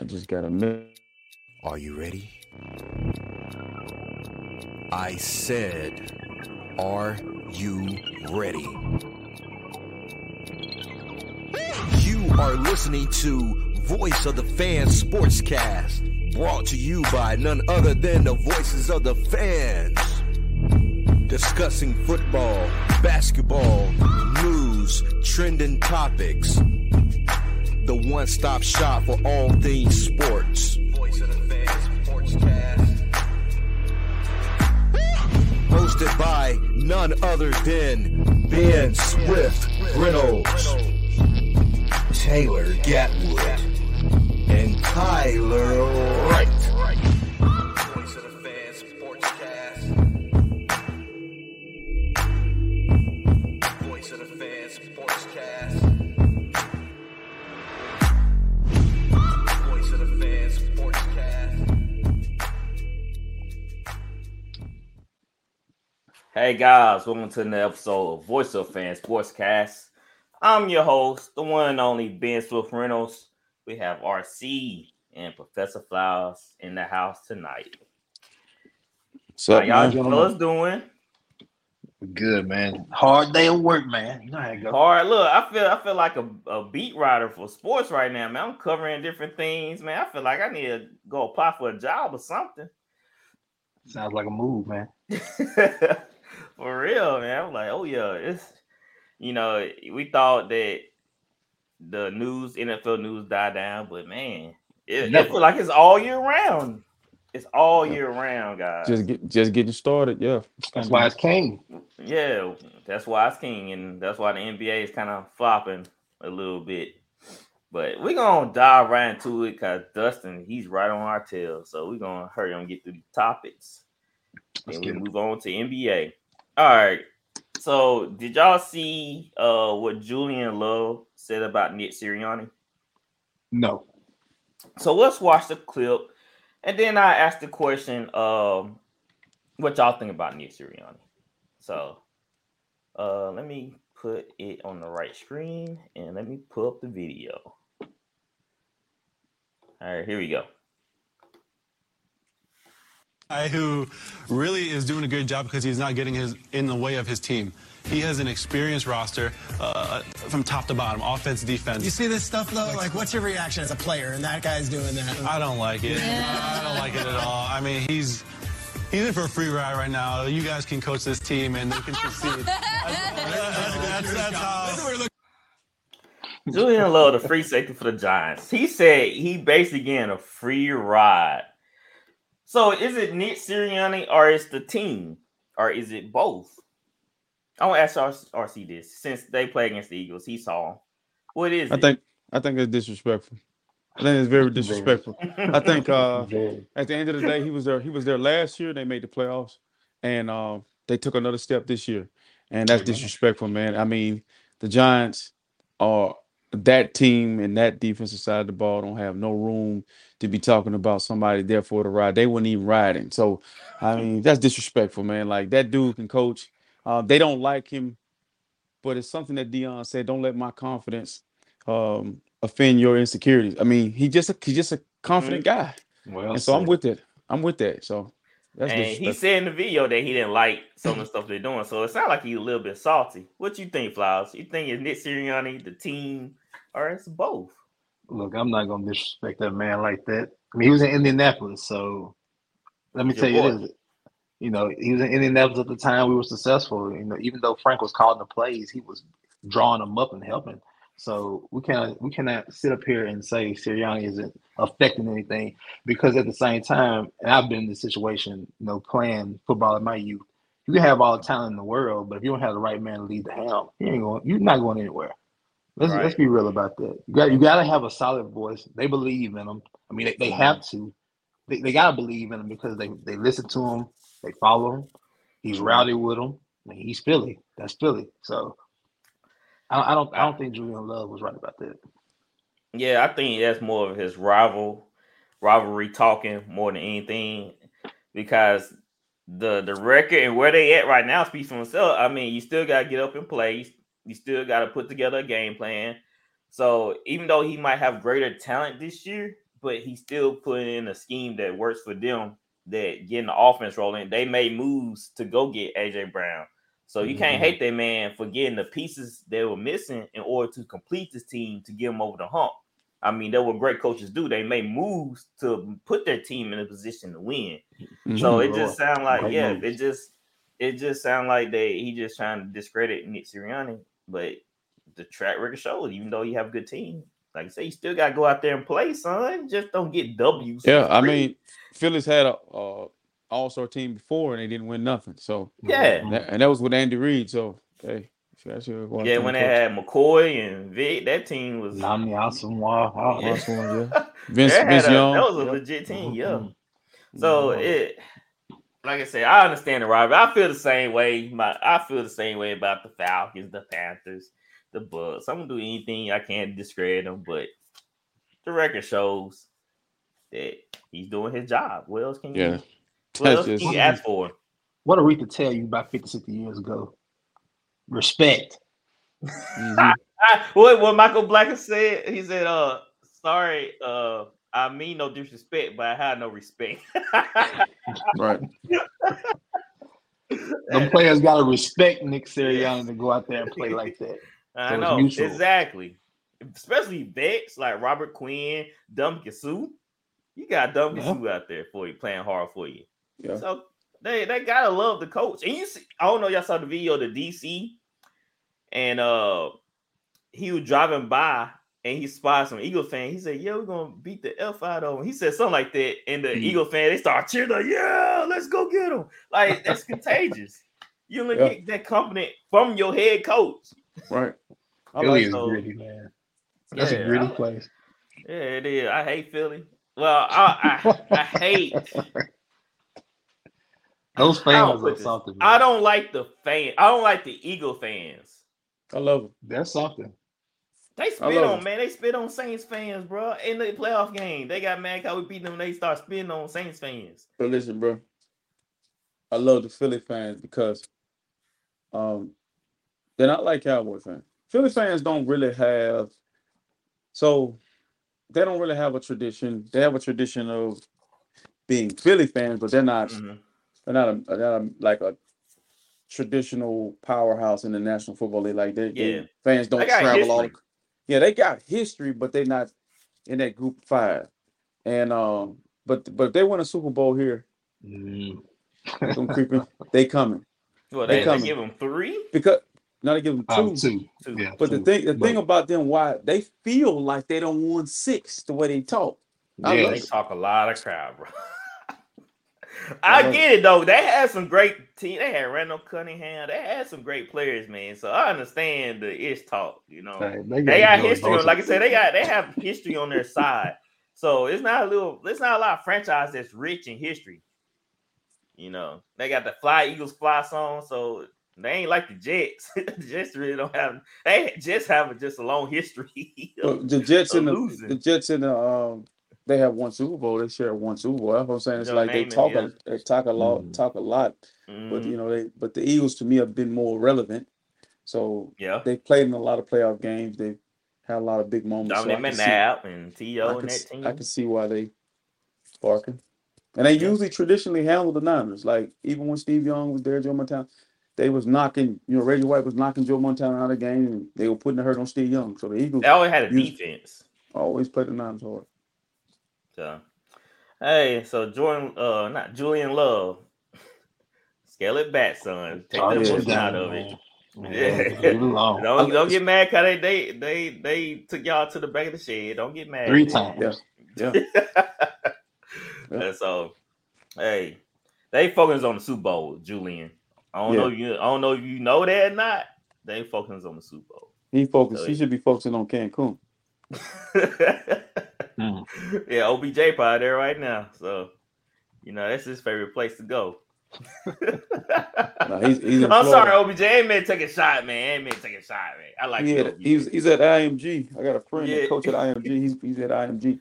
I just got a minute. Are you ready? I said, Are you ready? You are listening to Voice of the Fans Sportscast, brought to you by none other than the voices of the fans. Discussing football, basketball, news, trending topics. The one stop shop for all things sports. Voice of the Fans Sportscast. Hosted by none other than Ben Swift Reynolds, Taylor Gatwood, and Tyler Hey guys, welcome to another episode of Voice of Fans Sportscast. I'm your host, the one and only Ben Swift Reynolds. We have RC and Professor Flowers in the house tonight. How y'all fellas doing? Good man. Hard day of work, man. You know how it goes. Hard. Look, I feel I feel like a, a beat writer for sports right now, man. I'm covering different things, man. I feel like I need to go apply for a job or something. Sounds like a move, man. For real, man. I'm like, oh yeah, it's you know, we thought that the news, NFL news died down, but man, it, it Never. like it's all year round. It's all year round, guys. Just get just getting started. Yeah. That's why it's king. yeah, that's why it's king, and that's why the NBA is kind of flopping a little bit. But we're gonna dive right into it because Dustin, he's right on our tail. So we're gonna hurry on and get through the topics. Let's and we move on to NBA. All right. So did y'all see uh what Julian Love said about Nick Sirianni? No. So let's watch the clip, and then I asked the question, um, what y'all think about Nick Sirianni? So uh let me put it on the right screen and let me pull up the video. All right, here we go. Guy who really is doing a good job because he's not getting his in the way of his team. He has an experienced roster uh, from top to bottom, offense, defense. You see this stuff though? Like, what's your reaction as a player? And that guy's doing that. I don't like it. I don't like it at all. I mean, he's he's in for a free ride right now. You guys can coach this team and they can succeed. That's, that's, that's how. Julian Love, the free safety for the Giants. He said he basically getting a free ride. So is it Nick Sirianni or is the team? Or is it both? I want to ask RC RC this since they play against the Eagles. He saw what is. I it? think I think it's disrespectful. I think it's very disrespectful. I think uh at the end of the day, he was there. He was there last year. They made the playoffs, and um, they took another step this year, and that's disrespectful, man. I mean, the Giants are that team and that defensive side of the ball don't have no room to be talking about somebody there for the ride. They weren't even riding. So, I mean, that's disrespectful, man. Like that dude can coach. Uh, they don't like him, but it's something that Deion said. Don't let my confidence um, offend your insecurities. I mean, he just a, he's just a confident guy. Well, And so I'm said. with it. I'm with that. So that's and he said in the video that he didn't like some of the stuff they're doing. So it sounds like he's a little bit salty. What you think, Flowers? You think it's Nick Sirianni, the team, or it's both? Look, I'm not gonna disrespect that man like that. I mean, he was in Indianapolis, so let me Your tell you this. You know, he was in Indianapolis at the time we were successful. You know, even though Frank was calling the plays, he was drawing them up and helping. So we cannot we cannot sit up here and say Sirianni isn't affecting anything because at the same time, and I've been in this situation, you know, playing football in my youth. You can have all the talent in the world, but if you don't have the right man to lead the helm, you ain't going. You're not going anywhere. Let's let's be real about that. You got you got to have a solid voice. They believe in them. I mean, they, they have mm-hmm. to. They, they got to believe in him because they they listen to him. They follow him. He's rowdy with them. I mean, he's Philly. That's Philly. So I, I don't I don't think Julian Love was right about that. Yeah, I think that's more of his rival rivalry talking more than anything because the the record and where they at right now speaks for themselves. I mean, you still gotta get up and play. You still gotta put together a game plan. So even though he might have greater talent this year, but he's still putting in a scheme that works for them. That getting the offense rolling, they made moves to go get AJ Brown. So you can't Mhm. hate that man for getting the pieces they were missing in order to complete this team to get them over the hump. I mean, that's what great coaches do. They make moves to put their team in a position to win. Mhm. So it just sound like Great yeah, moves. it just it just sound like they he just trying to discredit Nick Sirianni, but the track record shows even though you have a good team, like I say, you still gotta go out there and play, son. Just don't get W's. Yeah, I mean, Phillies had a uh, All Star team before and they didn't win nothing. So yeah, that, and that was with Andy Reid. So hey, I should go yeah. When and they had McCoy and Vic, that team was Nnamdi Asomugha. Yeah. Last one, yeah. Vince, Vince a- Young. That was a Yep. legit team, yeah. Mhm. So Mhm. it, like I said, I understand the rivalry. I feel the same way. My, I feel the same way about the Falcons, the Panthers, the Bucks. I'm gonna do anything I can to discredit them, but the record shows that he's doing his job. What else can you? Yeah. What That's else can just you ask for? What Aretha tell you about 50, 60 years ago? Respect. mhm. I, what what Michael Black said? He said, "Uh, sorry, uh, I mean no disrespect, but I have no respect." right. Them players gotta respect Nick Sirianni to go out there and play like that. I So it's know exactly. Especially vets like Robert Quinn, Dum Suh. You got Dum Yeah. Suh out there for you, playing hard for you. Yeah. So they they gotta love the coach. And you see, I don't know, y'all saw the video of the DC, and uh he was driving by and he spotted some Eagle fan. He said, Yeah, we're gonna beat the F out of him. He said something like that, and the Mhm. Eagle fan they start cheering, like, yeah, let's go get him. Like that's contagious. You only Yeah. get that confident from your head coach. Right. I Philly like is so- gritty, man. That's Yeah, a gritty I- place. Yeah, it is. I hate Philly. Well, I I, I hate. Those fans are this- something. I don't like the fan. I don't like the Eagle fans. I love them. They're something. They spit on it. man. They spit on Saints fans, bro. In the playoff game, they got mad how we beat them. They start spitting on Saints fans. But listen, bro. I love the Philly fans because um they're not like Cowboy fans. Philly fans don't really have so they don't really have a tradition. They have a tradition of being Philly fans, but they're not Mhm. They're not a, they're not a, like a traditional powerhouse in the National Football League. Like they, they- Yeah. fans don't They got travel all. Yeah, they got history, but they're not in that group five. And um, but but if they win a Super Bowl here, Mm. them creeping, they coming Well, They they, they coming. give them three. because now they give them two. Um, two. Two. Yeah, But the thing, the But- thing about them, why they feel like they don't won six the way they talk. Yeah. They talk a lot of crap, bro. I get it though. They had some great team. They had Randall Cunningham. They had some great players, man. So I understand the ish talk. You know, Hey, they gotta got history. On, like I said, they got they have history on their side. So it's not a little. It's not a lot of franchise that's rich in history. You know, they got the Fly Eagles Fly song. So they ain't like the Jets. the Jets really don't have. They just have a, just a long history. The Jets and the, the Jets and the um, they have one Super Bowl. They share one Super Bowl. That's what I'm saying. It's Joe like they Namath, talk, yeah. a, they talk a lot, Mhm. talk a lot. But Mhm. you know, they but the Eagles to me have been more relevant. So yeah. they played in a lot of playoff games. They had a lot of big moments. So I Dominic can see- McNabb and T.O. I and that team. I can see why they barking. And they Yeah. usually traditionally handle the Niners. Like even when Steve Young was there, Joe Montana, they was knocking, you know, Reggie White was knocking Joe Montana out of the game and they were putting the hurt on Steve Young. So the Eagles They always had a Use- defense. always played the Niners hard. So, hey, so Jordan, uh, not Julian Love, scale it back, son. Take Oh, the yeah, out down, of it. man. Yeah. Yeah, leave it alone. Don't don't get mad because they, they they they took y'all to the back of the shed. Don't get mad. Three times. Yeah. And so, hey, they focus on the Super Bowl, Julian. I don't Yeah. know if you I don't know if you know that or not. They focus on the Super Bowl. He focused. So he he- should be focusing on Cancun. Mm. Yeah, OBJ probably there right now. So, you know, that's his favorite place to go. Nah, he's, he's I'm sorry, Florida. OBJ. Ain't meant to take a shot, man. Ain't meant to take a shot, man. I like He had, he's he's at IMG. I got a friend Yeah. that coach at IMG. He's he's at IMG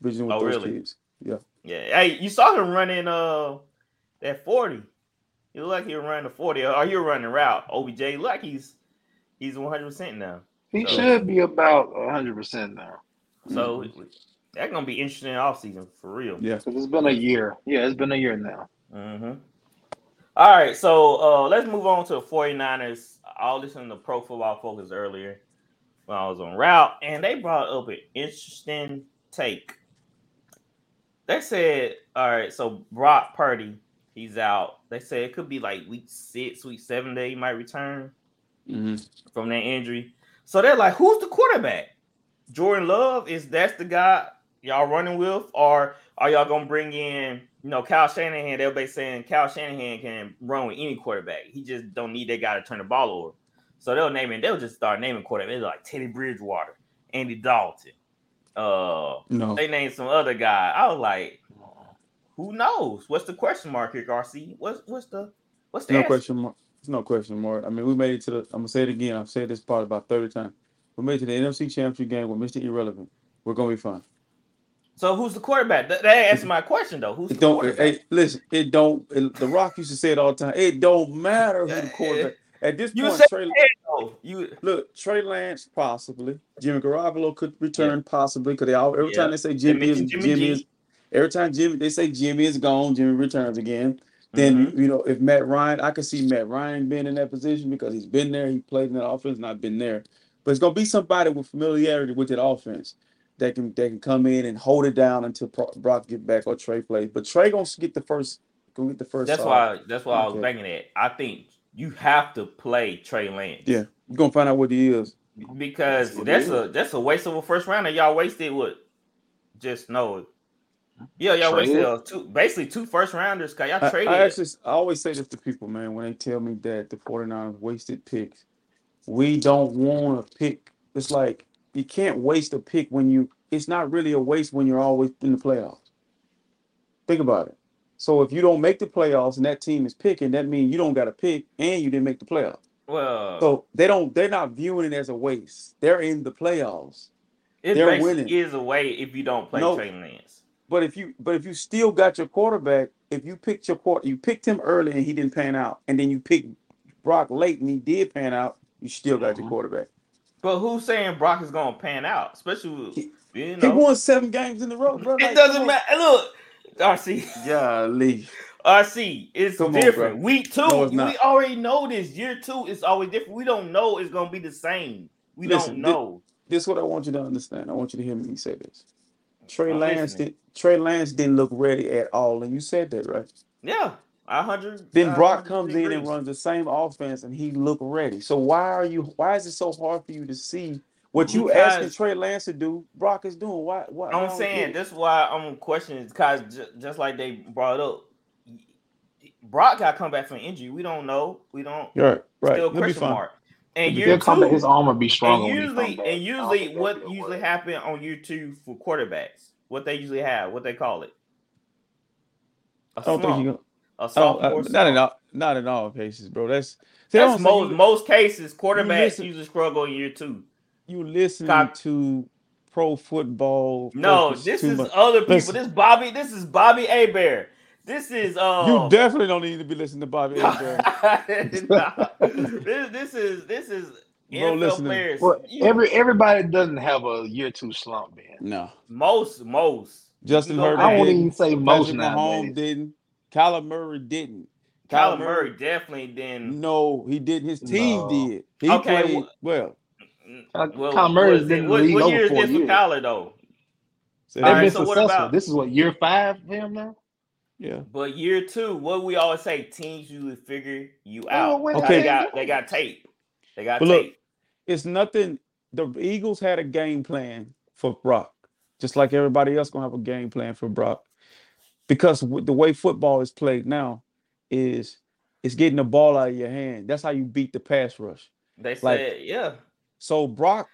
visiting with Oh, those really? kids. Yeah. Yeah. Hey, you saw him running uh that 40. He looked like he was running the 40, or he was running route. OBJ look like he's he's 100 percent now. He So- should be about hundred percent now. So Mm-hmm. That's gonna be interesting off season for real. Yeah. Because it's been a year. Yeah, it's been a year now. Mm-hmm. All right, so uh, let's move on to the 49ers. I listened to Pro Football Focus earlier when I was on route, and they brought up an interesting take. They said, all right, so Brock Purdy, he's out. They said it could be like week six, week seven that he might return Mhm. from that injury. So they're like, who's the quarterback? Jordan Love is that's the guy y'all running with, or are y'all gonna bring in, you know, Kyle Shanahan? Everybody saying Kyle Shanahan can run with any quarterback. He just don't need that guy to turn the ball over. So they'll name it. They'll just start naming quarterbacks like Teddy Bridgewater, Andy Dalton. Uh, No. they named some other guy. I was like, who knows? What's the question mark here, Garcia? What's what's the what's the No answer? question mark. It's no question mark. I mean, we made it to the. I'm gonna say it again. I've said this part about 30 times. We made it to the NFC Championship game with Mr. Irrelevant. We're gonna be fine. So who's the quarterback? That, that answered my question though. Who's It the don't. quarterback? Hey, listen. It don't. It, the Rock used to say it all the time. It don't matter who the quarterback. At this You point, Trey, it. You look, Trey Lance possibly. Jimmy Garoppolo could return possibly because they all every Yeah. time they say Jimmy is Jimmy Jimmy, is every time Jimmy they say Jimmy is gone, Jimmy returns again. Then Mhm. you know if Matt Ryan, I could see Matt Ryan being in that position because he's been there, he played in that offense, not been there. But it's gonna be somebody with familiarity with that offense that can that can come in and hold it down until Brock get back or Trey plays. But Trey gonna get the first, gonna get the first. that's why that's why I was Okay. banging it. I think you have to play Trey Lance. Yeah, you're gonna find out what he is. Because That's that's a that's a waste of a first round and y'all wasted what? Just know it. Yeah, y'all wasted uh, two basically two first rounders because y'all I, traded. I actually I always say this to people, man, when they tell me that the 49ers wasted picks. We don't want to pick. It's like you can't waste a pick when you it's not really a waste when you're always in the playoffs. Think about it. So if you don't make the playoffs and that team is picking, that means you don't got a pick and you didn't make the playoffs. well, So they don't they're not viewing it as a waste. They're in the playoffs. it they're winning. is a way if you don't play No. Trey Lance. But if you but if you still got your quarterback, if you picked your quarter, you picked him early and he didn't pan out, and then you picked Brock late and he did pan out, you still got your Mhm. quarterback. But who's saying Brock is gonna pan out? Especially with- He- you He won seven games in a row, bro. it Like, doesn't on. matter. Look, RC. Golly. RC, it's Come on, different. bro. Week two, No, we already know this. Year two is always different. We don't know it's gonna be the same. We Listen, don't know. This is what I want you to understand. I want you to hear me say this. Trey I'm Lance listening. did Trey Lance didn't look ready at all, and you said that, right? Yeah, a hundred. Then Brock 100% comes in and runs the same offense, and he looked ready. So why are you? Why is it so hard for you to see what you asking Because- Trey Lance to do? Brock is doing. Why? why I'm saying that's why I'm questioning because just like they brought up, Brock got come back from injury. We don't know. We don't. Right, right. Still He'll be question fine. mark. And If year come two, his arm will be stronger. and usually, and usually, what that'll be a usually worry. happen on year two for quarterbacks? What they usually have? What they call it? A I don't think you. a I don't, I, sophomore uh, not in all, not in all cases, bro. That's see, That's most you, most cases. Quarterbacks listen- usually struggle in year two. you listening Cop- to pro football. No, this is much. other people. Listen. This Bobby. This is Bobby Abear. This is uh. You definitely don't need to be listening to Bobby. Nah. this this is this is Bro, NFL listen to players. Well, every everybody doesn't have a year two slump, man. no, most most. Justin You go Herbert I won't didn't. even say most Patrick Mahomes didn't. Kyler Murray didn't. Kyler Murray definitely didn't. No, he didn't. His team No. did. He Okay, played wh- well. Uh, Well, Kyler Murray's what, been in the what, league what year is this for. Kyler though? So They've All right, been so what about- This is what year five for him now. Yeah. But year two, what we always say, teams usually figure you out. win Okay. They got they got tape. They got But look, tape. It's nothing. The Eagles had a game plan for Brock, just like everybody else gonna have a game plan for Brock, because the way football is played now, is it's getting the ball out of your hand. That's how you beat the pass rush. They like- said, yeah. So Brock,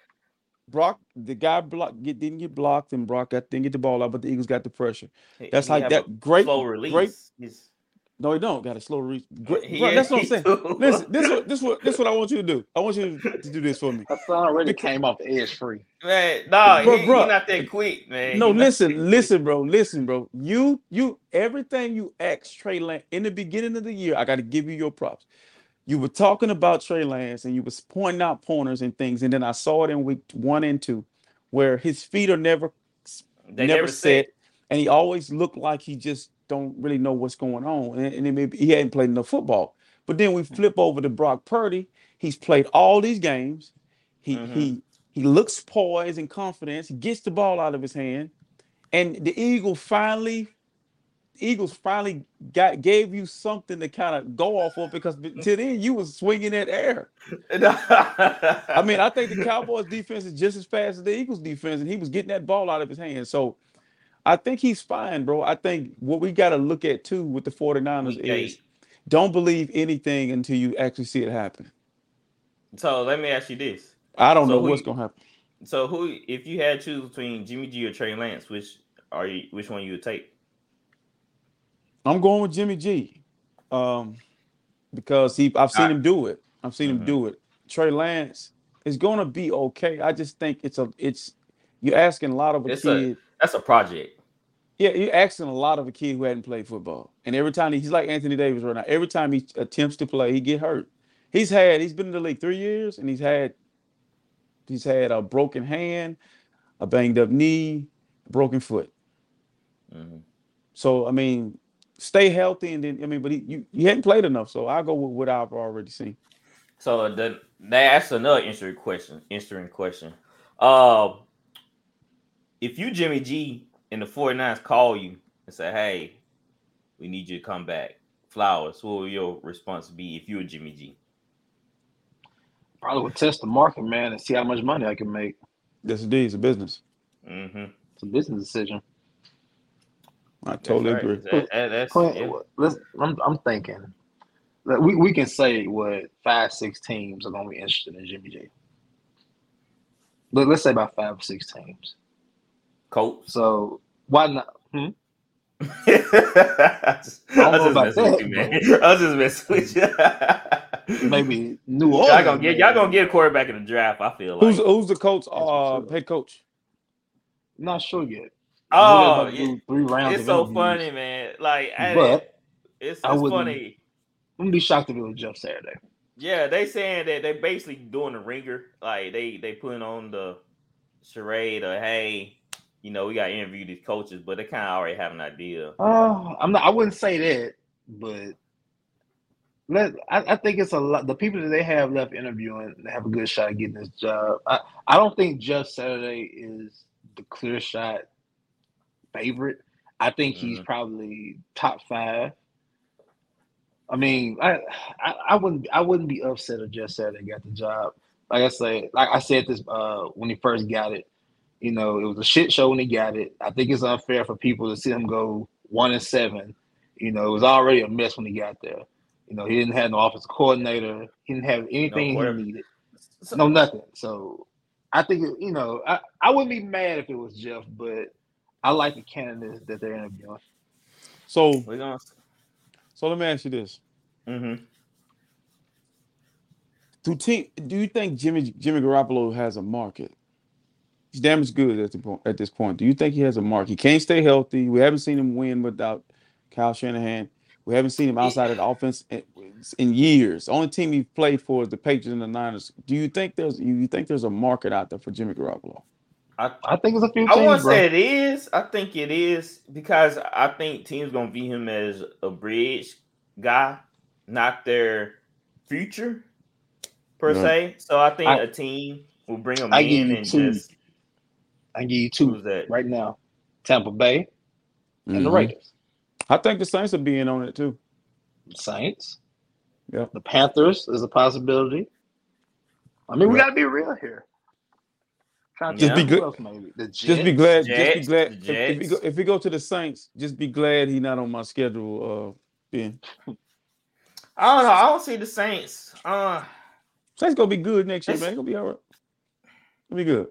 Brock, the guy block get, didn't get blocked, and Brock got didn't get the ball out, but the Eagles got the pressure. That's he how have that great, slow release. great. He's- No, he don't got a slow reach. Great, he- bro, that's what I'm saying. do. Listen, this what this what this what I want you to do. I want you to, to do this for me. Haason Reddick came off the edge free. man, nah, Bro, he, bro. he not that quick, man. No, He listen, listen, bro, listen, bro. You, you, everything you asked Trey Lance in the beginning of the year, I got to give you your props. You were talking about Trey Lance and you was pointing out pointers and things, and then I saw it in week one and two, where his feet are never They never never said- and he always looked like he just don't really know what's going on, and, and then maybe he hadn't played enough football. But then we flip over to Brock Purdy. He's played all these games. He Mhm. he he looks poised and confidence. He gets the ball out of his hand, and the Eagle finally, Eagles finally got gave you something to kind of go off of because to then you was swinging that air. I mean, I think the Cowboys defense is just as fast as the Eagles defense, and he was getting that ball out of his hand. So I think he's fine, bro. I think what we got to look at too with the 49ers Week is don't believe anything until you actually see it happen. so let me ask you this: I don't So know who what's gonna happen. So who, if you had to choose between Jimmy G or Trey Lance, which are you? Which one you would take? I'm going with Jimmy G. Um, because he I've seen I- him do it. I've seen him Mhm. do it. Trey Lance is gonna be okay. I just think it's a it's you're asking a lot of a It's a- kid. That's a project. Yeah, you're asking a lot of a kid who hadn't played football, and every time he, he's like Anthony Davis right now. Every time he attempts to play, he get hurt. He's had he's been in the league three years, and he's had he's had a broken hand, a banged up knee, broken foot. Mhm. So I mean, stay healthy, and then I mean, but he you, you hadn't played enough, so I'll go with what I've already seen. So the, that's another interesting question. Interesting question. Uh, if you Jimmy G and the 49ers call you and say, "Hey, we need you to come back," Flowers, what would your response be if you were Jimmy G? Probably would test the market, man, and see how much money I can make. This indeed is a business. Mm-hmm. It's a business decision. I totally agree. That, that- that's Clint, yeah. let's, I'm, I'm thinking that we, we can say what five, six teams are going to be interested in Jimmy G. But let's say about five or six teams. Colts. So why not? Hmm? I was don't know just about messing with that, you, man. I was just messing with you. Maybe New Orleans. y'all gonna get y'all gonna get a quarterback in the draft. I feel like. Who's who's the coach? Uh, up. head coach. Not sure yet. Oh, We're about to yeah. three rounds it's so interviews. funny, man. Like, I- But it's, I it's wouldn't- funny. I'm gonna be shocked if it was Jeff Saturday. Yeah, they saying that they basically doing the ringer. Like they they putting on the charade of hey, you know, we got to interview these coaches, but they kind of already have an idea. Uh, I'm not. I wouldn't say that, but let. I, I think it's a lot. The people that they have left interviewing they have a good shot at getting this job. I, I don't think Jeff Saturday is the clear shot favorite. I think he's Mhm. probably top five. I mean, I, I I wouldn't I wouldn't be upset if Jeff Saturday got the job. Like I said, like I said this uh when he first got it. You know, it was a shit show when he got it. I think it's unfair for people to see him go one and seven. You know, it was already a mess when he got there. You know, he didn't have no offensive coordinator. He didn't have anything he needed. So- No, nothing. So I think you know, I, I wouldn't be mad if it was Jeff, but I like the candidates that they're interviewing. So We're so let me ask you this: Mm-hmm. Do team do you think Jimmy Jimmy Garoppolo has a market? He's damaged good at the point at this point. Do you think he has a market? He can't stay healthy. We haven't seen him win without Kyle Shanahan. We haven't seen him outside of the offense in, in years. The only team he played for is the Patriots and the Niners. Do you think there's you think there's a market out there for Jimmy Garoppolo? I I think it's a few I teams, won't bro. say it is. I think it is because I think teams gonna view him as a bridge guy, not their future per Right. se. So I think I- a team will bring him I give in you and two. just I can give you two who's that? right now: Tampa Bay and the Mhm. Raiders, I think the Saints are being on it too. Saints. Yeah. The Panthers is a possibility. I mean, we got to be real here. Trying Just think be good- else maybe. The Jets. Just be glad. just be glad. If, if, we go, if we go to the Saints, just be glad he's not on my schedule. Uh, being I don't know. I don't see the Saints. Uh, Saints gonna be good next year, man. It's gonna be all right. It'll be good.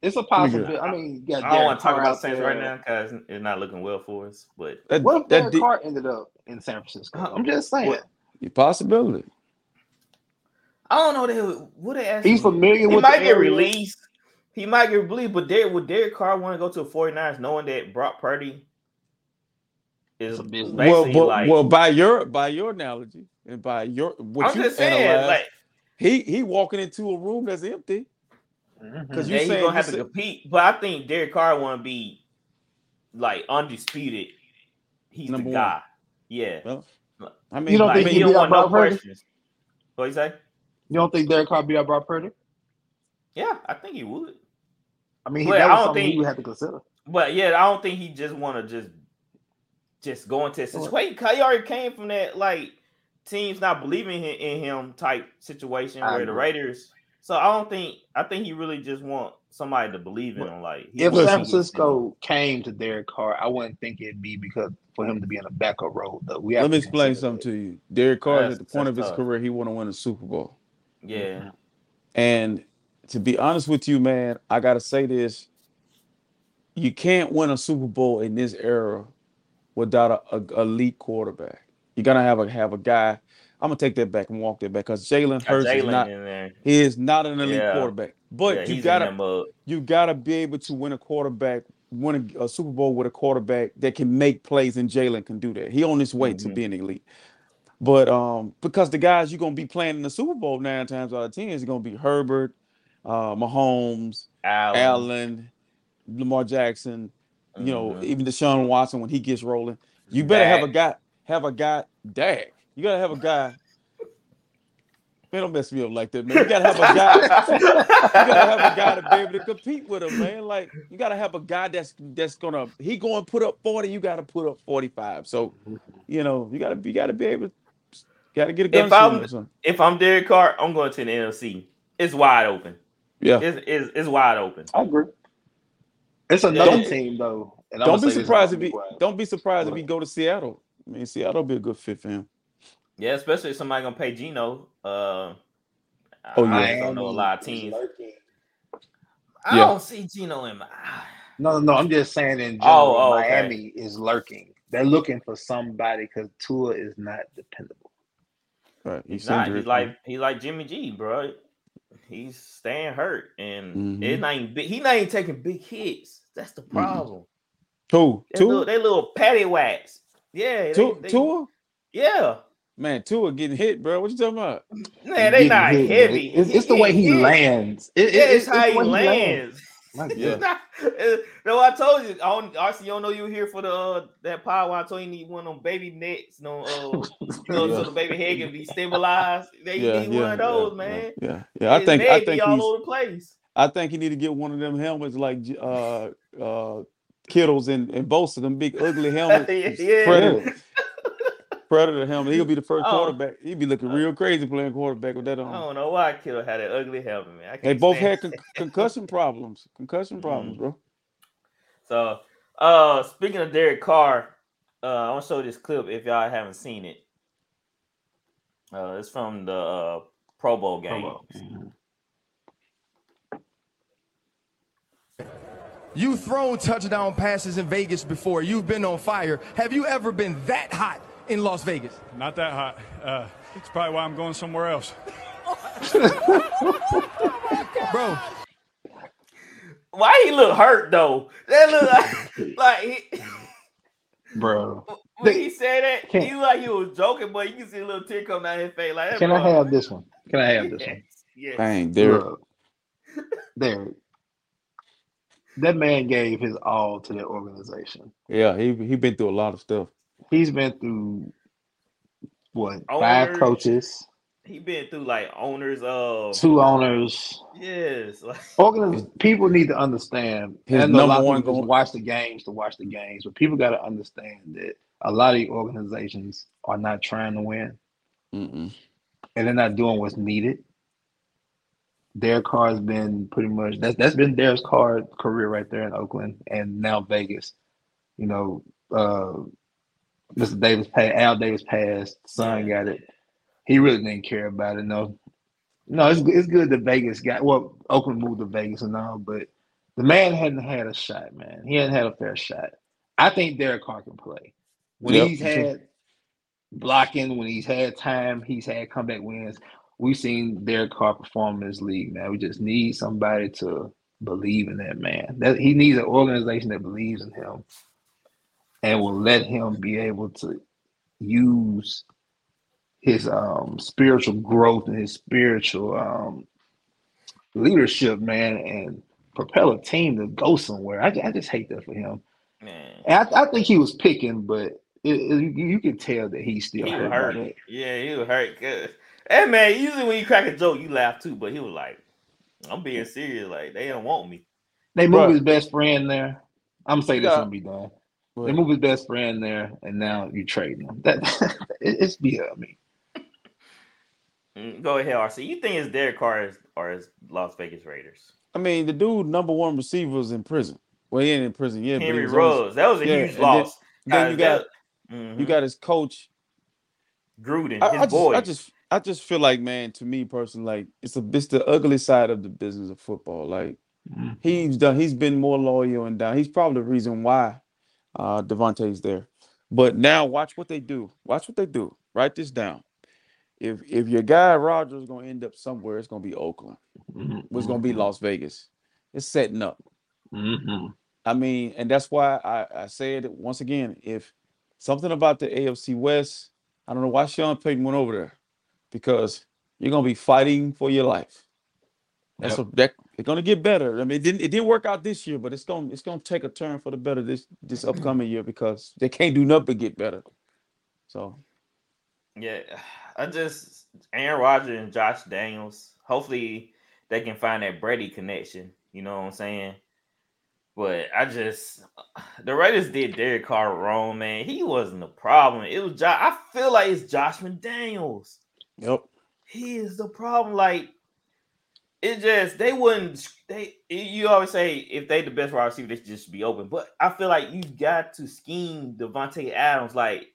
It's a possibility. I mean, you I don't Derek want to talk Carr about out Saints right now because it's not looking well for us. But That, What if that Derek de- Carr ended up in San Francisco? I'm just saying. what- possibility. I don't know. They would- would they actually? He's familiar He with might the get area. released. He might get released, but Derek, would Derek Carr want to go to the 49ers knowing that Brock Purdy is It's a business. Well, basically like? well, by your by your analogy and by your what I'm you just saying, analyze, like, he he walking into a room that's empty. Mm-hmm. Because you yeah, he's saying gonna you have to said- compete. But I think Derek Carr want to be like undisputed, he's Number the one. guy. Yeah. Well, I mean, You don't Like, think he he don't beat want no Brock Purdy? questions. What you say? You don't think Derek Carr beat out Brock Purdy? Yeah, I think he would. I mean, he, But that I don't something think- he would have to consider. But yeah, I don't think he just want to just just go into a situation. 'cause He already came from that like teams not believing in, in him type situation I where the. Raiders. So I don't think I think he really just want somebody to believe in him. Like he If San Francisco came to Derek Carr, I wouldn't think it'd be because for him to be in a backup role. Though we have let me to explain consider something to you. Derek Carr That's- at the point of his tough. career, he want to win a Super Bowl. yeah, mm-hmm. And to be honest with you, man, I gotta say this: you can't win a Super Bowl in this era without a, a elite quarterback. You gotta have a have a guy. I'm gonna take that back and walk that back because Jalen Hurts is not he is not an elite Yeah. quarterback. But yeah, you gotta in that mode. you gotta be able to win a quarterback, win a, a Super Bowl with a quarterback that can make plays, and Jalen can do that. He on his way to Mhm. being elite. But um, because the guys you're gonna be playing in the Super Bowl nine times out of ten is gonna be Herbert, uh, Mahomes, Allen. Allen, Lamar Jackson, you know, Mhm. even Deshaun Watson when he gets rolling. You better have a guy, have a guy, Dak. You gotta have a guy. Man, don't mess me up like that, man. You gotta have a guy. you gotta have a guy to be able to compete with him, man. Like you gotta have a guy that's that's gonna he going to put up 40, you gotta put up 45. So, you know, you gotta be gotta be able gotta get a gun If I'm-. If I'm Derek Carr, I'm going to the NFC. It's wide open. Yeah. It's, it's, it's wide open. I agree. It's another Don't- team though. And Don't be surprised if and I'm he gonna be quiet. don't be surprised if he go to Seattle. I mean, Seattle be a good fit for him. Yeah, especially if somebody gonna pay Geno. Uh, Oh, I yeah. I don't know a lot of teams. I Yeah. don't see Geno in my. No, no, no. I'm just saying in general, Oh, oh, okay. Miami is lurking. They're looking for somebody because Tua is not dependable. Right. He's He's not. He's like he's like Jimmy G, bro. He's staying hurt, and it's Mhm. not even big, he not even taking big hits. That's the problem. Two, They little, two, they little patty whacks. Yeah, two, they- Tua. Yeah, Man, Tua getting hit, bro. What you talking about? man, they not hit, heavy. It's, it's the way he lands. It, it- Yeah, it's, it's how he way lands. My It's Yeah. not- uh, no, I told you. I don't, RC, you don't know you were here for the uh, that power. I told you, you need one of them baby necks. No, uh, you know, Yeah. so the baby head can be stabilized. They Yeah, need yeah, one of those, yeah, man. Yeah, yeah. I think I think all he's over the place. I think he need to get one of them helmets like uh uh Kittles and, and both of them big ugly helmets. Yeah. Predator, Predator helmet. He'll be the first Oh. quarterback. He'd be looking real crazy playing quarterback with that on. I don't know why Kittle had that ugly helmet, man. I They can't both had con- concussion problems. Concussion problems, Mm. bro. So, uh, speaking of Derek Carr, uh, I want to show this clip if y'all haven't seen it. Uh, it's from the uh, Pro Bowl game. You've thrown touchdown passes in Vegas before. You've been on fire. Have you ever been that hot in Las Vegas? Not that hot. Uh, it's probably why I'm going somewhere else. Bro, Why he look hurt though? That look like, like he, Bro, when he said that, Can- he like he was joking, but you can see a little tear come down his face. Like, that can I have this one? Can I have this one? Yes, yes. Dang, Derek. Look, Derek. That man gave his all to that organization. Yeah, he he been through a lot of stuff. He's been through what five coaches, He been through like owners of two owners. yes, like, Organiz- people need to understand. His and I a lot one people just goal- watch the games to watch the games, but people got to understand that a lot of the organizations are not trying to win, Mm-mm. and they're not doing what's needed. Derek Carr's been pretty much that's that's been Derek Carr career right there in Oakland and now Vegas. You know, uh, Mr. Davis passed, Al Davis passed, son got it. He really didn't care about it. No, no, it's it's good that Vegas got well, Oakland moved to Vegas and all, but the man hadn't had a shot, man. He hadn't had a fair shot. I think Derek Carr can play. When Yep, he's had blocking, when he's had time, he's had comeback wins. We've seen Derek Carr perform in this league, man. We just need somebody to believe in that man. That he needs an organization that believes in him and will let him be able to use his um spiritual growth and his spiritual um leadership, man, and propel a team to go somewhere. I, I just hate that for him. Man, And I, I think he was picking, but it, it, you, you can tell that he's still he hurt. hurt. that. Yeah, he was hurt. Good. Hey man, usually when you crack a joke, you laugh too, but he was like, "I'm being serious. Like they don't want me." They moved his best friend there. I'm saying this Yeah. gonna be done. They move his best friend there, and now you trade him. That it's yeah. I mean, Mm, Go ahead, RC. You think it's Derek Carr is- or is Las Vegas Raiders? I mean, the dude number one receiver was in prison. Well, he ain't in prison yet. but he Henry was on his- That was a yeah, huge and then- loss. Then you got Mhm. you got his coach. Gruden, I, his I just, boy. I just, I just feel like, man, to me personally, like it's a, it's the ugly side of the business of football. Like Mm-hmm. he's done, he's been more loyal and down. He's probably the reason why uh Davante's there. But now watch what they do. Watch what they do. Write this down. If if your guy Rodgers is gonna end up somewhere, it's gonna be Oakland. mhm, It's gonna be Las Vegas. It's setting up. mhm. I mean, and that's why I, I said it once again. If something about the AFC West, I don't know why Sean Payton went over there, because you're gonna be fighting for your life. That's Yep. a, that it's gonna get better. I mean, it didn't it didn't work out this year, but it's gonna it's gonna take a turn for the better this this upcoming year because they can't do nothing but get better. So Yeah, I just Aaron Rodgers and Josh Daniels. Hopefully, they can find that Brady connection. You know what I'm saying? But I just the Raiders did Derek Carr wrong, man. He wasn't the problem. It was Josh. I feel like it's Josh McDaniels. yep. He is the problem. Like it just they wouldn't. They you always say if they the best wide receiver, they should just be open. But I feel like you got to scheme Davante Adams. Like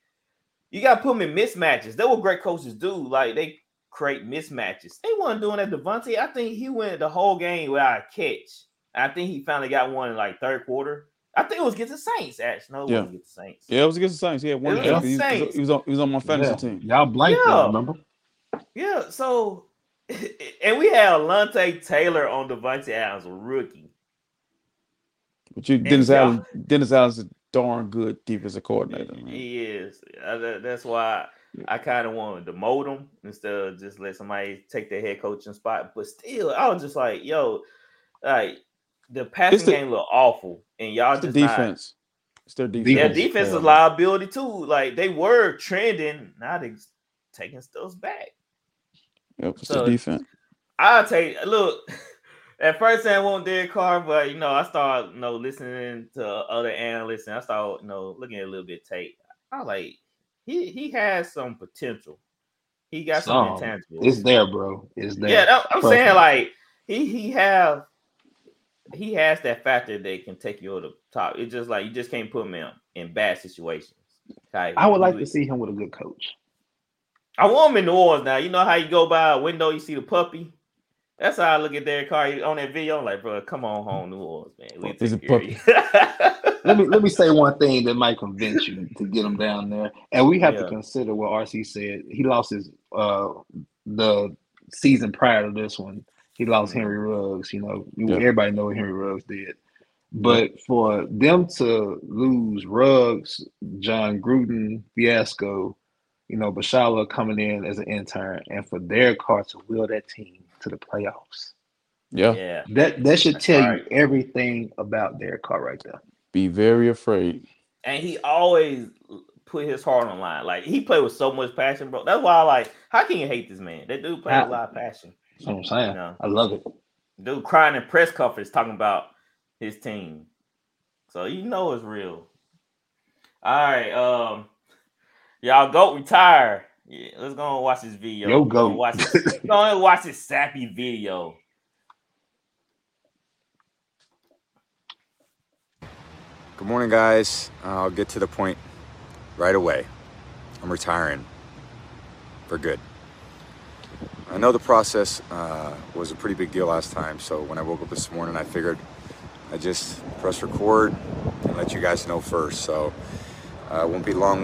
you got to put him in mismatches. That's what great coaches do. Like they create mismatches. They weren't doing that. Davante, I think he went the whole game without a catch. I think he finally got one in like third quarter. I think it was against the Saints. Actually, no, it Yeah. wasn't against the Saints. Yeah, it was against the Saints. He had one. It catch. was He, was- Saints. he was on he was on my fantasy Yeah. team. Y'all blanked Yeah. that, remember? Yeah, so and we had Alontae Taylor on Davante Adams, a rookie. But you And Dennis y'all- Allen Dennis Allen's a darn good defensive coordinator. man. He is. That's why I kind of wanted to demote him instead of just let somebody take the head coaching spot. But still, I was just like, yo, like the passing the- game look awful, and y'all It's the just not- defense. It's their defense. Yeah, Defense is defense is terrible. liability too. Like they were trending, now they taking stuff back. Yep, it's So- the defense. I'll tell you, look, at first I want Derek Carr, but you know, I started you know listening to other analysts and I started you know looking at a little bit of tape. I was like, he he has some potential. He got some, Some. intangibles. It's there, bro. It's there. yeah, that- I'm Trust saying like he he have he has that factor that can take you to the top. It's just like you just can't put him in, in bad situations. Okay, I would like to see him with a good coach. I want him in New Orleans now. You know how you go by a window, you see the puppy. That's how I look at Derek Carr on that video. I'm like, bro, come on home, New Orleans, man. We Is take it care. Let me let me say one thing that might convince you to get him down there. And we have Yeah. to consider what RC said. He lost his uh the season prior to this one. He lost Mhm. Henry Ruggs. You know, Yeah. everybody know what Henry Ruggs did. But for them to lose Ruggs, Jon Gruden, Fiasco, you know, Bisaccia coming in as an intern, and for Derek Carr to wheel that team to the playoffs. Yeah. yeah. That that should That's tell right. you everything about Derek Carr right there. Be very afraid. And he always put his heart on line. Like he played with so much passion, bro. That's why I like how can you hate this man? That dude played with a lot of passion. That's what I'm saying. No. I love it. Dude crying in press conference talking about his team. So you know it's real. All right, um, y'all go retire. Yeah, let's go and watch this video. Yo, We're gonna goat. Watch this, go and watch this sappy video. Good morning, guys. I'll get to the point right away. I'm retiring for good. I know the process uh, was a pretty big deal last time, so when I woke up this morning, I figured I'd just press record and let you guys know first. So uh, won't be long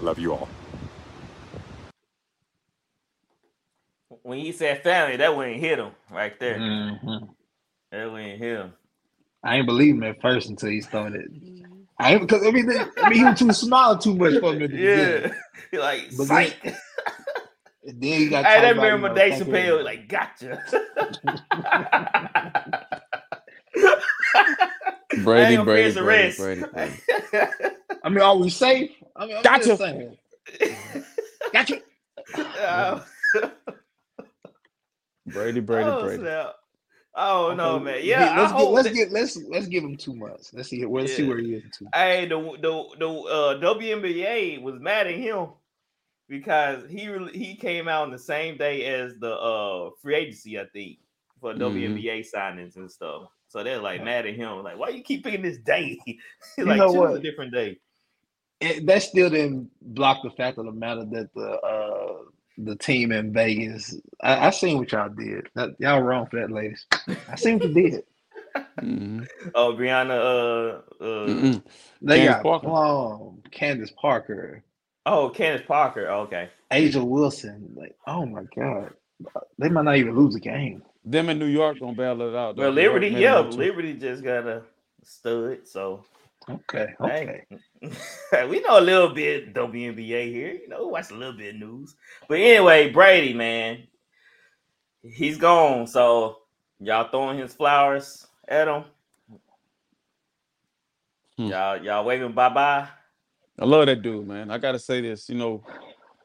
Love you all. When he said family, that wouldn't hit him right there. Mhm. That wouldn't hit him. I ain't believe him at first until he started. I ain't because I mean, I mean he was too small too much for me. At the beginning. Yeah. He like But psych. then- And then he got. Hey, talked that about, remember you know, Dave thanking- Chappelle, like, gotcha. Brady, gonna Brady, the Brady. Brady, Brady. I mean, are we safe? I mean, I'm Gotcha. just saying. Gotcha. Oh, Brady, Brady, oh, Brady. snap. Oh no, man. Yeah, I let's hope get, let's that- get let's let's give him two months. Let's see let's see where he is two. Hey, the the the uh, WNBA was mad at him because he re- he came out on the same day as the uh free agency, I think, for Mhm. WNBA signings and stuff. So they're like mad at him, like, why you keep picking this day? You like, know choose a different day. It, that still didn't block the fact of the matter that the uh the team in Vegas. I, I seen what y'all did. That, y'all wrong for that, ladies. I seen what you did. Mhm. Oh, Brianna, uh, uh, They Candace got Parker. Plum, Candace Parker, oh, Candace Parker. Okay, A'ja Wilson. Like, oh my god, they might not even lose a game. Them in New York gonna battle it out. though. well, New York Liberty, made yeah. Liberty just got a stud, so Okay, okay. Hey, we know a little bit WNBA here. You know, watch a little bit of news. But anyway, Brady, man, he's gone. So y'all throwing his flowers at him. Hmm. Y'all, y'all waving bye bye. I love that dude, man. I gotta say this. You know,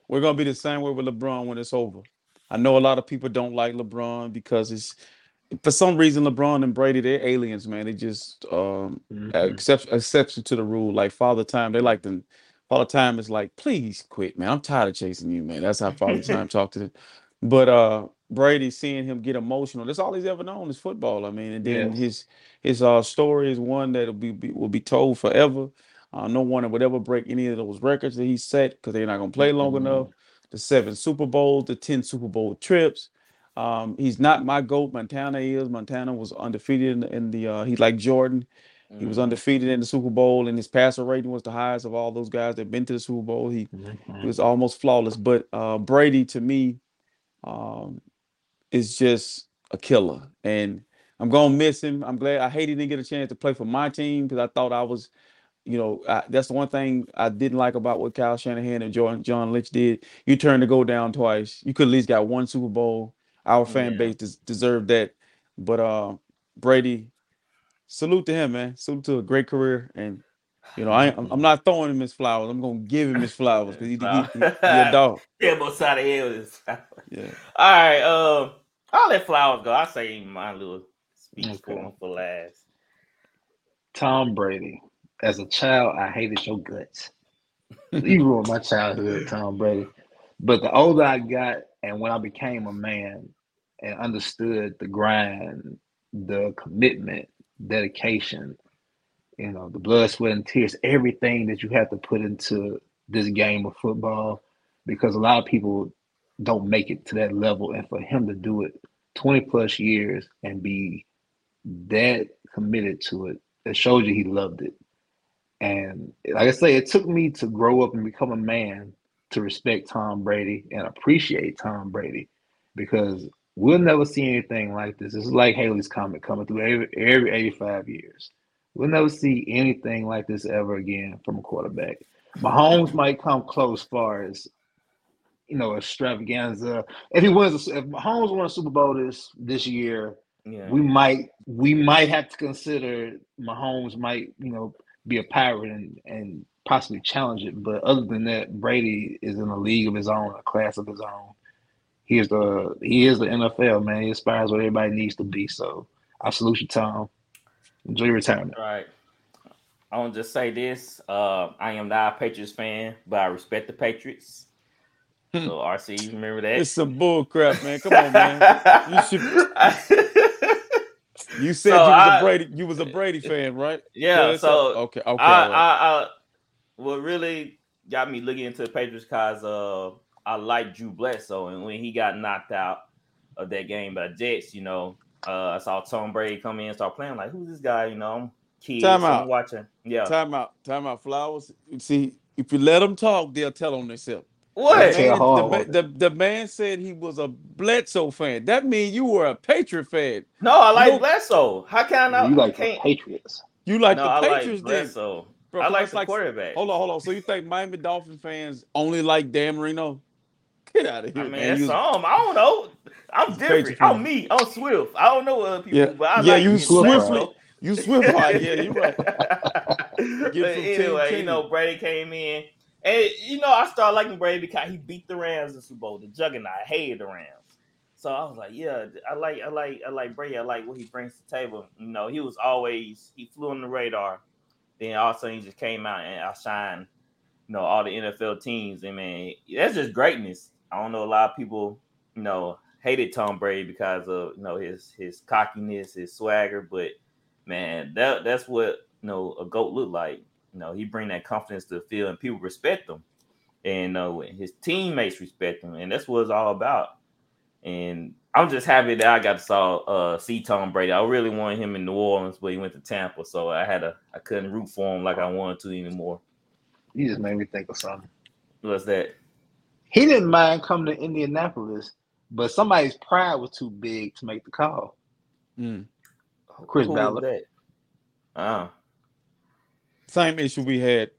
we're gonna be the same way with LeBron when it's over. I know a lot of people don't like LeBron because it's for some reason LeBron and Brady they're aliens, man. They just um Mhm. exception exception to the rule. Like Father Time, they like them. Father Time is like, please quit, man. I'm tired of chasing you, man. That's how Father Time talked to them. But uh Brady seeing him get emotional, that's all he's ever known is football. I mean, and then Yes. his his uh story is one that'll be, be will be told forever. Uh, no one would ever break any of those records that he set because they're not gonna play long Mhm. enough. The seven Super Bowls, the ten Super Bowl trips. Um, he's not my goat. Montana is. Montana was undefeated in the, in the uh, he's like Jordan. He was Mhm. undefeated in the Super Bowl, and his passer rating was the highest of all those guys that've been to the Super Bowl. He, Mhm. he was almost flawless. But uh, Brady, to me, um, is just a killer, and I'm gonna miss him. I'm glad. I hate he didn't get a chance to play for my team because I thought I was, you know, I, that's the one thing I didn't like about what Kyle Shanahan and John John Lynch did. You turned to go down twice. You could at least got one Super Bowl. Our fan Yeah. base des- deserved that. But uh, Brady, salute to him, man. Salute to a great career. And you know, I I'm, I'm not throwing him his flowers. I'm gonna give him his flowers because he, he, he, he a dog. Yeah, both side of the head with his Yeah. All right, uh, I'll let flowers go. I say my little speech for Okay. him for last. Tom Brady. As a child, I hated your guts. you ruined my childhood, Tom Brady. But the older I got, and when I became a man and understood the grind, the commitment, dedication, you know, the blood, sweat, and tears, everything that you have to put into this game of football, because a lot of people don't make it to that level. And for him to do it 20 plus years and be that committed to it, it shows you he loved it. And like I say, it took me to grow up and become a man to respect Tom Brady and appreciate Tom Brady because we'll never see anything like this. This is like Halley's Comet coming through every, every 85 years. We'll never see anything like this ever again from a quarterback. Mahomes might come close far as you know extravaganza. If he wins, if Mahomes won a Super Bowl this this year, Yeah. we might we might have to consider Mahomes might you know be a pirate and and possibly challenge it. But other than that, Brady is in a league of his own, a class of his own. He is the he is the NFL man. He inspires what everybody needs to be. So I salute you, Tom. Enjoy your retirement. All right. I want to just say this. Uh, I am not a Patriots fan, but I respect the Patriots. So RC, you remember that? It's some bull crap, man. Come on, man. You should. You said So you was I- a Brady. You was a Brady fan, right? Yeah, it's so a- okay, okay. I, all right. I, I, what really got me looking into the Patriots because uh, I like Drew Bledsoe, and when he got knocked out of that game by the Jets, you know, uh, I saw Tom Brady come in and start playing. Like, who's this guy? You know, I'm kids. Time I'm out. watching. Yeah. Time out. Time out. Flowers. See, if you let them talk, they'll tell on themselves. What? The man, the, the, the man said he was a Bledsoe fan. That means you were a Patriot fan. No, I like No. Bledsoe. How can I not? You like the can't, Patriots. You like no, the I like Patriots then. Bledsoe. Bro, I like it's the quarterback. Hold on, hold on. So you think Miami Dolphin fans only like Dan Marino? Get out of here, I mean, man. that's You- some. I don't know. I'm different. I'm me. I'm Swift. I don't know what other people, yeah, but I yeah, like you me swiftly, you swift like, yeah, you're right. but anyway, you know. Brady came in, and you know, I started liking Brady because he beat the Rams in Super Bowl, the juggernaut. I hated the Rams, so I was like, yeah, I like, I like, I like Brady. I like what he brings to the table. You know, he was always he flew on the radar. Then all of a sudden, he just came out and outshined, you know, all the NFL teams. And man, that's just greatness. I don't know a lot of people, you know, hated Tom Brady because of you know his his cockiness, his swagger, but man, that that's what you know a goat look like. You know, he bring that confidence to the field, and people respect him, and uh, his teammates respect him, and that's what it's all about. And I'm just happy that I got to saw uh, see Tom Brady. I really wanted him in New Orleans, but he went to Tampa, so I had a I couldn't root for him like I wanted to anymore. You just made me think of something. What's that? He didn't mind coming to Indianapolis, but somebody's pride was too big to make the call. Mm. Chris Who Ballard. that? Oh, Same issue we had.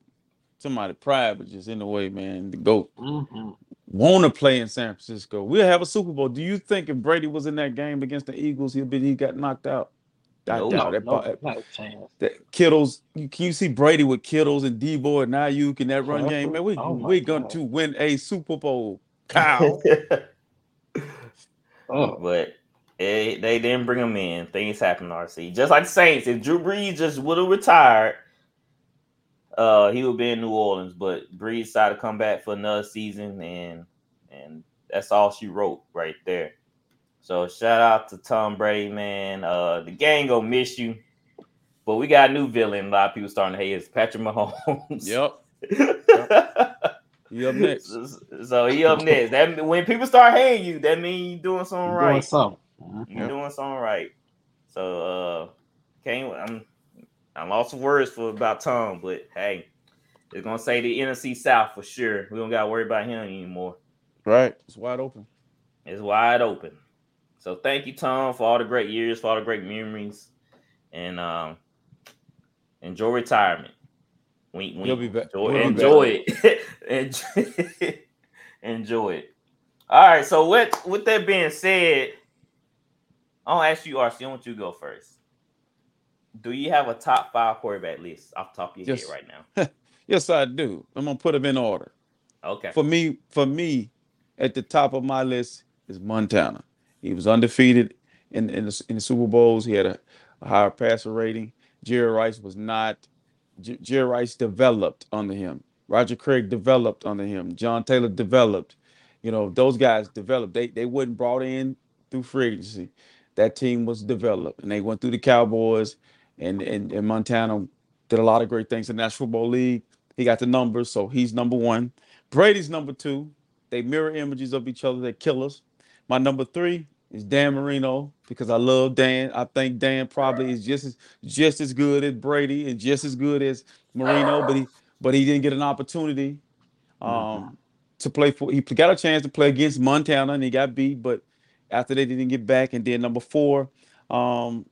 Somebody pride, but just in the way, man. The goat hmm want to play in San Francisco. We'll have a Super Bowl. Do you think if Brady was in that game against the Eagles, he'd be he got knocked out? I Nope. doubt No, it. no, But- not that Kittles, can you see Brady with Kittles and Deebo and Aiyuk in that run game? Man, we oh we're going God. to win a Super Bowl. Kyle. Oh, but it, they didn't bring him in. Things happen, RC. Just like the Saints, if Drew Brees just would have retired, uh, he would be in New Orleans. But Brees decided to come back for another season, and and that's all she wrote right there. So shout out to Tom Brady, man. Uh, the gang gonna miss you, but we got a new villain. A lot of people starting to hate. It's Patrick Mahomes. yep. You up next? so he up next. That when people start hating you, that means you doing something you're right. doing something. You're doing something right. So uh can't I'm I lost words for about Tom, but hey, it's gonna say the NFC South for sure. We don't gotta worry about him anymore. Right. It's wide open. It's wide open. So thank you, Tom, for all the great years, for all the great memories, and um enjoy retirement. Wink, wink. He'll be back. Enjoy, He'll be enjoy it. enjoy, enjoy it. All right. So with with that being said, I'll ask you, RC. I want you to go first. Do you have a top five quarterback list off the top of your Yes. head right now? Yes, I do. I'm gonna put them in order. Okay. For me, for me, at the top of my list is Montana. He was undefeated in in the, in the Super Bowls. He had a, a higher passer rating. Jerry Rice was not. J- Jerry Rice developed under him. Roger Craig developed under him. John Taylor developed. You know, those guys developed. They they wasn't brought in through free agency. That team was developed, and they went through the Cowboys, and and, and Montana did a lot of great things in the National Football League. He got the numbers, so he's number one. Brady's number two. They mirror images of each other. They're killers. My number three is Dan Marino because I love Dan. I think Dan probably is just as just as good as Brady and just as good as Marino, but he but he didn't get an opportunity um, to play for. He got a chance to play against Montana and he got beat, but after they didn't get back. And then number four, um,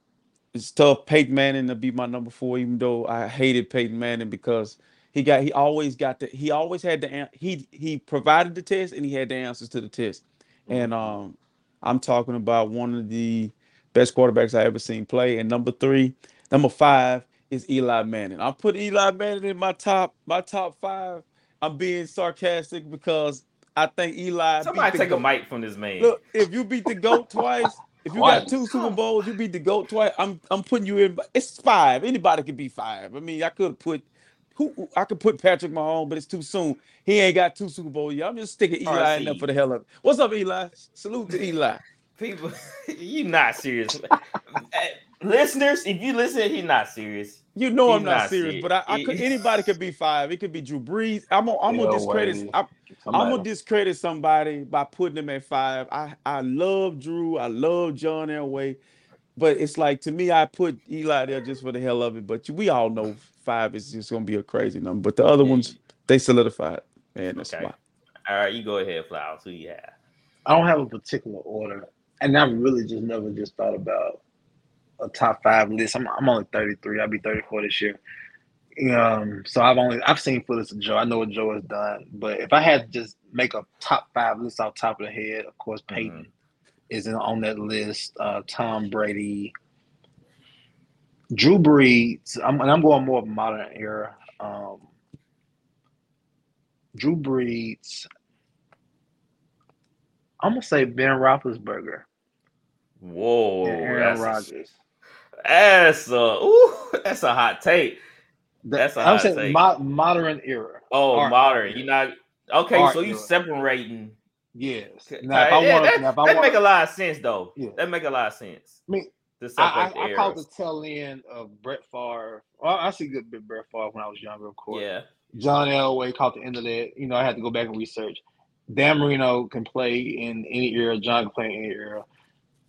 it's tough. Peyton Manning to be my number four, even though I hated Peyton Manning because he got he always got the he always had the he he provided the test and he had the answers to the test. And um, I'm talking about one of the best quarterbacks I ever seen play. And number three, number five is Eli Manning. I put Eli Manning in my top my top five. I'm being sarcastic because I think Eli. Somebody the take a mic from this man. Look, if you beat the GOAT twice, if you got two Super Bowls, you beat the GOAT twice. I'm I'm putting you in. It's five. Anybody could be five. I mean, I could put who I could put Patrick Mahomes, but it's too soon. He ain't got two Super Bowls yet. I'm just sticking Eli in there for the hell of it. What's up, Eli? Salute to Eli. People, you not serious. Eh, Listeners, if you listen, he's not serious. You know He's I'm not, not serious, serious. but I, I could anybody could be five. It could be Drew Brees. I'm gonna I'm gonna Yeah, discredit. I'm, I'm Somebody. gonna discredit somebody by putting them at five. I I love Drew. I love John Elway. but it's like to me, I put Eli there just for the hell of it. But we all know five is just gonna be a crazy number. But the other ones, they solidified. Man, that's Okay. why. All right, you go ahead, Flowers. Who you have? I don't have a particular order, and I really just never just thought about a top five list. I'm I'm only 33. I'll be 34 this year. Um, so I've only I've seen footage of Joe. I know what Joe has done, but if I had to just make a top five list off top of the head, of course Peyton is in, on that list. Uh, Tom Brady, Drew Brees. I'm, and I'm going more modern era. Um, Drew Brees. I'm gonna say Ben Roethlisberger Whoa, and Aaron that's a, Rodgers. that's a ooh, that's a hot take. That's a I'm hot saying mo- modern era. Oh, Art modern. era. You not okay? Art so you separating. Yes. Now, if I yeah, want, that, now, if I that want, make a lot of sense though. Yeah. That make a lot of sense. I mean, I, I, I the caught the tail end of Brett Favre. Well, I see a good bit of Brett Favre when I was younger, of course. Yeah. John Elway caught the end of that. You know, I had to go back and research. Dan Marino can play in any era. John can play in any era.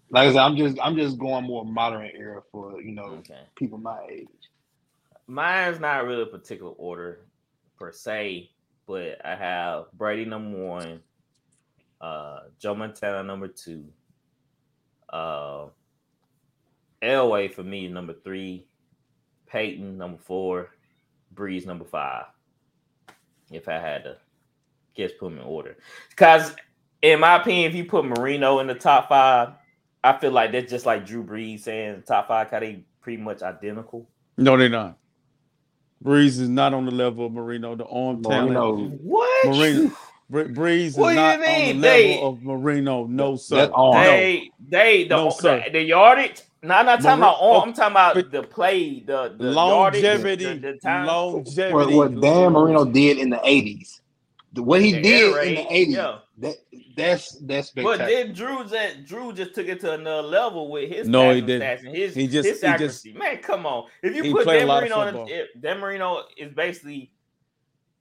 Like I said, I'm just I'm just going more modern era for you know Okay. people my age. Mine's not really a particular order per se, but I have Brady number one, uh, Joe Montana number two, uh, Elway for me number three, Peyton number four, Brees number five. If I had to guess put them in order, because in my opinion, if you put Marino in the top five, I feel like that's just like Drew Brees saying top five, cause they pretty much identical. No, they're not. Brees is not on the level of Marino. The arm talent. Marino, What? Marino. Bre- Brees is What do you not on mean? the They- level of Marino. No, sir. that arm. They they the No, sir. the, the yardage. No, I'm not talking Mari- about on. oh, I'm talking about the play, the, the longevity. yardage, the, the time. longevity. what, what Dan Marino did in the '80s, the, what he The did air in the '80s, yeah. that that's that's But then Drew just Drew just took it to another level with his No, he passing didn't. and his He just- his he just- accuracy. Man, come on! If you put Dan Marino, in football. the, if Dan Marino is basically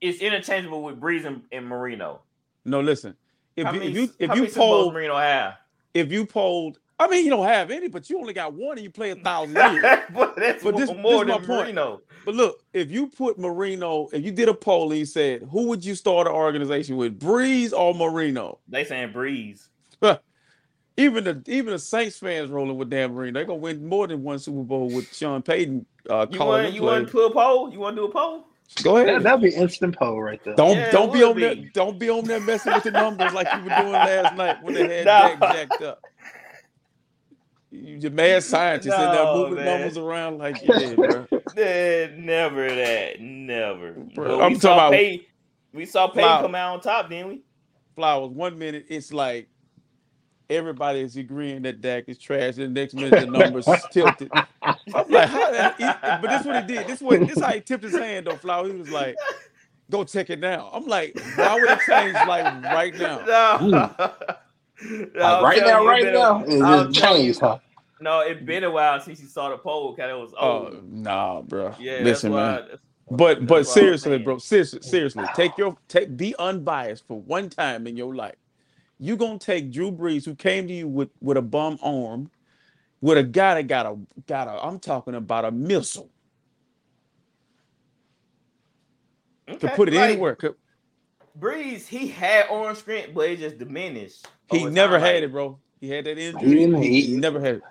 it's interchangeable with Brees and, and Marino. No, listen. If how you many, if you if how you many Super Marino have? if you polled, I mean you don't have any, but you only got one and you play a thousand years. but that's But this- more this my than point. Marino. But look, if you put Marino, if you did a poll and you said, who would you start an organization with, Brees or Marino? They saying Brees. Even the even the Saints fans rolling with Dan Marino. They're gonna win more than one Super Bowl with Sean Payton. Uh, You calling want them you want to do a poll? You want to do a poll? Go ahead. That, that'd be instant poll right there. Don't Yeah, don't be would on there. be. Don't be on there messing with the numbers like you were doing last night when they had No. Jack jacked up. You just mad scientist in there moving man. numbers around like yeah, bro. Never that. Never. Bro, I'm we saw talking about- Pay, we saw Pay Wow. come out on top, didn't we? Flowers. One minute it's like everybody is agreeing that Dak is trash, and the next minute the numbers tilted. I'm like, how, that- he- but this what he did. This what this how he tipped his hand though. Flower. He was like, go check it now. I'm like, why would it change like right now? No. Like right now, right now, it I'll just changed, huh? No, it's been a while since you saw the poll. Kind of was Oh old. nah, bro. yeah, Listen, that's why. man. that's- But but That's what seriously, bro, seriously, seriously, take your take be unbiased for one time in your life. You gonna take Drew Brees, who came to you with with a bum arm, with a guy that got a got a I'm talking about a missile. Could Okay, put it like, anywhere. Could, Brees, he had arm strength, but it just diminished. he oh, never time, had like- it, bro. He had that injury. He He, he- he never had it.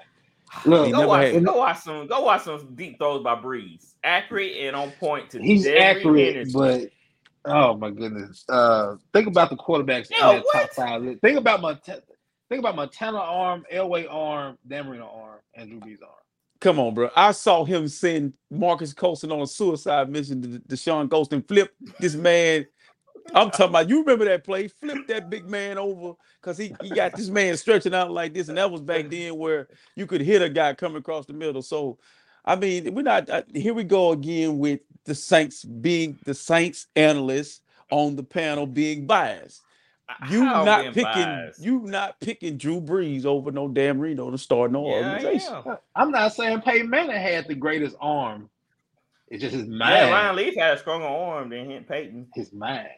Look, Go watch, had go watch some. Go watch some deep throws by Brees. Accurate and on point to he's accurate, energy. but oh my goodness. Uh, think about the quarterbacks Yo, in that what? top five. list. Think about Montana. Think about Montana arm, Elway arm, Dan Marino arm, and Drew Brees arm. Come on, bro. I saw him send Marques Colston on a suicide mission to Deshaun Colston. Flip this man. I'm talking about. You remember that play? Flip that big man over because he, he got this man stretching out like this, and that was back then where you could hit a guy coming across the middle. So, I mean, we're not. Uh, here we go again with the Saints being the Saints analysts on the panel being biased. You How not picking. biased? You not picking Drew Brees over no Dan Marino to start no Yeah, organization. am. I'm not saying Peyton Manning had the greatest arm. It's just his Yeah, mind. Ryan Leaf had a stronger arm than him, Peyton. His mind.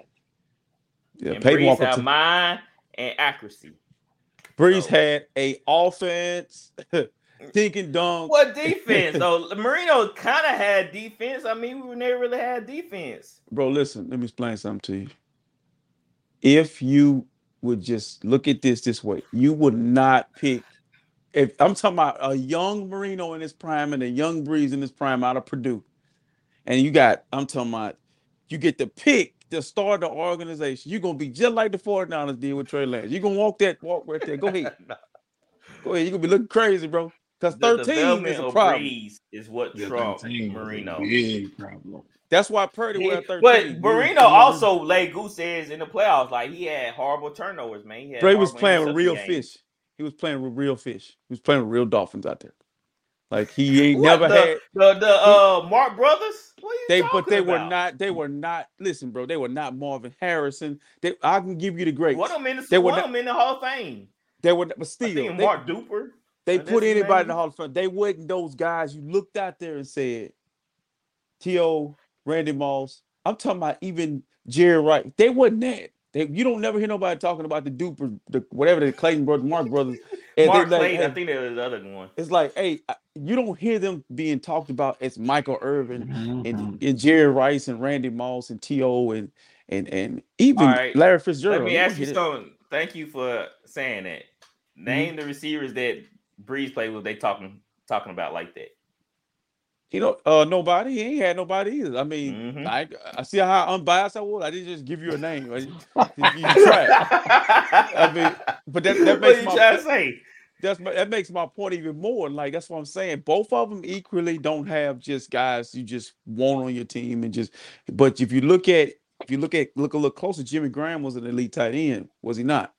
Yeah, and Peyton Brees Walker. had t- mind and accuracy. Brees So- had a offense thinking dunk. What defense though? Marino kind of had defense. I mean, we never really had defense. Bro, listen, let me explain something to you. If you would just look at this this way, you would not pick. If I'm talking about a young Marino in his prime and a young Brees in his prime out of Purdue, and you got, I'm talking about, you get to pick the start the organization. You're gonna be just like the 49ers did with Trey Lance. You're gonna walk that walk right there. Go ahead. Go ahead. You're gonna be looking crazy, bro. Because 13 is a of problem. Brees is what Yeah, trumped 13 Marino. Big problem. That's why Purdy He- wear 13. but Brees- Marino also laid goose eggs in the playoffs. Like he had horrible turnovers, man. He had Bro, was playing with real interception games. fish. He was playing with real fish. He was playing with real dolphins out there. Like he ain't What, never the, had the the uh Mark brothers. What they, but they were not. They were not. Listen, bro, they were not Marvin Harrison. They, I can give you the. One of them in the They were not- them in the Hall of Fame. They were, but still, they, Mark Duper. they put anybody in the name? Hall of Fame. They wasn't those guys. You looked out there and said, T.O., Randy Moss. I'm talking about even Jerry Wright. They wasn't that. They, you don't never hear nobody talking about the Duper, the whatever the Clayton brothers, Mark brothers. And they Mark like, Clayton. hey, I think there was the other one. it's like, hey, you don't hear them being talked about as Michael Irvin Mhm. and, and Jerry Rice and Randy Moss and T.O. and and and even All right, Larry Fitzgerald. Let me ask you hear something. Thank you for saying that. Name the receivers that Brees played with. They talking talking about like that. You know, uh, nobody. He ain't had nobody either. I mean, Mhm. I I see how unbiased I was. I didn't just give you a name. I, you, you tried. I mean, but that- that what makes you my- to say? That's my, that makes my point even more. Like that's what I'm saying. Both of them equally don't have just guys you just want on your team and just. But if you look at if you look at look a little closer, Jimmy Graham was an elite tight end, was he not?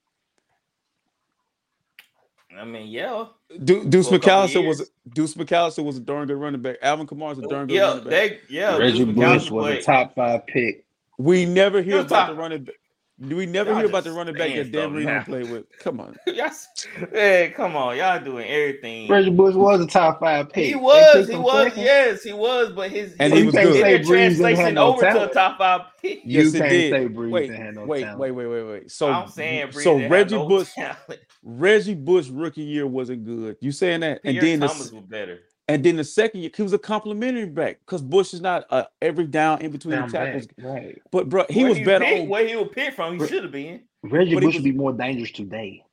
I mean, yeah, Du- Deuce For McAllister was. Deuce McAllister was a darn good running back. Alvin Kamara's a darn good yeah, running back. they yeah. Reggie Deuce Bush McAllister was a top five pick. We never hear about top- the running back. Do we never Y'all hear about the running back saying that Dan stuff Marino played with? Come on. Yes. Hey, come on, y'all doing everything. Reggie Bush was a top five pick. He was, he was, second. yes, he was, but his And his, he was can't good. his say Brees didn't have translation no over to a top five pick. You Yes, it can't did. say Brees wait, didn't have no wait, talent. wait, wait, wait, wait. So I'm saying, Brees so didn't have Reggie no Bush, talent. Reggie Bush rookie year wasn't good. You saying that? And Pierre then the, Thomas was better. and then the second year, he was a complimentary back because Bush is not a every down in between Down the tackles. back, Right. But bro, he Where was better picked- on Where he was picked from, he should have been. Reggie But Bush was- would be more dangerous today.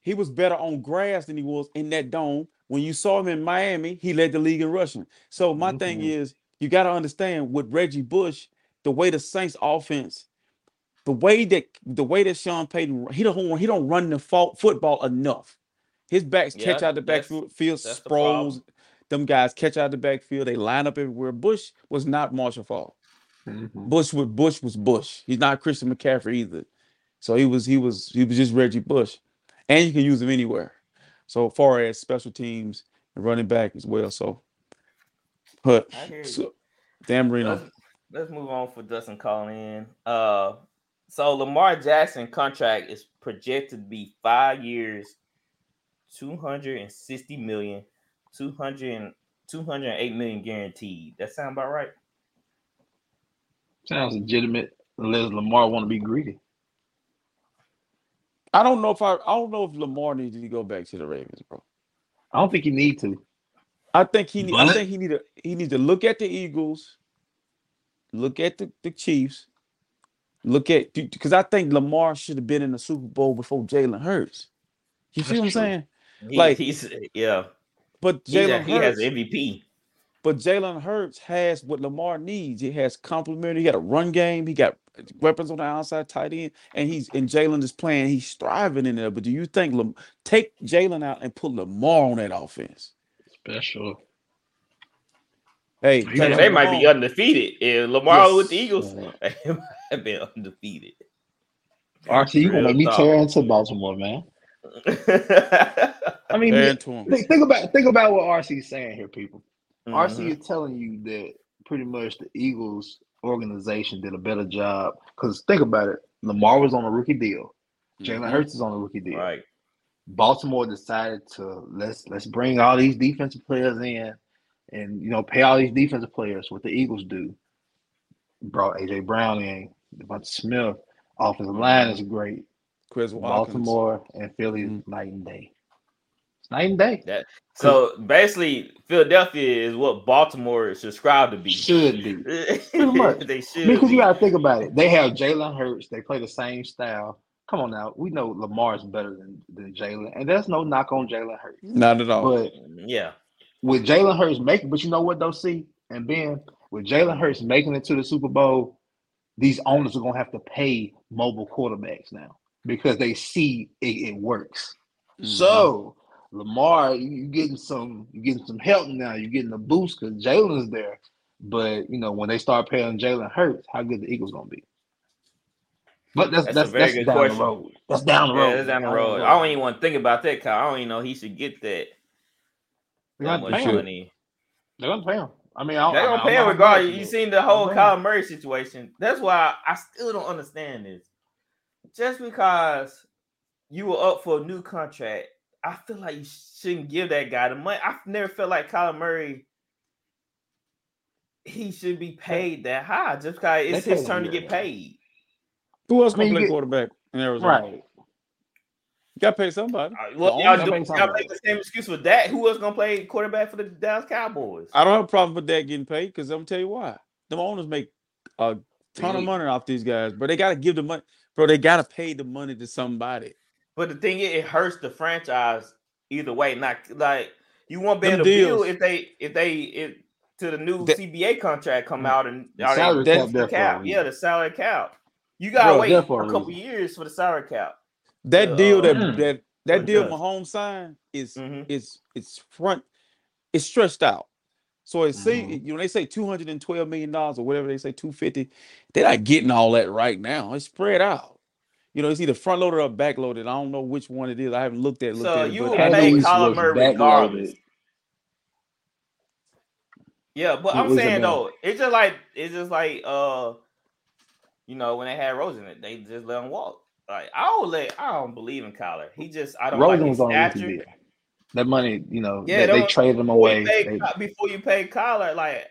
he was better on grass than he was in that dome. When you saw him in Miami, he led the league in rushing. So my thing Mhm. is, you got to understand with Reggie Bush, the way the Saints offense, the way that the way that Sean Payton, he don't he don't run the fo- football enough. His backs catch Yeah, out the that's- backfield, field, that's the sprawls. Them guys catch out the backfield. They line up everywhere. Bush was not Marshall Faulk. Mhm. Bush was Bush was Bush. He's not Christian McCaffrey either. So he was he was he was just Reggie Bush, and you can use him anywhere. So far as special teams and running back as well. So, but I hear you. so, Dan Marino. Let's, let's move on for Dustin calling in. Uh, so Lamar Jackson contract is projected to be five years, 260 million, 200, 208 million guaranteed. That sound about right? Sounds legitimate unless Lamar want to be greedy. I don't know if I I don't know if Lamar needs to go back to the Ravens, bro. I don't think you need to. I think he need, I think he need to he needs to look at the Eagles, look at the, the Chiefs, look at because I think Lamar should have been in the Super Bowl before Jalen Hurts. You see what I'm saying? He, Like- he's yeah, But Jalen he has MVP. but Jalen Hurts has what Lamar needs. He has complementary. He got a run game. He got weapons on the outside, tight end, and he's and Jalen is playing. He's striving in there. But do you think Lam, take Jalen out and put Lamar on that offense? Special. Hey, They, get might they me might be undefeated. If Lamar Yes. with the Eagles, They might have been undefeated. RT, you gonna Real make me talk. tear into Baltimore, man. I mean, Fair think, think about think about what RC is saying here, people. RC Mhm. is telling you that pretty much the Eagles organization did a better job. Because think about it, Lamar was on a rookie deal. Jalen Mhm. Hurts is on a rookie deal. Right. Baltimore decided to let's let's bring all these defensive players in, and you know pay all these defensive players what the Eagles do. Brought AJ Brown in, Devonta Smith. Offensive line is great. Chris Watkins. Baltimore and Philly is Mhm. night and day. It's night and day. That so basically, Philadelphia is what Baltimore is strive to be. Should be. Pretty much. they should. Because you got to think about it. They have Jalen Hurts. They play the same style. Come on now. We know Lamar's better than, than Jalen. And there's no knock on Jalen Hurts. Not at all. But yeah, with Jalen Hurts making, but you know what, though, see? And Ben, with Jalen Hurts making it to the Super Bowl, these owners are going to have to pay mobile quarterbacks now because they see it, it works. Mm-hmm. So, Lamar, you, you getting some, you getting some help now. You're getting a boost because Jalen's there. But you know, when they start paying Jalen Hurts, how good the Eagles gonna be? But that's That's, that's a very that's good down question. the road. That's down the road. Yeah, that's down the road. I don't even want to think about that, Kyle. I don't even know he should get that. They're that gonna pay him. money. They're gonna pay him. I mean, I They're don't, gonna I pay don't him regardless. You seen the whole they're Kyler Murray situation. That's why I still don't understand this. Just because you were up for a new contract, I feel like you shouldn't give that guy the money. I've never felt like Kyler Murray. He should be paid that high just because it's his turn to get paid. Who else I gonna mean, play get- quarterback in Arizona? Right. You gotta pay somebody. Uh, Well, The y'all, owners do, gotta pay y'all somebody. make the same excuse for that. Who else gonna play quarterback for the Dallas Cowboys? I don't have a problem with that getting paid because I'm gonna tell you why. The owners make a ton of money off these guys, but they gotta give the money, bro. They gotta pay the money to somebody. But the thing is, it hurts the franchise either way. Not like you won't be able to build deals. if they if they if to the new That- CBA contract come out and The salary cap the there for a cap. Yeah, the salary cap. You gotta Bro, wait for for a a couple reason. years for the salary cap. That deal that Mm. that that What deal does? Mahomes signed is Mhm. is it's front, it's stretched out. So it say Mhm. you know they say two hundred and twelve million dollars or whatever they say two fifty. They're not getting all that right now. It's spread out. You know, it's either front loaded or back loaded. I don't know which one it is. I haven't looked at it. Looked So at it, you will Pat pay Kyler Murray regardless. Yeah, but Who I'm saying though, it's just like it's just like uh, you know, when they had Rosen, it they just let him walk. Like I don't let, I don't believe in Kyler. He just I don't Rosen like was his on a stature. That money, you know, Yeah, they, they don't- traded him you away. pay They- before you pay Kyler, like,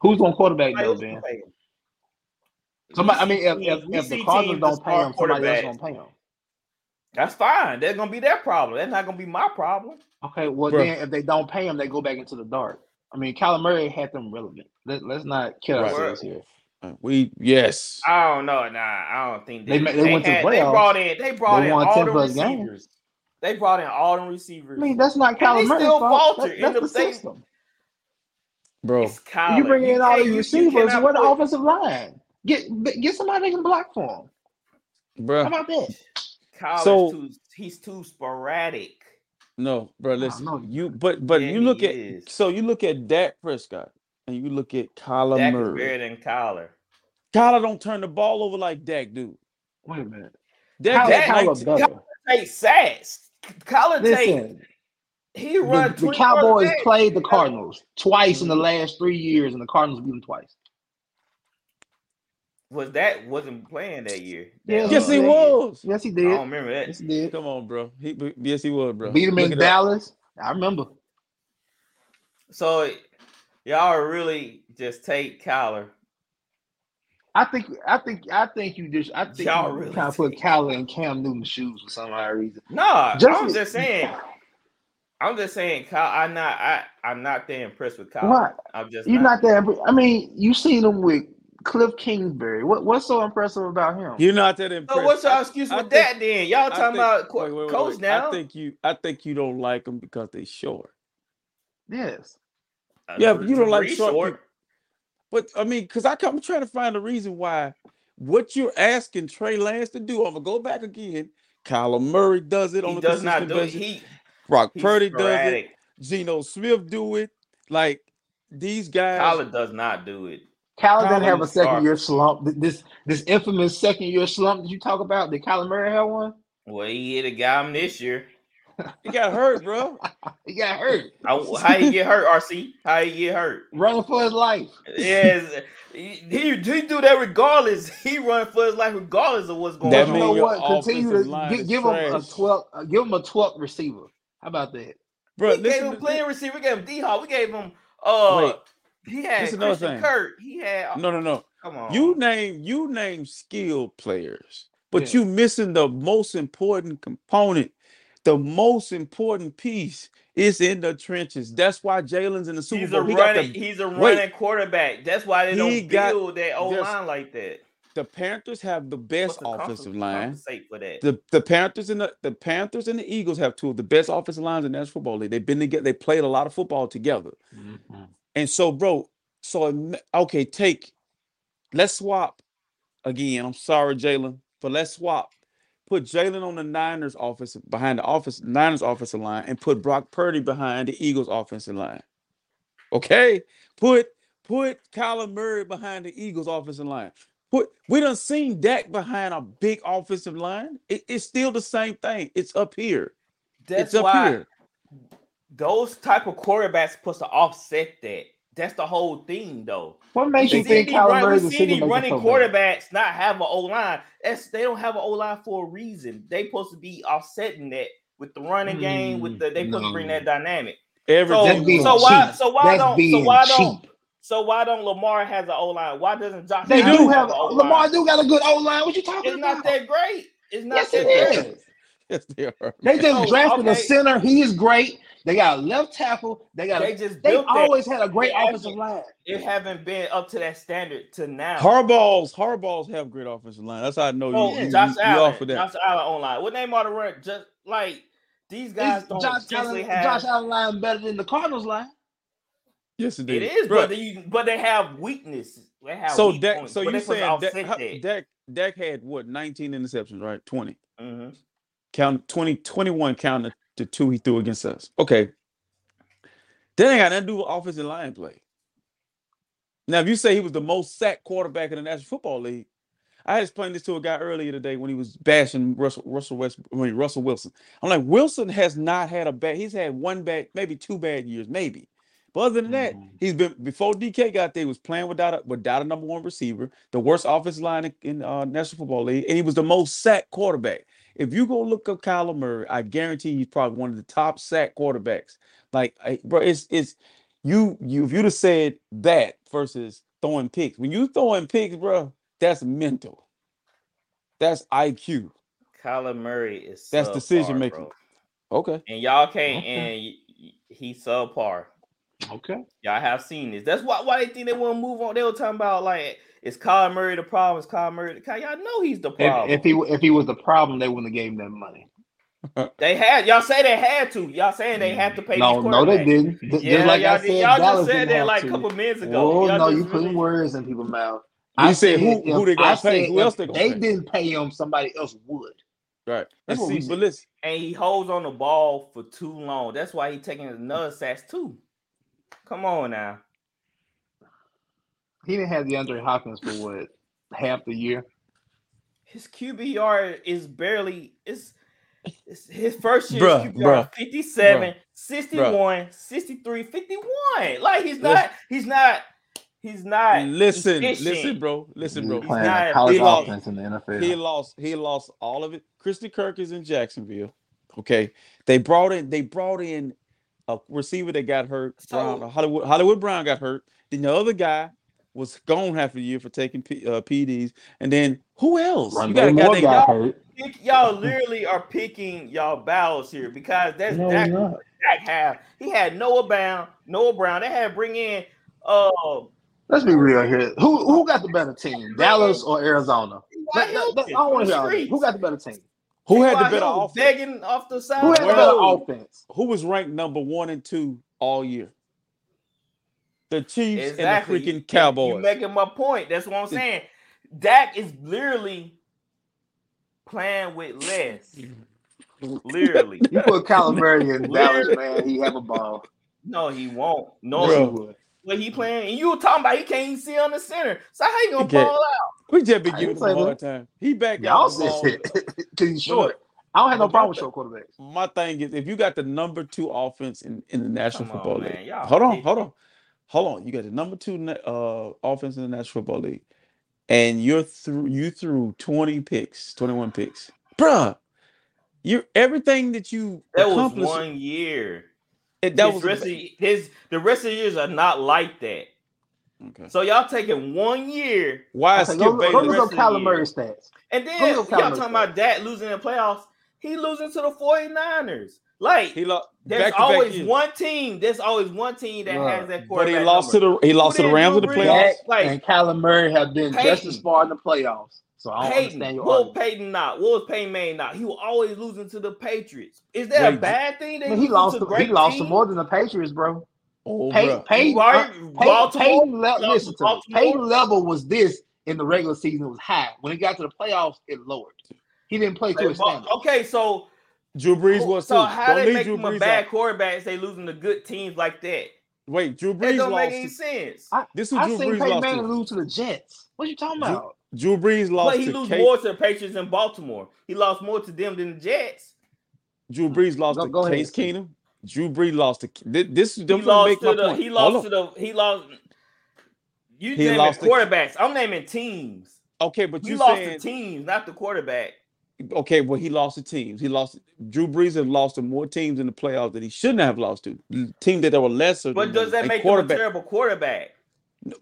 who's on quarterback though, who's gonna Ben? pay him? Somebody, I mean, if, if, if the see Cardinals don't pay him, somebody else quarterbacks. gonna pay him. That's fine. That's gonna be their problem. That's not gonna be my problem. Okay, well Bro. then if they don't pay him, they go back into the dark. I mean, Kyler Murray had them relevant. Let, let's not kid Right. ourselves here. We yes. I don't know. Nah, I don't think They they. ma- they went to playoffs. They brought in. They brought They in all the plus games. receivers. They brought in all the receivers. I mean, that's not And Kyler they Murray's still fault. falter That- in that's the- the system. Bro. You bring in all can't- you- you receivers, cannot where the offensive line? Get get somebody that can block for him. bro. How about that? Kyler's So- too. He's too sporadic. No, bro. Listen, no. you but but Yeah, you look at is. so you look at Dak Prescott and you look at Kyler Dak is Murray. better than Kyler. Kyler don't turn the ball over like Dak dude. Wait a minute. Dak How got is Dak- Kyler 19 better? Take sacks. Kyler take. Listen, He the, run. the Cowboys sacks. played the Cardinals twice in the Mhm. last three years, and the Cardinals beat them twice. Was that wasn't playing that year? Yeah, That, Yes, he uh, was. Yes, he did. I don't remember that. Yes, he did. Come on, bro. He yes, he was, bro. Beat him Look in it up. Dallas. I remember. So y'all really just take Kyler. I think I think I think you just I think Y'all you really kind of put think- Kyler in Cam Newton's shoes for some odd reason. Nah, Just- I'm just saying. I'm just saying, Kyle. I'm not. I. I'm not that impressed with Kyle. What? I'm just. You're not. not that. I mean, you seen him with Cliff Kingsbury. What what's so impressive about him? You're not that impressed. So what's y'all I- excuse I with think- that then? Y'all talking think- about co- wait, wait, wait, coach wait. now? I think you I think you don't like them because they short. Yes. Uh, Yeah, but you don't like Brees short. But I mean, because I come trying to find a reason why what you're asking Trey Lance to do. I'm gonna go back again. Kyler Murray does it on He a does not consistent do it. He. Brock He's Purdy does it. Geno Smith do it. Like these guys. Kyler does not do it. Kyler didn't have a second sharp. year slump. This this infamous second year slump that you talk about. Did Kyler Murray have one? Well, he hit a guy him this year. He got hurt, bro. He got hurt I, how he get hurt? RC? How he get hurt? running for his life. Yes, he, he he do that regardless. He run for his life regardless of what's going That you on. mean know what? Continue to line gi- is give him a trash. twelve. Uh, give him a twelfth receiver. How about that? Bro, we gave him to playing receiver. We gave him D Hop. We gave him uh. Wait. he had This is another Christian thing. Kurt. He had No, no, no. Come on. You name you name skilled players, but Yeah. you missing the most important component the most important piece is in the trenches. That's why Jalen's in the Super He's Bowl. a He running. the- He's a wait. running quarterback. That's why they He don't got- build that O line like that. the Panthers have the best the offensive line. compensate for that? The the Panthers and the, the Panthers and the Eagles have two of the best offensive lines in the National Football League. They've been together. They played a lot of football together. Mhm. And so, bro, so okay, take let's swap again. I'm sorry, Jalen, but let's swap. Put Jalen on the Niners offensive behind the office Niners offensive line and put Brock Purdy behind the Eagles offensive line. Okay, put put Kyler Murray behind the Eagles offensive line. Put we done seen Dak behind a big offensive line. It- it's still the same thing. It's up here. That's it's up why here. those type of quarterbacks supposed to offset that. That's the whole thing, though. What makes you think these Kyler run- Murray's we a see these decision running maker? quarterbacks not have an O line. That's they don't have an O line for a reason. They supposed to be offsetting that with the running game. With the they supposed to bring hmm. that dynamic. Every So, so why so why That's don't so why don't cheap. so why don't Lamar has an O line? Why doesn't Josh? They do have an O-line? Lamar do got a good O line. What you talking It's about? not that great. It's not yes, that it great. is. yes, they are. They just So, drafted a center. He is great. They got a left tackle. They got. They A, just they built that. always had a great They offensive line. It haven't been up to that standard to now. Harbaugh's Harbaugh's have great offensive line. That's how I know So you, you, Josh you, you Allen, off of that. Josh Allen online. What name are the run? Just like these guys Is don't Josh essentially Allen, have. Josh Allen line better than the Cardinals line. yes, it indeed. is, Bruh, but they, but they have weaknesses. They have so weak Dak, points, so but you they supposed to saying Dak, offset that. Dak, Dak had what 19 interceptions, right? 20. Mhm. Count 20, 21 counted to two he threw against us. Okay. That ain't got nothing to do with offensive line play. Now, if you say he was the most sacked quarterback in the National Football League, I had explained this to a guy earlier today when he was bashing Russell Russell West, I mean Russell Wilson. I'm like, Wilson has not had a bad. He's had one bad, maybe two bad years, maybe. But other than that, Mhm. he's been before DK got there. He was playing without a without a number one receiver, the worst offensive line in, in uh, National Football League, and he was the most sacked quarterback. If you go look up Kyler Murray, I guarantee he's probably one of the top sack quarterbacks. Like, I- bro, it's it's you you if you'd have said that versus throwing picks. When you throwing picks, bro, that's mental. That's IQ. Kyler Murray is That's subpar, decision making. bro. Okay. and y'all can't. Okay. And y- y- he's subpar. Okay. Y'all have seen this. That's why why they think they want to move on. They were talking about like is Kyler Murray the problem? Is Kyler Murray? The, Ky- y'all know he's the problem. If, if he if he was the problem, they wouldn't have gave him that money. they had y'all say they had to. Y'all saying they had to pay. No, these no, they didn't. Just, Yeah, just like y'all, I said, y'all Dallas just said that like a couple minutes ago. Oh Y'all no, you putting really- words in people's mouth. You said who- if- who they gonna pay, who else they gonna they pay? didn't pay him, somebody else would. Right. That's And what we see, but listen, and he holds on the ball for too long. That's why he's taking another sacks too. Come on now. He didn't have DeAndre Hopkins for what half the year. His QBR is barely it's, it's his first year Bruh, QBR bruh, 57, bruh, 61, 63, 51. Like he's not he's not he's not listen, efficient. listen, bro. Listen, bro. He's playing not- college he lost- offense in the NFL. He lost. He lost all of it. Christy Kirk is in Jacksonville. Okay, they brought in. They brought in a receiver that got hurt. So- Brown, Hollywood Hollywood Brown got hurt. Then the other guy was gone half a year for taking P, uh, PDs. And then who else? you got a guy got y'all. Pick- y'all literally are picking y'all battles here because that's No, Dak, we're. Dak have he had Noah Brown, Noah Brown. They had bring in uh Let's be real here. Who who got the better team, Dallas or Arizona? Let- let- let- I don't want to hear all. Who got the better team? who had the better Hill offense? begging off the side. Who had the the better offense? Who was ranked number one and two all year? The Chiefs Exactly. and the You- freaking Cowboys. You making my point. That's what I'm saying. Dak is literally playing with less. Literally. You put Kyler in Dallas, man. He have a ball. No, he won't. No, Yes, he would. what he playing, and you were talking about he can't even see on the center. So how you gonna Okay. ball out? we just be I giving didn't him a hard time. He back Y'all out the said it because he's But short. I don't have no problem my with short quarterbacks. my thing is if you got the number two offense in, in the National Come Football man. League. Y'all Hold on, hold on, hold on. You got the number two na- uh offense in the National Football League, and you're through you threw 20 picks, 21 picks. Bruh, you everything that you That was one year. it- that his was rest of, his the rest of the years are not like that. okay. So y'all taking one year, Why is Okay, Skip go, go Bayless? look rest up Kyler. Murray stats. and then y'all look at Kyler talking Murray about that losing in the playoffs. he losing to the 49ers. Like He lost. there's always one team. There's always one team that Bruh. has that But he lost number. to the he lost to the did Rams in the Drew Brees? playoffs. Dak Like, and Kyler Murray have been just as far in the playoffs. So I don't Peyton, understand your what was. Peyton not? What was Peyton Manning not? He was always losing to the Patriots. Is that a bad thing? They Man, he losing lost. to To, great he lost to more than the Patriots, bro. Oh, Peyton. Peyton, Right, uh, Peyton, Peyton le- lost listen to to me. Peyton level was this in the regular season. It was high. When it got to the playoffs, it lowered. He didn't play to his standard. Okay, so Drew Brees was so too. how Don't they leave make Drew him a bad out. quarterback? if They losing to good teams like that. Wait, Drew That Brees don't make lost. any to- sense. I, This who I Drew seen Brees Peyton lost Manning to. lose to the Jets. What you talking about? Drew Brees lost But he to lose K- more to the Patriots in Baltimore. He lost more to them than the Jets. Drew Brees lost Go- to go ahead, Case Steve. Keenum. Drew Brees lost to this. this He them finna lost make to my the. point. He lost to the. He lost. You He naming lost to- quarterbacks. I'm naming teams. Okay, but You you lost saying to teams, not the quarterback. Okay? Well, he lost to teams. He lost. Drew Brees has lost to more teams in the playoffs that he shouldn't have lost to. Teams that there were lesser. But does that make him a terrible quarterback?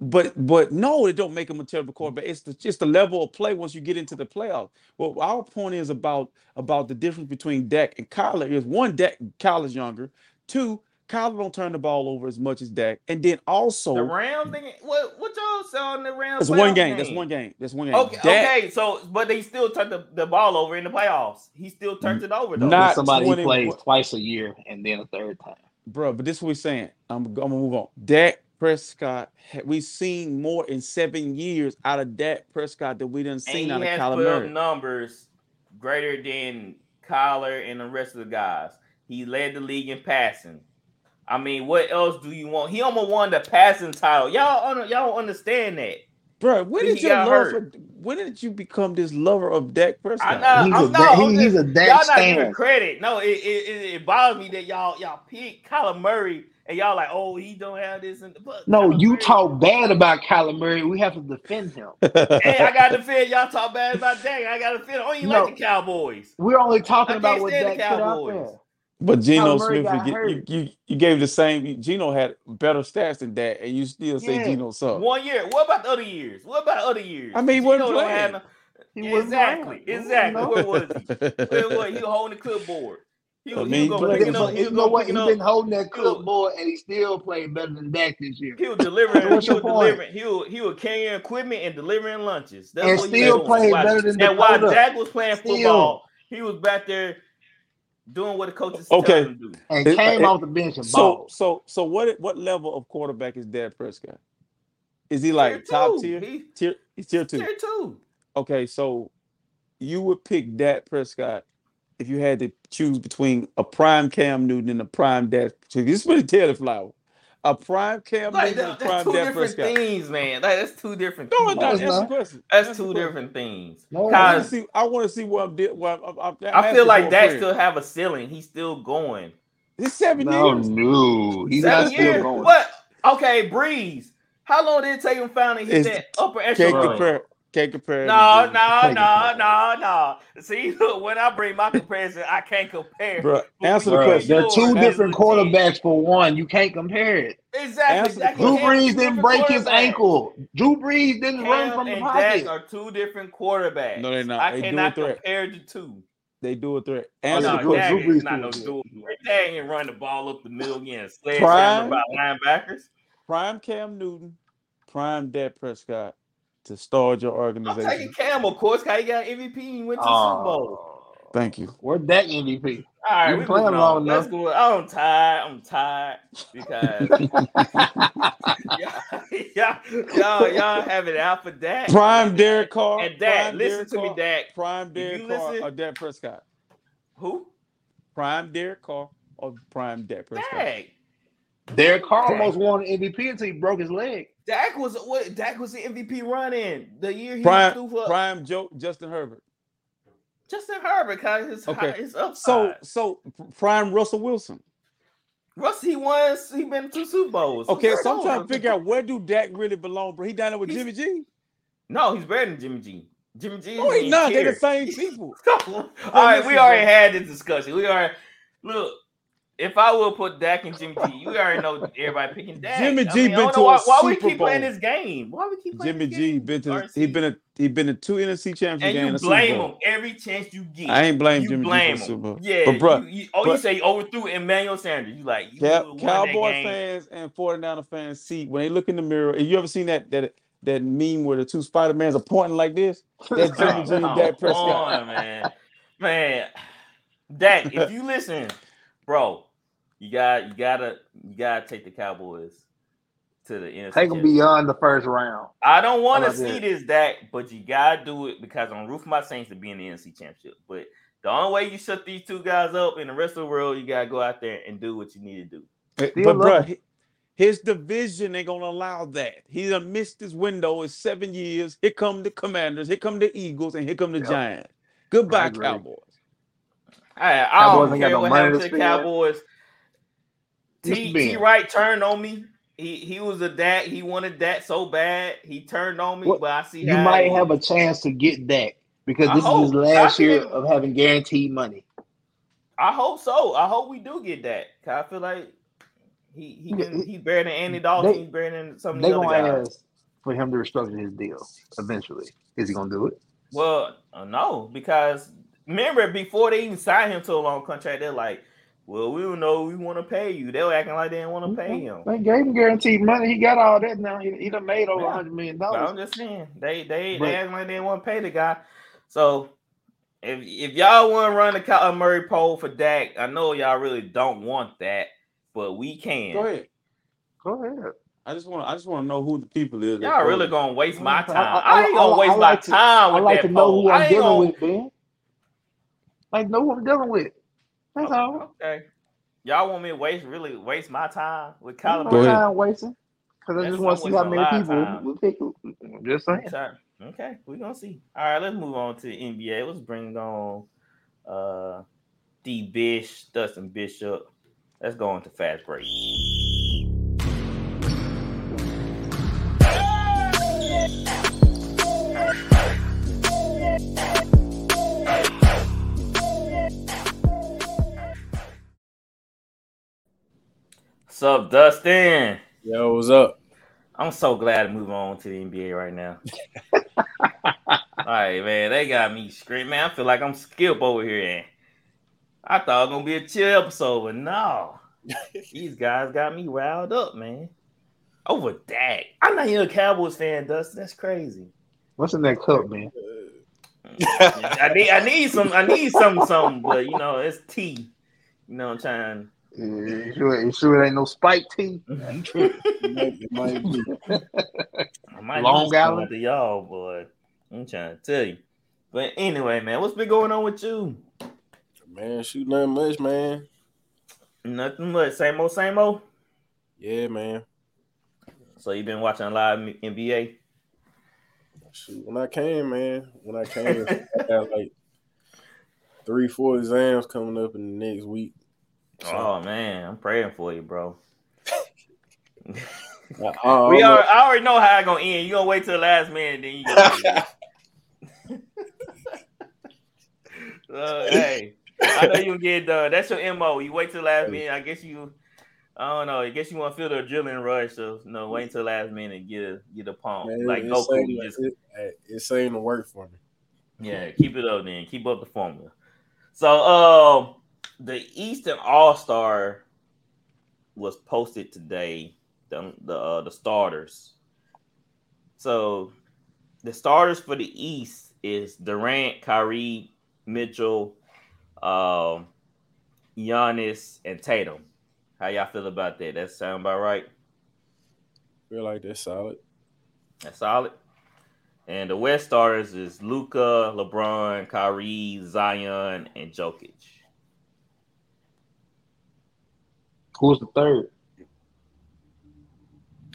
But but no, it don't make him a terrible quarterback. It's the, just the level of play once you get into the playoffs. Well, our point is about about the difference between Dak and Kyler is one, Dak Kyler's younger. Two, Kyler don't turn the ball over as much as Dak, and then also The Rams, nigga, what what y'all saw in the Rams? it's one playoff game. That's one game. That's one game. Okay, Dak- okay, so but they still turned the, the ball over in the playoffs. He still turned it over though. Not somebody 20 plays twice a year and then a third time. bro. But this is what we're saying. I'm, I'm gonna move on. Dak Prescott, we've seen more in seven years out of Dak Prescott than we didn't see out of has Kyler put Murray. numbers greater than Kyler and the rest of the guys. He led the league in passing. I mean, what else do you want? He almost won the passing title. Y'all, un- y'all don't understand that. Bro, when did your got love for, when did you become this lover of Dak Prescott? I know. He's I'm a not. da- I'm he- he's a Dak y'all not giving credit. No, it, it, it, it bothers me that y'all y'all pick Kyler Murray and y'all like, oh, he don't have this. In the but No, Kyler you Murray- talk bad about Kyler Murray. We have to defend him. Hey, I got to defend y'all. Talk bad about Dak. I got to defend. Oh, you No. like the Cowboys? We're only talking I about can't what stand the Dak put out Cowboys. there. But Geno Kyler Murray Smith, you, got you, hurt. you you gave the same. Geno had better stats than that, and you still say Yeah. Geno sucked. One year. What about the other years? What about the other years? I mean, he wasn't Geno don't playing. have no- He wasn't exactly. playing. Exactly. You? Where was he? Where was he? He was holding the clipboard. He I was, mean, he was gonna But, pick it but up. He you know gonna what? pick He's it been holding that clipboard, and he still played better than Dak this year. He was delivering. What's he your was point? delivering. He was, he was carrying equipment and delivering lunches. That's And what he still was doing. playing While- better than And while Dakota. Dak was playing Still. football, he was back there doing what the coaches Okay. tell him to do. And It- came it- off the bench and So balled. so so what what level of quarterback is Dak Prescott? Is he like Tier top two. tier? He- Tier he's tier two. Tier two. Okay, so you would pick Dak Prescott if you had to choose between a prime Cam Newton and a prime Dak. So this is really Taylor Flower. A prime Cam Like Newton that, a that's prime two Dak different Prescott. things, man. Like that's two different. No, things. it's not. it's Answer the not. That's two question. different things. No, I want to see. I want to see what I'm. Di- what I'm, I'm, I'm I feel like for Dak friend. still have a ceiling. He's still going. It's seven No, years. no, he's Seven not still years? going. What? Okay, Brees. How long did it take him finally hit It's- that upper echelon? Compare. Can't compare. No, anything. no, no, no, no. See, look, when I bring my comparison, I can't compare. Bro, answer when the question. they're two that's different legit. quarterbacks for one. You can't compare it. Exactly. Answer the Drew Brees didn't break his ankle. Drew Brees didn't run from the and pocket. Dak are two different quarterbacks. No, they're not. I They do a cannot threat. compare the two. They do a threat. Oh, Answer no, the no, question. Dak Drew is Brees not no do dude. Dak ain't run the ball up the middle again. Prime- Sledgehammer by linebackers. Prime Cam Newton, prime Dak Prescott to start your organization. I'm taking organization. Cam, of course, because he got MVP and went to the Super oh. Bowl. Oh, Thank you. where's that MVP? All right, we playing moving long on. enough. Let's go. I'm tired. I'm tired because y'all, y'all, y'all, y'all have it out for Dak. Prime Derek Carr. And Dak, listen Derek to me, Carr, Dak. Prime Derek you Carr listen- or Dak Prescott. Who? Prime Derek Carr or prime Dak Prescott. Dak. Derek Carr almost won an MVP until he broke his leg. Dak was what? Dak was the MVP running the year he Prime threw for prime Joe Justin Herbert. Justin Herbert. Cause his Okay. his upside. So so prime Russell Wilson. Russ, he won. He been to Super Bowls. Okay, so I'm trying to figure out where do Dak really belong, bro. He down there with He's- Jimmy G. No, he's better than Jimmy G. Jimmy G. No, he's not. They're the same people. All right, we already had this discussion. We are look. If I will put Dak and Jimmy G, you already know everybody picking Dak. Jimmy I G mean, been to why, why we keep playing this game. Why we keep playing Jimmy this G game? been to he been a he been a two NFC championship and games. you and a Super blame him every chance you get. I ain't blame you Jimmy G blame Super him. Bowl. Yeah, But, bruh, you, you, oh, you say you overthrew Emmanuel Sanders. You like you Cow- Cowboy fans and 49er fans see when they look in the mirror. Have you ever seen that that that meme where the two Spider Mans are pointing like this? That's Jimmy G and Dak Prescott. on, man. Man, Dak, if you listen, bro, you got you gotta you gotta take the Cowboys to the NFC. Take them beyond the first round. I don't want to see this, Dak, but you gotta do it because I'm rooting for my Saints to be in the NFC Championship. But the only way you shut these two guys up in the rest of the world, you gotta go out there and do what you need to do. But, Still bro, his division ain't gonna allow that. He done missed his window in seven years. Here come the Commanders. Here come the Eagles, and here come the Yep. Giants. Goodbye. Cowboys. I, I Cowboys don't ain't got care no what money happened to to the spend. Cowboys. T. T. Wright turned on me. He he was a dat. He wanted that so bad. He turned on me, What- but I see You might he- have a chance to get that because I this is his last I year think- of having guaranteed money. I hope so. I hope we do get that. 'Cause I feel like he he Yeah, can, it- he better than Andy Dalton. they- He's better than some of the other guys. ask for him to restructure his deal eventually. Is he gonna do it? Well, uh, no, because remember before they even signed him to a long contract, they're like, "Well, we don't know. We want to pay you." They were acting like they didn't want to pay him. They gave him guaranteed money. He got all that now. He, he done made over a Yeah. hundred million dollars. I'm just saying they they But- they acting like they didn't want to pay the guy. So if if y'all want to run the Kyler Murray poll for Dak, I know y'all really don't want that, but we can. Go ahead. Go ahead. I just want I just want to know who the people is. Y'all really voted. gonna waste my time. I- I, I- ain't gonna I waste like my to- time I with like that to know poll. who I I'm ain't dealing gonna- with, Ben. Like know who I'm dealing with. That's all. Okay. Y'all want me to waste really waste my time with Kyler No Go ahead. time wasting. Because I just want to see how many people time. will pick. I'm just saying. Sorry. Okay, we're gonna see. All right, let's move on to the NBA. Let's bring on uh D Bish, Dustin Bishop. Let's go into fast break. What's up, Dustin? Yo, what's up? I'm so glad to move on to the NBA right now. All right, man, they got me screaming. Man, I feel like I'm Skip over here. And I thought it was gonna be a chill episode, but no, these guys got me riled up, man. Over Dak. I'm not even a Cowboys fan, Dustin. That's crazy. What's in that cup, man? I need, I need some, I need some, something, but you know, it's tea. You know, I'm trying. Yeah, you sure, you sure it ain't no spike tea? It might be. I might Long need some Island? to y'all, boy. I'm trying to tell you. But anyway, man, what's been going on with you? Man, shoot nothing much, man. Nothing much. Same old, same old. Yeah, man. So you been watching a lot of NBA? Shoot, when I came, man, when I came, I got like three, four exams coming up in the next week. So, Oh man, I'm praying for you, bro. I, I, we I'm are. a- I already know how it's gonna end. You gonna wait till the last minute, then you. Gonna uh, hey, I know you gonna get it done. That's your mo. You wait till the last minute. I guess you. I don't know. I guess you want to feel the adrenaline rush. So no, wait until the last minute and get a get a pump man, like it, Goku. seemed You just it, it, it to work for me. Yeah, keep it up then. Keep up the formula. So um the Eastern All Star was posted today. The the uh, the starters. So the starters for the East is Durant, Kyrie, Mitchell, um, Giannis, and Tatum. How y'all feel about that? That sound about right? Feel like that's solid. That's solid. And the West starters is Luka, LeBron, Kyrie, Zion, and Jokic. Who's the third?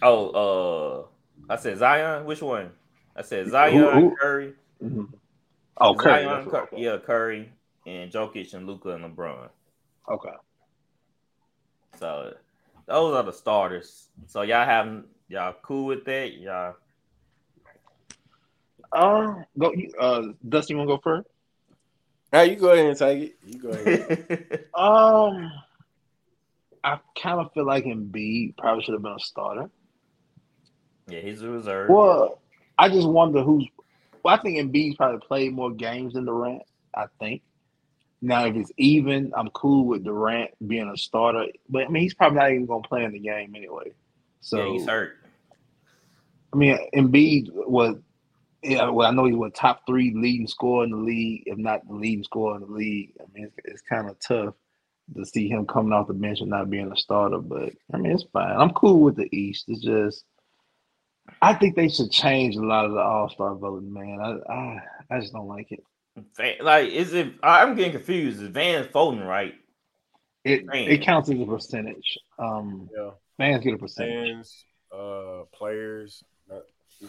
Oh, uh, I said Zion. Which one? I said Zion, Who- who- Curry. Mhm. Oh, Curry. Zion, that's Cur- yeah, Curry, and Jokic, and Luka, and LeBron. Okay. So those are the starters. So y'all have y'all cool with that? Y'all. Uh, go. Uh, Dusty, you want to go first? Hey, you go ahead and take it. You go ahead. Um, I kind of feel like Embiid probably should have been a starter. Yeah, he's a reserve. Well, I just wonder who's. Well, I think Embiid's probably played more games than Durant. I think. Now, if it's even, I'm cool with Durant being a starter. But I mean, he's probably not even going to play in the game anyway. So yeah, he's hurt. I mean, Embiid was. Yeah, well, I know he was top three leading scorer in the league, if not the leading scorer in the league. I mean, it's, it's kind of tough to see him coming off the bench and not being a starter. But I mean, it's fine. I'm cool with the East. It's just I think they should change a lot of the All Star voting, man. I, I I just don't like it. Like, is it? I'm getting confused. Is Van voting right? It it counts as a percentage. Um, Yeah. fans get a percentage. Fans, uh, players, uh,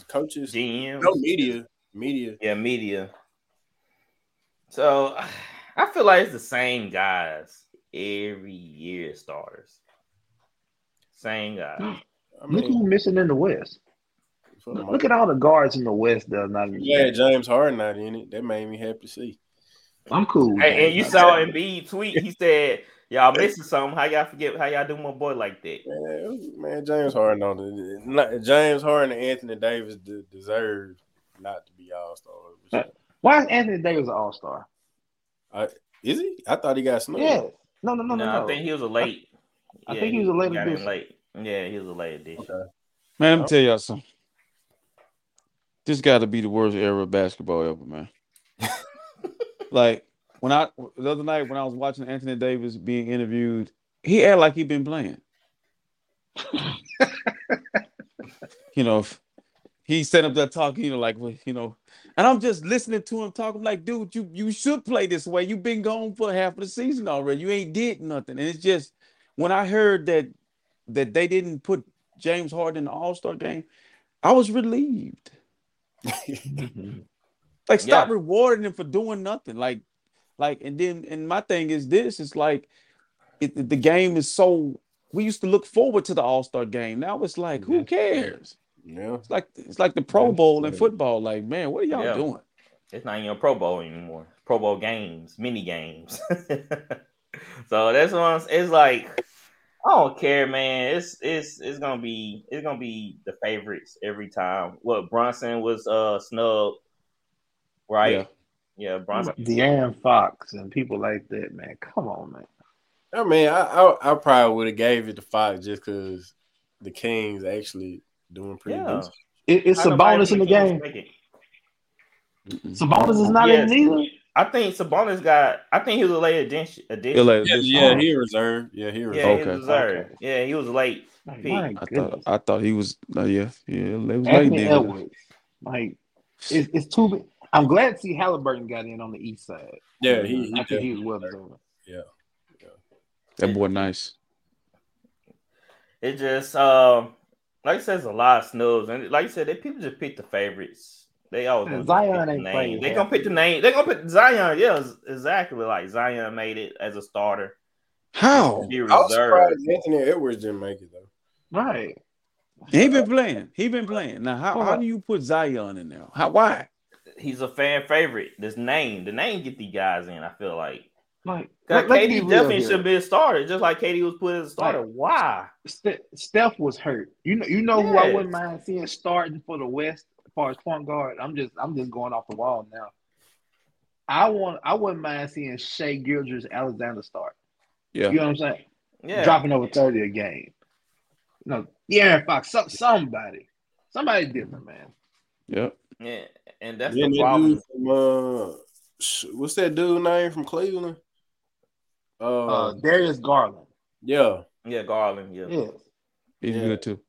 coaches, GM, no media, media. Yeah, media. So I feel like it's the same guys every year starters. Same guys. Look who's missing in the West. Look, look at all the guards in the West that are not even. Yeah, James Harden not in it. That made me happy to see. I'm cool. Hey, and you saw Embiid tweet. He said, "Y'all missing something. How y'all forget? How y'all do my boy like that?" Man, man James Harden on the not, James Harden and Anthony Davis de- deserve not to be all stars. Why is Anthony Davis an All Star? Uh, is he? I thought he got snubbed. Yeah. No, no, no, no, No, no. I think he was a late. I yeah, think he was a late got in addition. late. Yeah, he was a late addition. Man, let me tell y'all something. This got to be the worst era of basketball ever, man. like when I the other night when I was watching Anthony Davis being interviewed, he acted like he been playing. you know, if he set up that talking, you know, like you know, and I'm just listening to him talk. I'm like, dude, you you should play this way. You've been gone for half of the season already. You ain't did nothing. And it's just when I heard that that they didn't put James Harden in the All Star game, I was relieved. like, stop rewarding him for doing nothing. Like, like, and then, and my thing is this: it's like it, the game is so. We used to look forward to the All Star game. Now it's like, who cares? Yeah, it's like it's like the Pro Bowl in football. Like, man, what are y'all Yeah. doing? It's not even a Pro Bowl anymore. Pro Bowl games, mini games. so that's what I'm, it's like. I don't care, man. It's it's it's gonna be it's gonna be the favorites every time. What Brunson was uh snubbed, right? Yeah. Yeah, Brunson. De'Aaron Fox and people like that, man. Come on, man. I mean, I I, I probably would have gave it to Fox just because the Kings actually doing pretty Yeah. good. It, it's How a bonus in the game. Sabonis is not Yes. in either. I think Sabonis got. I think he was a late addition. addition. Yeah, yeah, he reserved. Yeah, he Yeah, reserved. he was Okay. reserved. Yeah, he was late. Like, my I thought goodness. I thought he was. Uh, yeah, yeah. It was late Anthony then. Edwards. Like, it's, it's too. big. I'm glad to see Halliburton got in on the east side. Yeah, he, he I think he was definitely well deserved. deserved. Yeah. That boy nice. It just um like I said, it's a lot of snubs, and like you said, they people just pick the favorites. They always Yeah, gonna just Zion pick the ain't name. They half gonna pick the name. They gonna pick Zion. Yeah, exactly. Like Zion made it as a starter. How? He I was reserved. surprised Anthony Edwards didn't make it though. Right. He been playing. He been playing. Now, how, how do you put Zion in there? How? Why? He's a fan favorite. This name, the name, get these guys in. I feel like. Like, Cause let, let's be KD real definitely here. should be a starter, just like KD was put as a starter. Why? Ste- Steph was hurt. You know, you know who I wouldn't mind seeing starting for the West as far as point guard. I'm just, I'm just going off the wall now. I want, I wouldn't mind seeing Shai Gilgeous-Alexander start. Yeah. You know what I'm saying? Yeah. Dropping over thirty a game. No, yeah, Fox, some, somebody, somebody different, man. Yep. Yeah, and that's Then the problem. from uh, what's that dude name from Cleveland? Uh, Uh, Darius Garland. yeah, Yeah, Garland. Yeah. Yeah. He's Yeah. good too.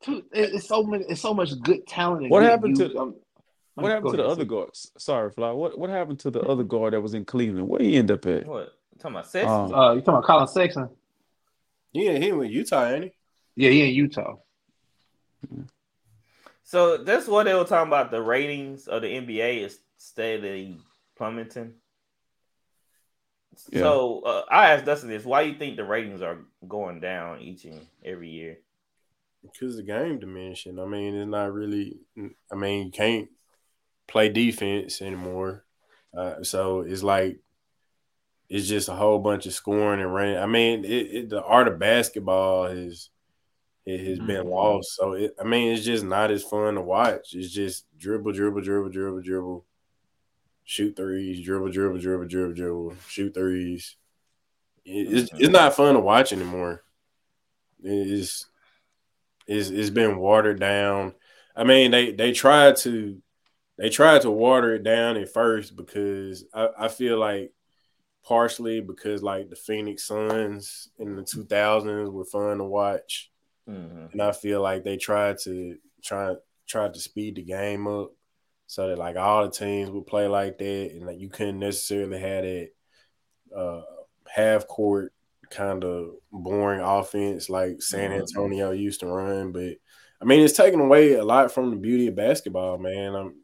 Too- It's so many, it's so much good talent. What good happened to- youth. Um, What happened to the other Sid. guards? Sorry, Fly. What what happened to the other guard that was in Cleveland? Where he end up at? What? You talking about Sexton? Um, Uh, you talking about Collin Sexton? yeah, he with Utah, ain't he? Yeah, he in Utah. So that's what they were talking about. The ratings of the NBA is steadily plummeting. Yeah. So uh, I asked Dustin this: Why you think the ratings are going down each and every year? Because the game dimension. I mean, it's not really. I mean, you can't play defense anymore. Uh, so it's like it's just a whole bunch of scoring and running. I mean, it, it, the art of basketball is it has been Mm-hmm. lost. So it, I mean, it's just not as fun to watch. It's just dribble, dribble, dribble, dribble, dribble, shoot threes, dribble, dribble, dribble, dribble, dribble, shoot threes. It's, it's not fun to watch anymore. It's it's it's been watered down. I mean, they they tried to they tried to water it down at first because I, I feel like partially because like the Phoenix Suns in the 2000s were fun to watch Mhm. and I feel like they tried to try tried to speed the game up so that like all the teams would play like that, and like you couldn't necessarily have that uh, half court kind of boring offense like San Antonio used to run. But I mean, it's taken away a lot from the beauty of basketball, man. I'm,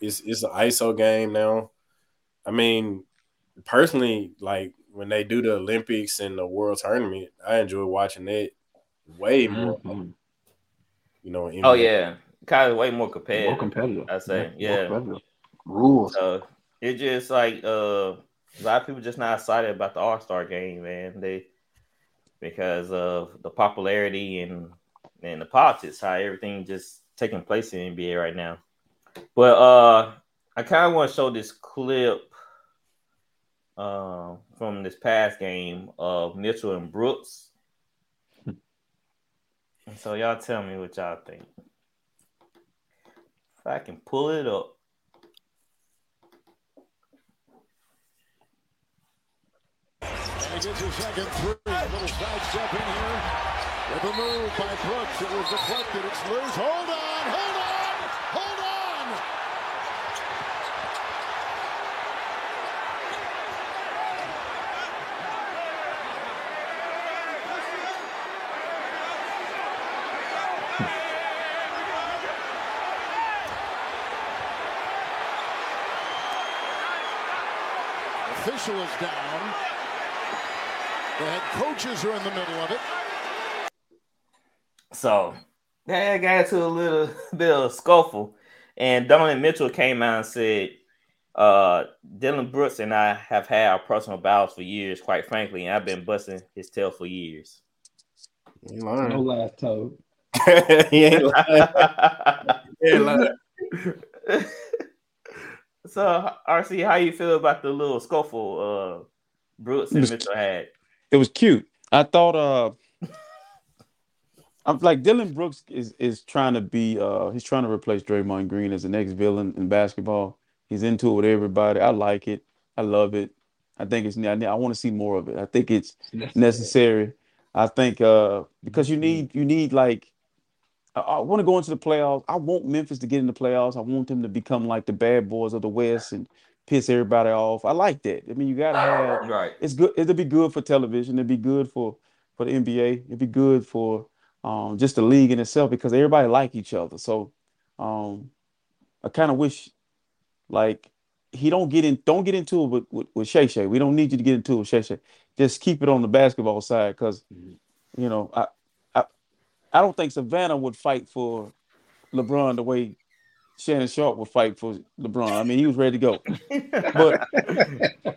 it's it's an ISO game now. I mean, personally, like when they do the Olympics and the World Tournament, I enjoy watching that way more. Mhm. You know, Oh yeah, kind of way more competitive. More competitive. I say, More yeah. Rules. So it just like uh, a lot of people just not excited about the All Star game, man. They because of the popularity and and the politics, how everything just taking place in NBA right now. But uh, I kind of want to show this clip uh, from this past game of Mitchell and Brooks. So y'all tell me what y'all think. I can pull it up. And he gets his second three. A little side step in here. With a move by Brooks. It was deflected. It's loose. Hold on. Hold on. Hold on. Official is down. The head coaches are in the middle of it. So that got into a little bit of a scuffle. And Donovan Mitchell came out and said, uh, Dillon Brooks and I have had our personal battles for years, quite frankly, and I've been busting his tail for years. He lying. No last toe. he ain't lying. he ain't lying. So RC, how you feel about the little scuffle uh Brooks and It was- Mitchell had? It was cute. I thought uh I'm like Dillon Brooks is is trying to be uh he's trying to replace Draymond Green as the next villain in basketball. He's into it with everybody. I like it. I love it. I think it's I, I want to see more of it. I think it's necessary. I think uh because you need you need like I, I want to go into the playoffs. I want Memphis to get in the playoffs. I want them to become like the bad boys of the West and piss everybody off. I like that. I mean, you gotta have Right. it's good. It'll be good for television. It'll be good for for the NBA. It'll be good for um, just the league in itself because everybody like each other. So um, I kind of wish like he don't get in don't get into it with, with, with Shay Shay. We don't need you to get into it with Shay Shay. Just keep it on the basketball side because you know I, I I don't think Savannah would fight for LeBron the way Shannon Sharpe would fight for LeBron. I mean, he was ready to go. But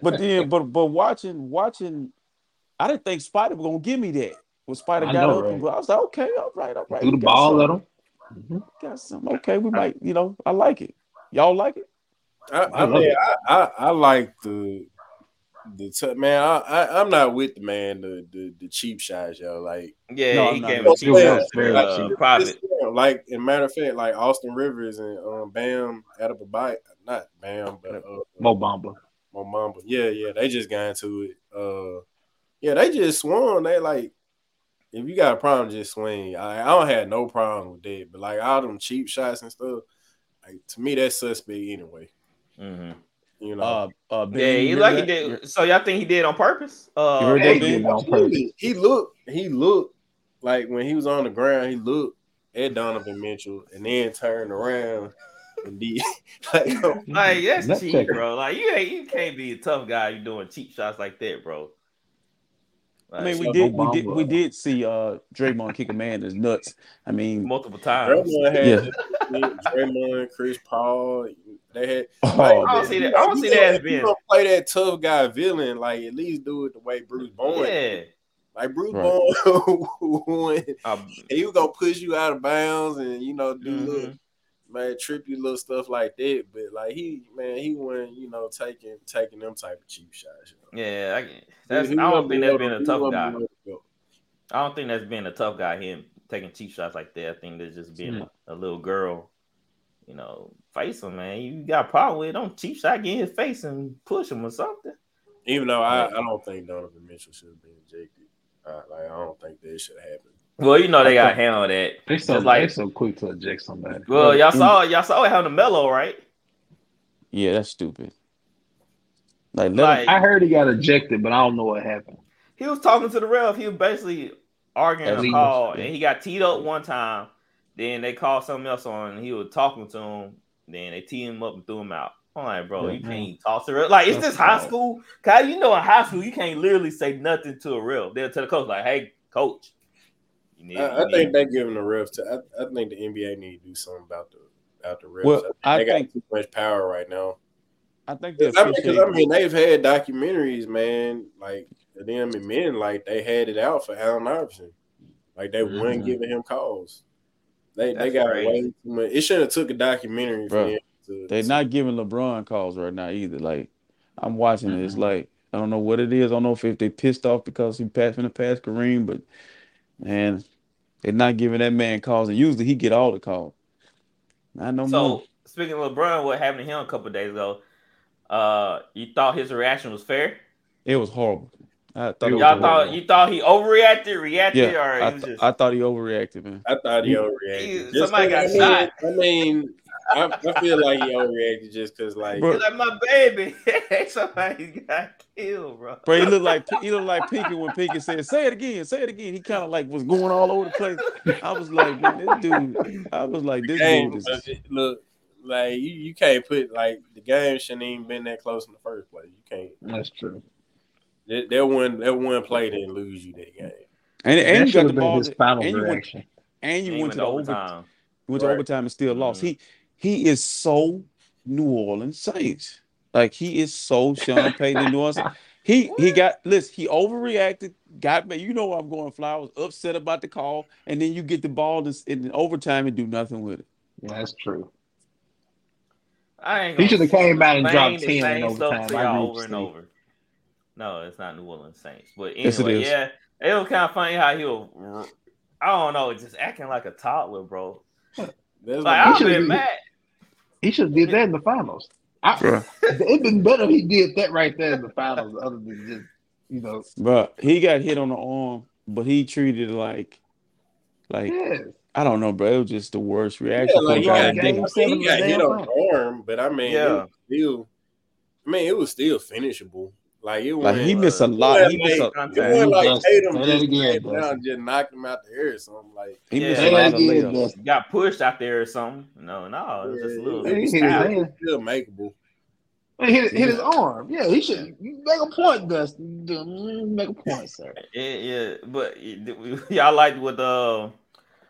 but then but but watching watching, I didn't think Spider was gonna give me that. When Spider I got know, up, right? I was like, okay, all right, all right. Threw the we got ball at something. him. Mm-hmm. Got some. Okay, we might, you know, I like it. Y'all like it? I, I, love mean, it. I, I, I like the the t- man. I, I I'm not with the man the the, the cheap shots, yo. Like Yeah, No, he gave gonna a cheap that. shot Very to, cheap. private. Like in matter of fact, like Austin Rivers and um, Bam out of a bite, not Bam, but uh, Mo Bamba. Mo Mamba. Yeah, yeah, they just got into it. Uh, yeah, they just swung. They like, if you got a problem, just swing. I, I don't have no problem with that, but like all them cheap shots and stuff, like to me, that's suspect anyway. Mhm. You know, Uh, uh, Ben, Yeah, he heard like he did. So y'all think he did on purpose? Uh, You heard Hey, on absolutely. He looked, he looked like when he was on the ground, he looked at Donovan Mitchell and then turned around and did like, Like that's Let's cheap, check bro. Like you ain't you can't be a tough guy. You doing cheap shots like that, bro. I mean, we Like, did, we did, we did see uh Draymond kick a man in his nuts. I mean, multiple times. Draymond had Yeah. Draymond, Chris Paul, They had. Oh, like, I don't see that. I don't see that as if you being. gonna play that tough guy villain. Like at least do it the way Bruce Bowen. Yeah. Like Bruce Right. Bowen, Um, he was gonna push you out of bounds and you know do Mhm. little man trippy little stuff like that. But like he man, he wasn't you know taking taking them type of cheap shots. you know. yeah, I, that's, He- I don't think that's being a tough guy. below the belt. I don't think that's being a tough guy. Him taking cheap shots like that. I think that's just being a, a little girl. You know, face him, man. You got a problem with it, don't cheap shot get in his face and push him or something. Even though I, I don't think Donovan Mitchell should have been ejected. Uh, like I don't think that should have happened. Well, you know they got to handle that. They so Just like they so quick to eject somebody. well, y'all saw y'all saw it having a mellow, right? Yeah, that's stupid. Like, Like him, I heard he got ejected, but I don't know what happened. he was talking to the ref. He was basically arguing At a call, yeah. and he got teed up one time. Then they called something else on, and he was talking to him. Then they teed him up and threw him out. I'm like, bro, you Yeah. can't talk to the ref. Like, is That's this high school? Kyle, you know, in high school, you can't literally say nothing to a ref. They'll tell the coach, like, hey, coach. You need, I, you I need- think they're giving the refs. To, I, I think the NBA need to do something about the about the refs. Well, I I think they think- got too much power right now. I think the I mean, 'cause, officiating- I mean, they've had documentaries, man, like them and men, like they had it out for Allen Iverson. Like they weren't Mhm. giving him calls. They they got crazy. way too much. It should have took a documentary for Bro, him to. They're to- not giving LeBron calls right now either. Like I'm watching it. It's Mm-hmm. like I don't know what it is. I don't know if, if they pissed off because he passed in the past Kareem, but man, they're not giving that man calls. And usually he get all the calls. Not no So more. speaking of LeBron, what happened to him a couple of days ago? Uh, you thought his reaction was fair? It was horrible. I thought it Y'all thought you thought he overreacted, reacted, yeah, or I, th- just I thought he overreacted, man. I thought he He- overreacted. he- Just somebody 'cause, got I mean, shot. I mean, I, I feel like he overreacted just because, like, Bro, like my baby. Somebody got killed, bro. Bro, he looked like he looked like Pinkett when Pinky said, "Say it again, say it again." He kind of like was going all over the place. I was like, man, this dude. I was like, this game, dude is. look, like you, you can't put like the game shouldn't even been that close in the first place. You can't. That's true. That, that one, that one play didn't lose you that game. And, That and you should got the been ball. his final and you went, and you And he went to the overtime. overtime. Went to overtime and still lost. Mhm. He he is so New Orleans Saints. Like he is so Sean Payton in New Orleans. He he got listen. He overreacted. Got me. You know where I'm going. Fly. I was upset about the call, and then you get the ball in, in overtime and do nothing with it. Yeah, that's true. I ain't He gonna should have came out and dropped the ten in same stuff overtime. I y'all agree over and over. No, it's not New Orleans Saints. But anyway, Yes, it is. yeah, it was kind of funny how he was. I don't know, just acting like a toddler, bro. That's Like I've should've been been- mad. He should have did that in the finals. I, Bruh. it'd been better if he did that right there in the finals, other than just you know. But he got hit on the arm, but he treated it like, like Yes. I don't know, bro. It was just the worst reaction. Yeah, for like a he got, that game did it. seven he got hit on the arm, but I mean, Yeah. it was still. I mean, it was still finishable. Like it Like he missed a lot. wasn't He missed a like- contact. It like Dustin. Tatum Say just again, came down just knocked him out the air or something. Like he Yeah. missed a lot that of again, layups. Got pushed out there or something. No, no, it was just a little. He it was hit his still, hand. still makeable. He hit, hit his arm. Yeah, he should make a point, Dustin. Mm, Make a point, sir. Yeah, yeah, but y'all liked what uh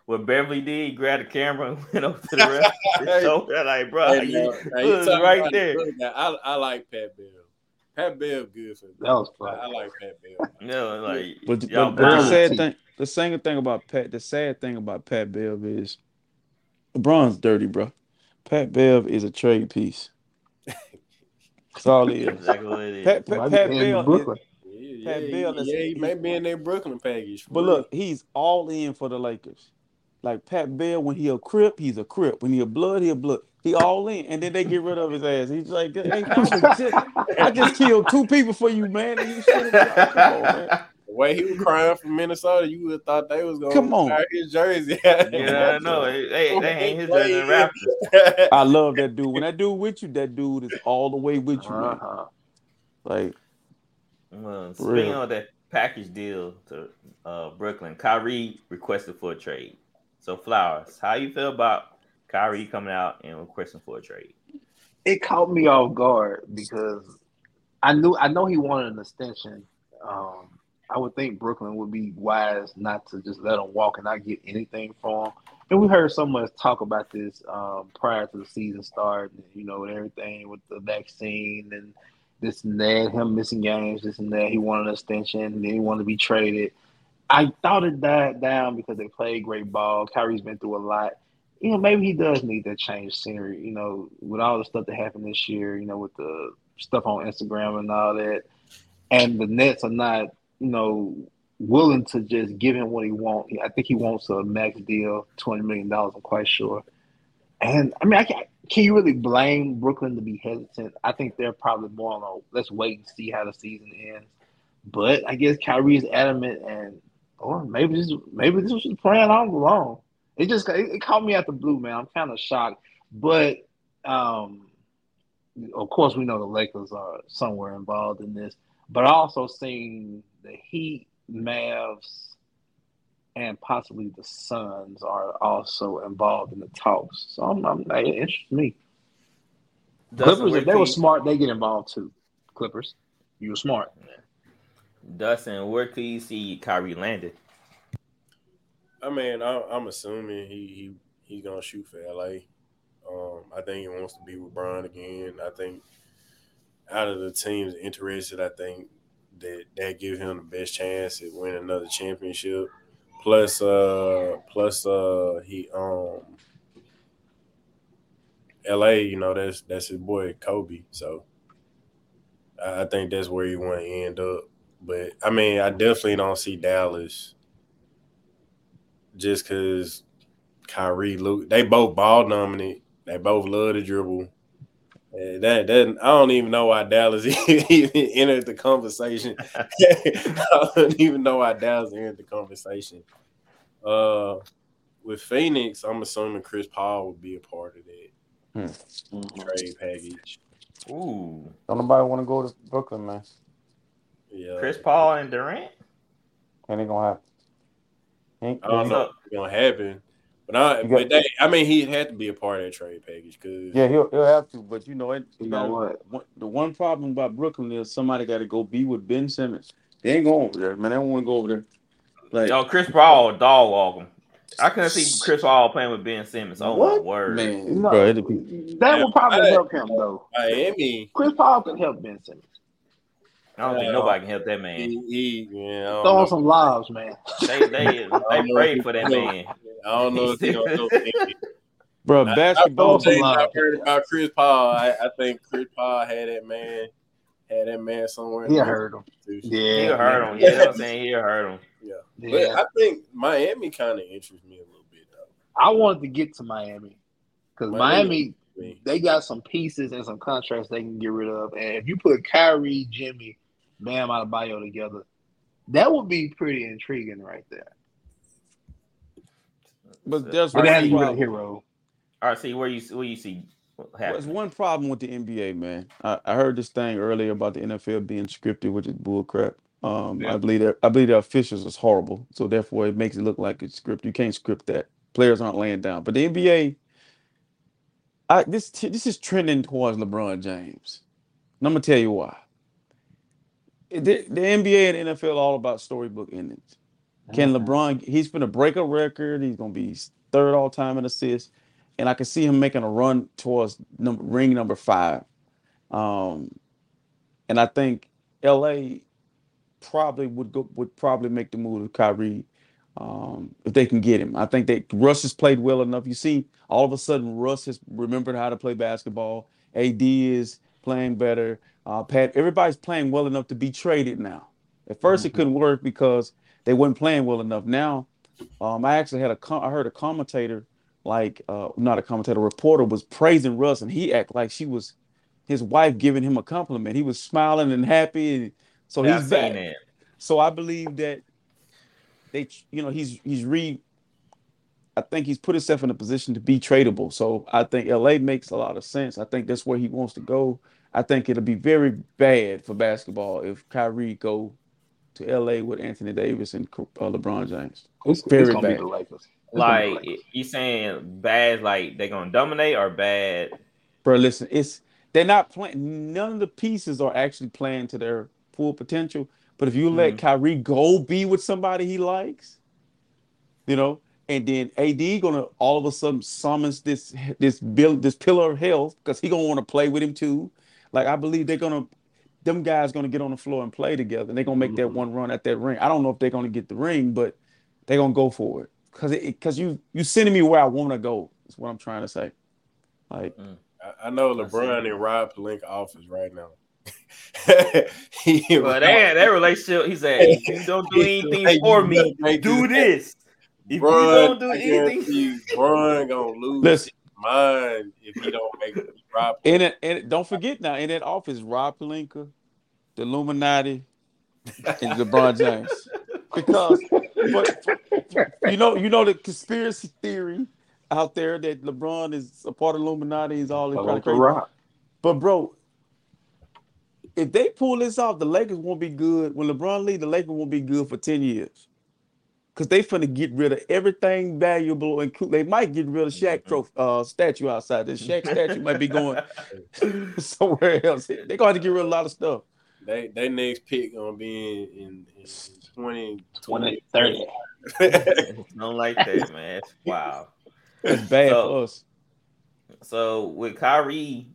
what Beverly did. He grabbed the camera and went over to the rest. Hey. so like, bro, Hey, you, now- now was right there. the. I, I like Pat Bell. Pat Bell good for me. That was I, fun. I like Pat Bell. No, like But, y'all but, but the sad thing, the same thing about Pat, the sad thing about Pat Bev is LeBron's dirty, bro. Pat Bev is a trade piece. That's all he is. exactly what it is. Pat, Why Pat, he Pat in Bell, is, Yeah, Pat yeah, Bell yeah, he may be in their Brooklyn package. but real. look, he's all in for the Lakers. Like Pat Bell, when he a crip, he's a crip. When he a blood, he a blood. He all in, and then they get rid of his ass. He's like, hey, I, just, killed two people for you, man. And you should have on, man. the way he was crying for Minnesota, you would have thought they was going Come on. to wear his jersey. Yeah, I know. They, they, they ain't his jersey Raptors. Raptors. I love that dude. When that dude with you, that dude is all the way with you. Uh-huh. Like, Well, For speaking real. of that package deal to uh, Brooklyn, Kyrie requested for a trade. So Flowers, how you feel about Kyrie coming out and requesting for a trade? It caught me off guard because I knew I know he wanted an extension. Um, I would think Brooklyn would be wise not to just let him walk and not get anything from him. and we heard so much talk about this um, prior to the season starting. You know, and everything with the vaccine and this and that, him missing games, this and that. He wanted an extension, and then he wanted to be traded. I thought it died down because they played great ball. Kyrie's been through a lot. You know, maybe he does need that change scenery. You know, with all the stuff that happened this year. You know, with the stuff on Instagram and all that, and the Nets are not. You know, willing to just give him what he wants. I think he wants a max deal, twenty million dollars. I'm quite sure. And I mean, I can, can you really blame Brooklyn to be hesitant? I think they're probably more on a let's wait and see how the season ends. But I guess Kyrie's adamant, and or maybe this maybe this was just playing all along. It just it, it caught me at the blue, man. I'm kind of shocked, but um, of course we know the Lakers are somewhere involved in this. But I also seen the Heat Mavs, and possibly the Suns are also involved in the talks. So I'm, I'm it interests me. Clippers, if they were smart, they get involved too. Clippers, you were smart. Dustin, where could you see Kyrie landed? I mean, I, I'm assuming he he he's gonna shoot for LA. Um, I think he wants to be with Bron again. I think out of the teams interested, I think that that give him the best chance to win another championship. Plus, uh, plus, uh, he um, LA, you know, that's that's his boy Kobe. So I think that's where you want to end up. But I mean, I definitely don't see Dallas just because Kyrie, Luke, they both ball dominant. They both love to dribble. Eh, That that I don't even know why Dallas even entered the conversation. I don't even know why Dallas entered the conversation. Uh, with Phoenix, I'm assuming Chris Paul would be a part of that trade package. Ooh, Don't nobody want to go to Brooklyn, man. Yeah, Chris Paul and Durant. Ain't gonna happen. Ain't, I don't know it's gonna happen, but I, You got- but they, I mean, he had to be a part of that trade package because Yeah, he'll he'll have to, but you know it. You know what? The one problem about Brooklyn is somebody got to go be with Ben Simmons. They ain't going over there, man. They don't want to go over there. Like Yo, Chris Paul, dog walk him. I couldn't see Chris Paul playing with Ben Simmons. Oh What? my word, man, No, bro, be, that would probably I- help him though. Miami, Chris Paul can help Ben Simmons. I don't think nobody can help that man. he, he yeah, I Throw some lobs, man. They they they know prayed for that man. I don't know if he's gonna do it. bro. Basketball. I, things I've heard about Chris Paul. I, I think Chris Paul had that man, had that man somewhere. in He the hurt him. institution. He'll Yeah, him. Yeah, that's what I'm saying. he heard him. Yeah, Yeah. but I think Miami kind of interests me a little bit though. I wanted to get to Miami because Miami- Miami, they got some pieces and some contracts they can get rid of. And if you put Kyrie, Jimmy, Bam Adebayo together, that would be pretty intriguing right there. But there's But they had to one get problem. Herro. All right, see where you where you see what There's happens. one problem with the NBA, man. I, I heard this thing earlier about the NFL being scripted, which is bullcrap. Um, I believe that I believe the officials is horrible, so therefore it makes it look like it's scripted. You can't script that. Players aren't laying down, but the NBA, I this this is trending towards LeBron James. And I'm gonna tell you why. The, the NBA and NFL are all about storybook endings. Can LeBron? He's going to break a record. He's going to be third all time in assists, and I can see him making a run towards number, ring number five. Um, and I think LA probably would go would probably make the move to Kyrie um, if they can get him. I think that Russ has played well enough. You see, all of a sudden Russ has remembered how to play basketball. AD is playing better. Uh, Pat, everybody's playing well enough to be traded now. At 1st it couldn't work because they weren't playing well enough. Now, um, I actually had a com- I heard a commentator, like uh, not a commentator, a reporter was praising Russ, and he acted like she was his wife giving him a compliment. He was smiling and happy, and so Yeah, he's back. that. So I believe that they, you know, he's he's re. I think he's put himself in a position to be tradable. So I think LA makes a lot of sense. I think that's where he wants to go. I think it'll be very bad for basketball if Kyrie go to LA with Anthony Davis and uh, LeBron James. It's, Very it's bad. be the Lakers. It's gonna be the Like Lakers. you saying bad, like they're gonna dominate or bad? Bro, listen, it's they're not playing. None of the pieces are actually playing to their full potential. But if you let Mhm. Kyrie go be with somebody he likes, you know, and then AD gonna all of a sudden summons this this build this pillar of health because he gonna want to play with him too. Like I believe they're gonna them guys gonna get on the floor and play together. And they're gonna make that mm-hmm. one run at that ring. I don't know if they're gonna get the ring, but they're gonna go for it because it because you you sending me where I want to go. Is what I'm trying to say. Like mm. I, I know LeBron and Rob Pelinka office right now. he, But that that relationship, he said, if you don't do anything for me, do this. If you don't do anything, guarantee you, Bron gonna lose Listen. his mind if he don't make it. Rob in it, and don't forget now in that office, Rob Pelinka, the Illuminati, and LeBron James. Because but, you know, you know the conspiracy theory out there that LeBron is a part of Illuminati, is all in kind of Uncle crazy. Rob. But bro, if they pull this off, the Lakers won't be good. When LeBron leaves, the Lakers won't be good for 10 years. Cause they finna get rid of everything valuable and. They might get rid of Shaq trophy, uh, statue outside. The Shaq statue might be going somewhere else. They're gonna have to get rid of a lot of stuff. They they next pick gonna be in, in, in 20, 20, 30. don't like that, man. Wow. That's bad So- for us. So with Kyrie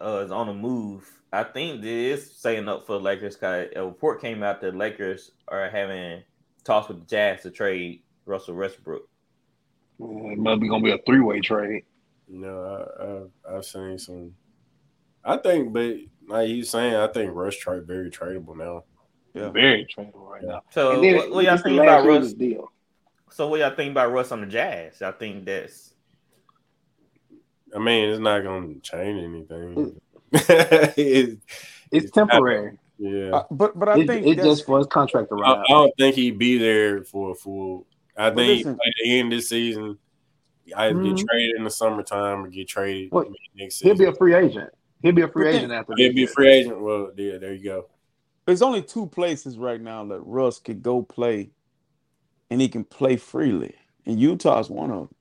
uh, is on the move, I think this is setting up for the Lakers. 'cause A report came out that Lakers are having talks with the Jazz to trade Russell Westbrook. It might be gonna be a three way trade. You know, I, I I've seen some. I think, but like he's saying, I think Russ trade very tradable now. Yeah. Very tradable right now. So then what, what y'all think about Russ? deal. So what y'all think about Russ on the Jazz? I think that's I mean, it's not gonna change anything. It- mm. It's temporary. Yeah, Uh, but but I It- think it's that's- just for his contract to I, I don't think he'd be there for a full. I But think listen- at the end of this season, either Mhm. get traded in the summertime or get traded What? next He'll be a free agent. He'll be a free then- agent after He'll be a free agent. Well, yeah, there you go. there's only two places right now that Russ could go play, and he can play freely. And Utah's one of them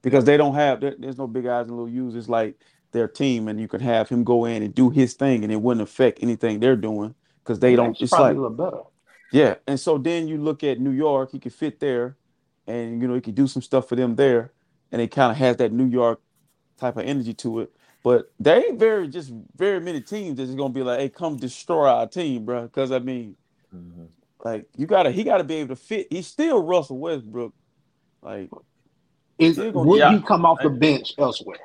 because they don't have there- there's no big eyes and little U's. It's like their team, and you could have him go in and do his thing, and it wouldn't affect anything they're doing because they don't. It's probably like a little better. Yeah, and so then you look at New York, he could fit there, and you know he could do some stuff for them there, and it kind of has that New York type of energy to it. But there ain't very just very many teams that's gonna be like, "Hey, come destroy our team, bro." Because I mean, mm-hmm. like you gotta, he gotta be able to fit. He's still Russell Westbrook. Like, Is Still would Yeah. he come off the bench elsewhere?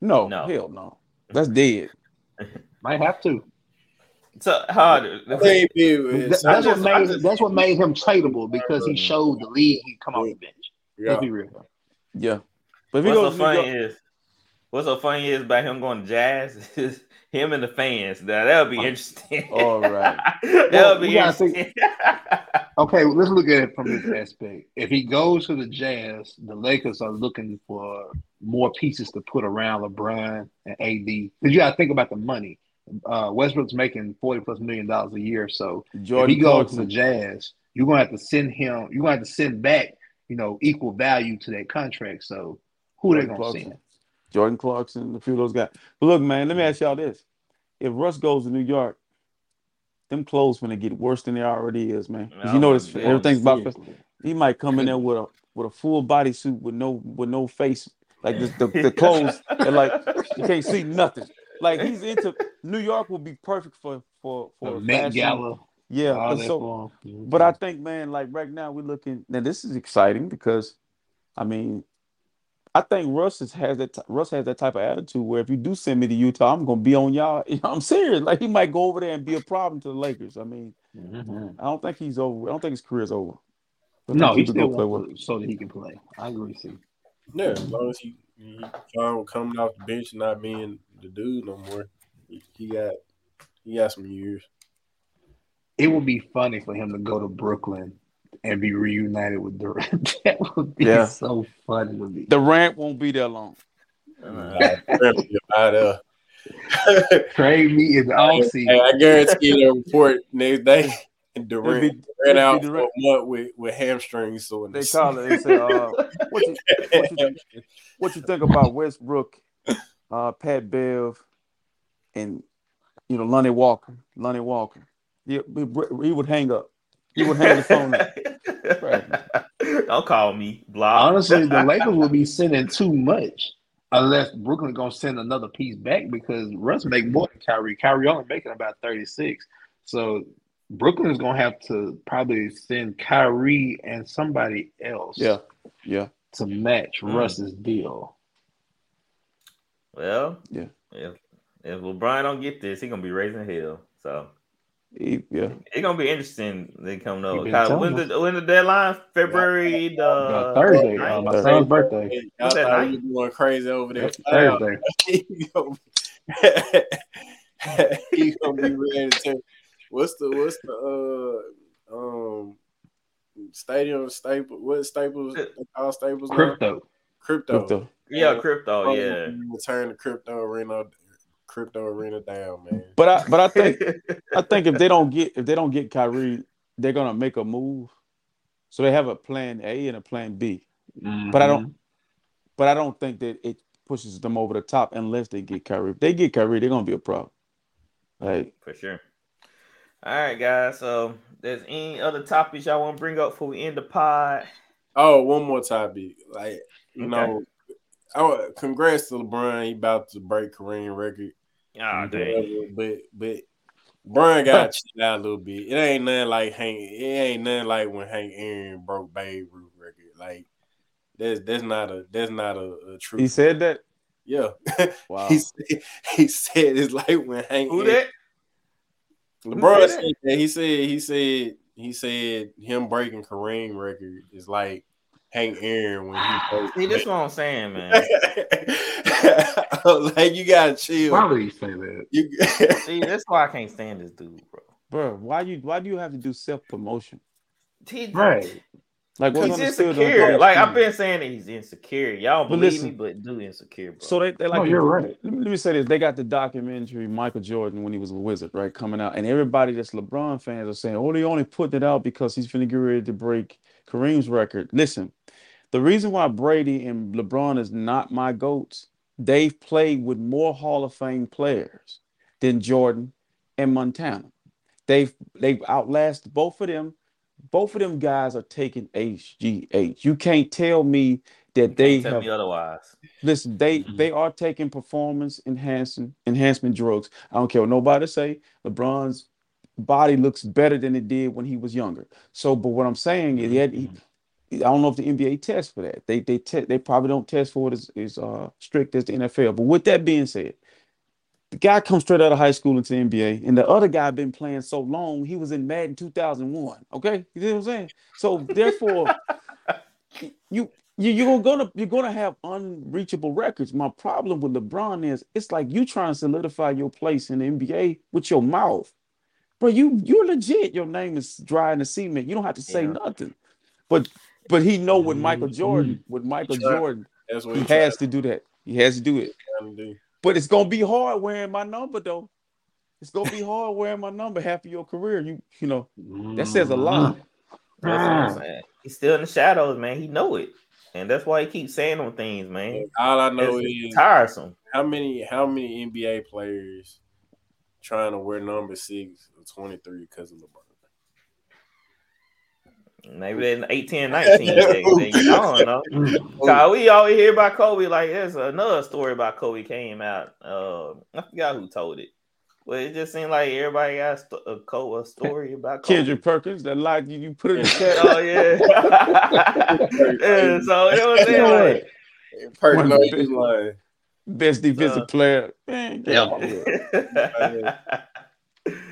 No, No. hell no, that's dead. Might have to. so hard. I think it's- that's just- what made just- that's what made him tradable because he showed the league he come off the bench. yeah. Let's be real. Yeah, but if he What's so goes to funny York, is what's so funny is about him going to Jazz is him and the fans. Now that'll be interesting. all right. that Well, be interesting. Okay, well, let's look at it from this aspect. If he goes to the Jazz, the Lakers are looking for more pieces to put around LeBron and AD. Because you got to think about the money. Uh, Westbrook's making forty plus million dollars a year, so Jordan if he goes to the Jazz, you're gonna have to send him. You're gonna have to send back, you know, equal value to that contract. So who they gonna Clarkson. send? Jordan Clarkson, a few of those guys. But look, man, let me ask y'all this: If Russ goes to New York, them clothes gonna get worse than they already is, man. 'Cause you know this, everything's about. He might come in there with a with a full body suit with no with no face, like this, the the clothes, and like you can't see nothing. Like he's into New York will be perfect for for for The Met. Gala, Yeah, so but I think, man, like right now we're looking. Now this is exciting because, I mean, I think Russ is, has that. Russ has that type of attitude where if you do send me to Utah, I'm gonna be on y'all. I'm serious. Like he might go over there and be a problem to the Lakers. I mean, Mhm. I don't think he's over. I don't think his career's over. No, he still go play wants to- so that he can play. I agree. See, Yeah, as long as he, he trying coming off the bench and not being the dude no more, he, he got he got some years. it would be funny for him to go to Brooklyn and be reunited with Durant. that would be Yeah. so funny to me. Durant won't be there long. Out there. Trade me in the Hey, offseason. I guarantee you the report next day. Durant be- ran out be for a month with, with hamstring soreness. They call it. They say, uh, what, you, what, you, what you think about Westbrook, uh, Pat Bev, and you know Lonnie Walker? Lonnie Walker. He, he, he would hang up. He would hang the phone up. Right. Don't call me block. Honestly, the Lakers will be sending too much unless Brooklyn gonna send another piece back because Russ make more than Kyrie. Kyrie only making about thirty six, so Brooklyn is gonna have to probably send Kyrie and somebody else. Yeah, yeah. To match Mm. Russ's deal. Well, Yeah. If if LeBron don't get this, he gonna be raising hell. So He- yeah. it's gonna be interesting. They come He know been Kyle, when the when the deadline February the Uh, Thursday, uh, ninth? my son's birthday. Y'all What's that thought you going crazy over there. Thursday. he gonna he gonna be ready to. What's the what's the uh um stadium staple? What staples? they call staples? now? Crypto. Crypto. Crypto. Yeah, crypto. Yeah. Return to crypto arena, crypto arena down, man. But I but I think I think if they don't get if they don't get Kyrie, they're gonna make a move. So they have a plan A and a plan B. But I don't mm-hmm. but I don't think that it pushes them over the top unless they get Kyrie. If they get Kyrie, they're gonna be a problem. Like For sure. All right, guys. So there's any other topics y'all want to bring up before we end the pod? Oh, one more topic. Like, you Okay. know, oh, congrats to LeBron. He about to break Kareem record. Ah, dang. But but Brian got to chill out a little bit. It ain't nothing like Hank. It ain't nothing like when Hank Aaron broke Babe Ruth record. Like that's that's not a that's not a, a true. he said that. yeah. Wow. he said he said it's like when Hank. Who Aaron- that? LeBron said said that? that. He said he said he said him breaking Kareem record is like Hank Aaron when he broke. See, this is what I'm saying, man. like you gotta chill. Why would he say that? You, See, that's why I can't stand this dude, bro. Bro, why you why do you have to do self promotion? He, Right. Like what's He's understood on insecure. Like I've been saying that he's insecure. Y'all But believe listen. me, but do insecure, bro. So they, they like No, you're right. Let me, let me say this: they got the documentary Michael Jordan when he was a Wizard, right, coming out, and everybody that's LeBron fans are saying, "Oh, they only put it out because he's finna get ready to break Kareem's record." Listen, the reason why Brady and LeBron is not my goats, they've played with more Hall of Fame players than Jordan and Montana. They've they've outlasted both of them. Both of them guys are taking HGH. You can't tell me that they Can't tell have me otherwise. Listen, they mm-hmm. they are taking performance enhancing enhancement drugs. I don't care what nobody say. LeBron's body looks better than it did when he was younger. So, but what I'm saying is, he had, he, I don't know if the NBA tests for that. They they te- they probably don't test for it as, as uh, strict as the NFL. But with that being said, the guy comes straight out of high school into the NBA, and the other guy been playing so long. He was in Madden 2001. Okay, you know what I'm saying? So therefore, you you you're gonna you're gonna have unreachable records. My problem with LeBron is it's like you trying to solidify your place in the NBA with your mouth, bro. You you're legit. Your name is dry in the cement. You don't have to say Yeah. nothing. But but he know with Michael mm-hmm. Jordan, with Michael He Jordan, That's what he he has to do that. He has to do it. to do. But it's gonna be hard wearing my number though. It's gonna be hard wearing my number half of your career. You you know that says a mm-hmm. lot. That's what I'm. Mm-hmm. He's still in the shadows, man. He know it, and that's why he keeps saying on things, man. All I know It's is tiresome. how many how many NBA players trying to wear number six or twenty three because of LeBron. Maybe they're 18, 19. they, they, I don't know. Cause we always hear about Kobe. Like there's another story about Kobe came out. Uh, I forgot who told it, but it just seemed like everybody got a, sto- a, co- a story about Kobe. Kendrick Perkins, that lie you, you put in the chat. Oh yeah. yeah. So it was You know like, Perk One know of he the was lying. Best defensive Uh, player. Man, get out of here.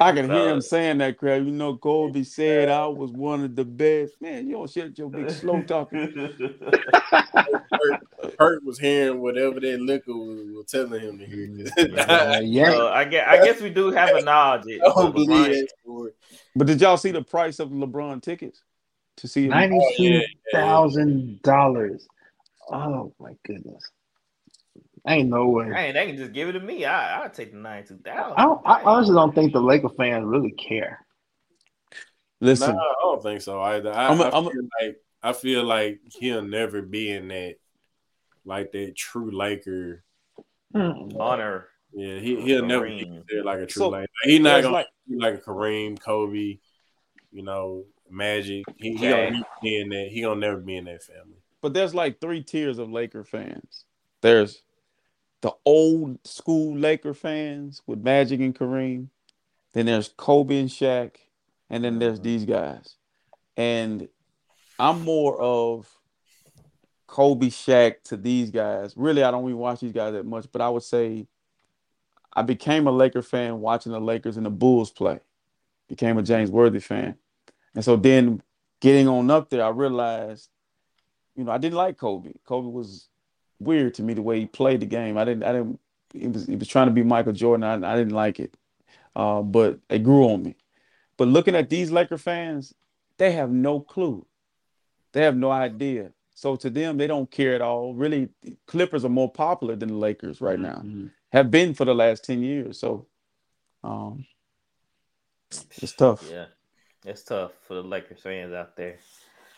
I can hear him saying that crap. You know, Kobe said I was one of the best. Man, you don't shut your big slow talking. Perk, Perk was hearing whatever that liquor was, was telling him to hear. Uh, yeah. So I guess I guess we do have a knowledge. I don't believe that story. But did y'all see the price of LeBron tickets to see him? Ninety-two thousand dollars. Oh my goodness. Ain't no way. Hey, they can just give it to me. I I'll take the ninety two thousand. I, don't, I honestly don't think the Laker fans really care. Listen, Nah, I don't think so either. I, I'm a- I I'm a- feel like I feel like he'll never be in that like that true Laker. Hmm. honor. Yeah, he he'll never be Kareem. there like a true So, Laker. He's not gonna like- be like a Kareem, Kobe. You know, Magic. He, he Yeah. gonna be in that. He gonna never be in that family. But there's like three tiers of Laker fans. There's the old school Laker fans with Magic and Kareem. Then there's Kobe and Shaq, and then there's these guys. And I'm more of Kobe, Shaq to these guys. Really, I don't even watch these guys that much, but I would say I became a Laker fan watching the Lakers and the Bulls play. Became a James Worthy fan. And so then getting on up there, I realized, you know, I didn't like Kobe. Kobe was weird to me the way he played the game. I didn't I didn't he was he was trying to be Michael Jordan. I, I didn't like it. Uh, but it grew on me. But looking at these Laker fans, they have no clue. They have no idea. So to them, they don't care at all. Really, Clippers are more popular than the Lakers right now. Have been for the last 10 years. So um it's tough. Yeah, it's tough for the Lakers fans out there.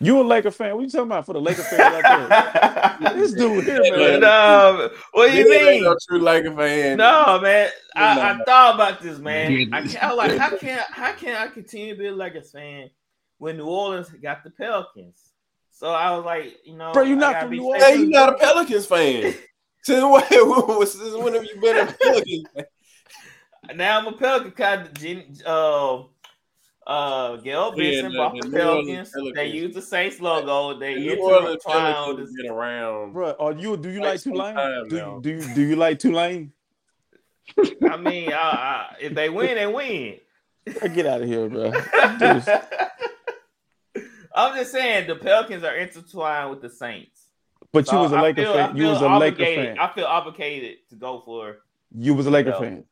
You a Laker fan? What you talking about for the Laker fans out there? this dude here, man. No, what do you Nigga ain't mean? no true Laker fan. No, man. I, I No. thought about this, man. I can't. I was like, how can how can I continue to be a Lakers fan when New Orleans got the Pelicans? So I was like, you know, Bro, you I not gotta from be New fair Orleans? Hey, you the- not a Pelicans fan. Since when, since when have you been a Pelicans fan? Now I'm a Pelican kind of Jen- uh uh Gayle Yeah, Benson the- the the New Orleans Pelicans. Pelicans. They use the Saints logo. They New into Orleans the clown. Pelicans been around. Bro, are you do you Like like some Tulane? Do you, do you do you like Tulane? I mean, I, I, if they win, they win. Get out of here, bro. I'm just saying the Pelicans are intertwined with the Saints. But you was a I Laker feel- fan. You was a Laker fan. I feel obligated to go for. You was a Laker No. fan.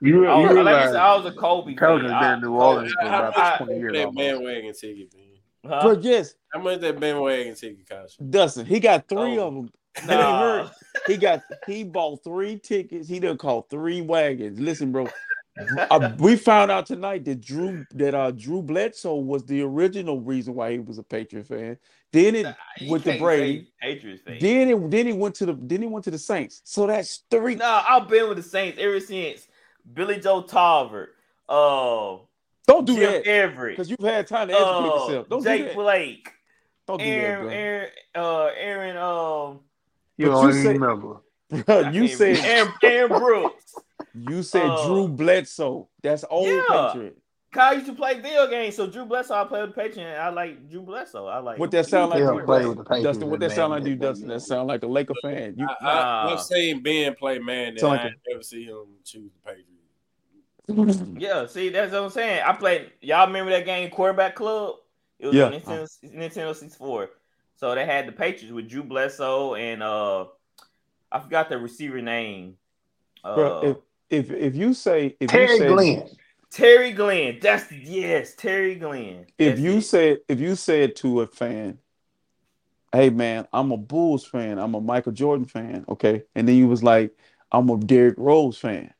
You, I was, you like I realize said, I was a Kobe Pelicans fan. been I- in New Orleans for about I- 20 years That bandwagon ticket, man. Huh? Bro, yes, How much that bandwagon ticket cost you? Dustin. He got three Oh. of them. He Nah. he got he bought three tickets. He done called three wagons. Listen, bro. uh, we found out tonight that Drew that uh Drew Bledsoe was the original reason why he was a Patriot fan. Then it You went to can't Brady. Patriots fan. Then it then he went to the then he went to the Saints. So that's three. No, I've been with the Saints ever since Billy Joe Tolliver, uh, Don't do Jim that Everett, because you've had time to educate uh, yourself. Don't do Jake that. Blake, Don't do that, Aaron, bro. Aaron, uh, Aaron, um, You don't you even say- remember. Bro, you said. Aaron, Aaron Brooks. you said uh, Drew Bledsoe. That's old Yeah. Patriot. Kyle used to play video games, so Drew Bledsoe I played with the Patriot. I like Drew Bledsoe. I like What that sound like? Yeah, play with the Patriots Dustin, what and that sound like to you, Madden. Dustin? That sound like a Laker fan. You, I, I, Nah. I've seen Ben play man that Sound I like ain't never see him choose the Patriots. Yeah, see, that's what I'm saying. I played. Y'all remember that game, Quarterback Club? It was Yeah. on Nintendo, Nintendo 64. So they had the Patriots with Drew Bledsoe and uh, I forgot the receiver name. Uh, bro, if if if you say if Terry you say Glenn. Terry Glenn. That's the yes, Terry Glenn. if That's you it. said if you said to a fan, "Hey man, I'm a Bulls fan. I'm a Michael Jordan fan," okay, and then you was like, "I'm a Derrick Rose fan."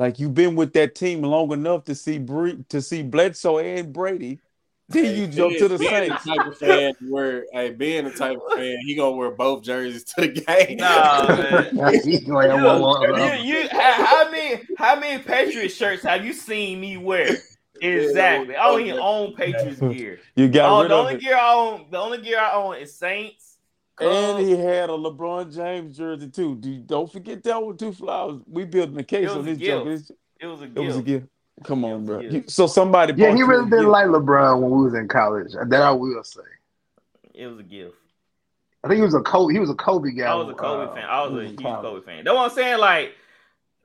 Like you've been with that team long enough to see Bre- to see Bledsoe and Brady. Then you jump to the being Saints. the type of fan where, hey, being the type of fan, he gonna wear both jerseys to the game. Nah, man. He's like, I want one of them. you, you, how, how many how many Patriots shirts have you seen me wear? Exactly. I don't even own Patriots gear. You got Oh, rid the of only it. gear I own, the only gear I own is Saints. And he had a LeBron James jersey too. Do you, don't forget that one two flowers. We building a case It on this joke. It was a gift. It was a gift. gift. Come on, bro. You- so somebody Yeah, he really didn't gift. like LeBron when we was in college. That I will say. It was a gift. I think he was a Kobe. He was a Kobe guy. I was a Kobe uh, fan. I was when a huge college. Kobe fan. That's what I'm saying. Like,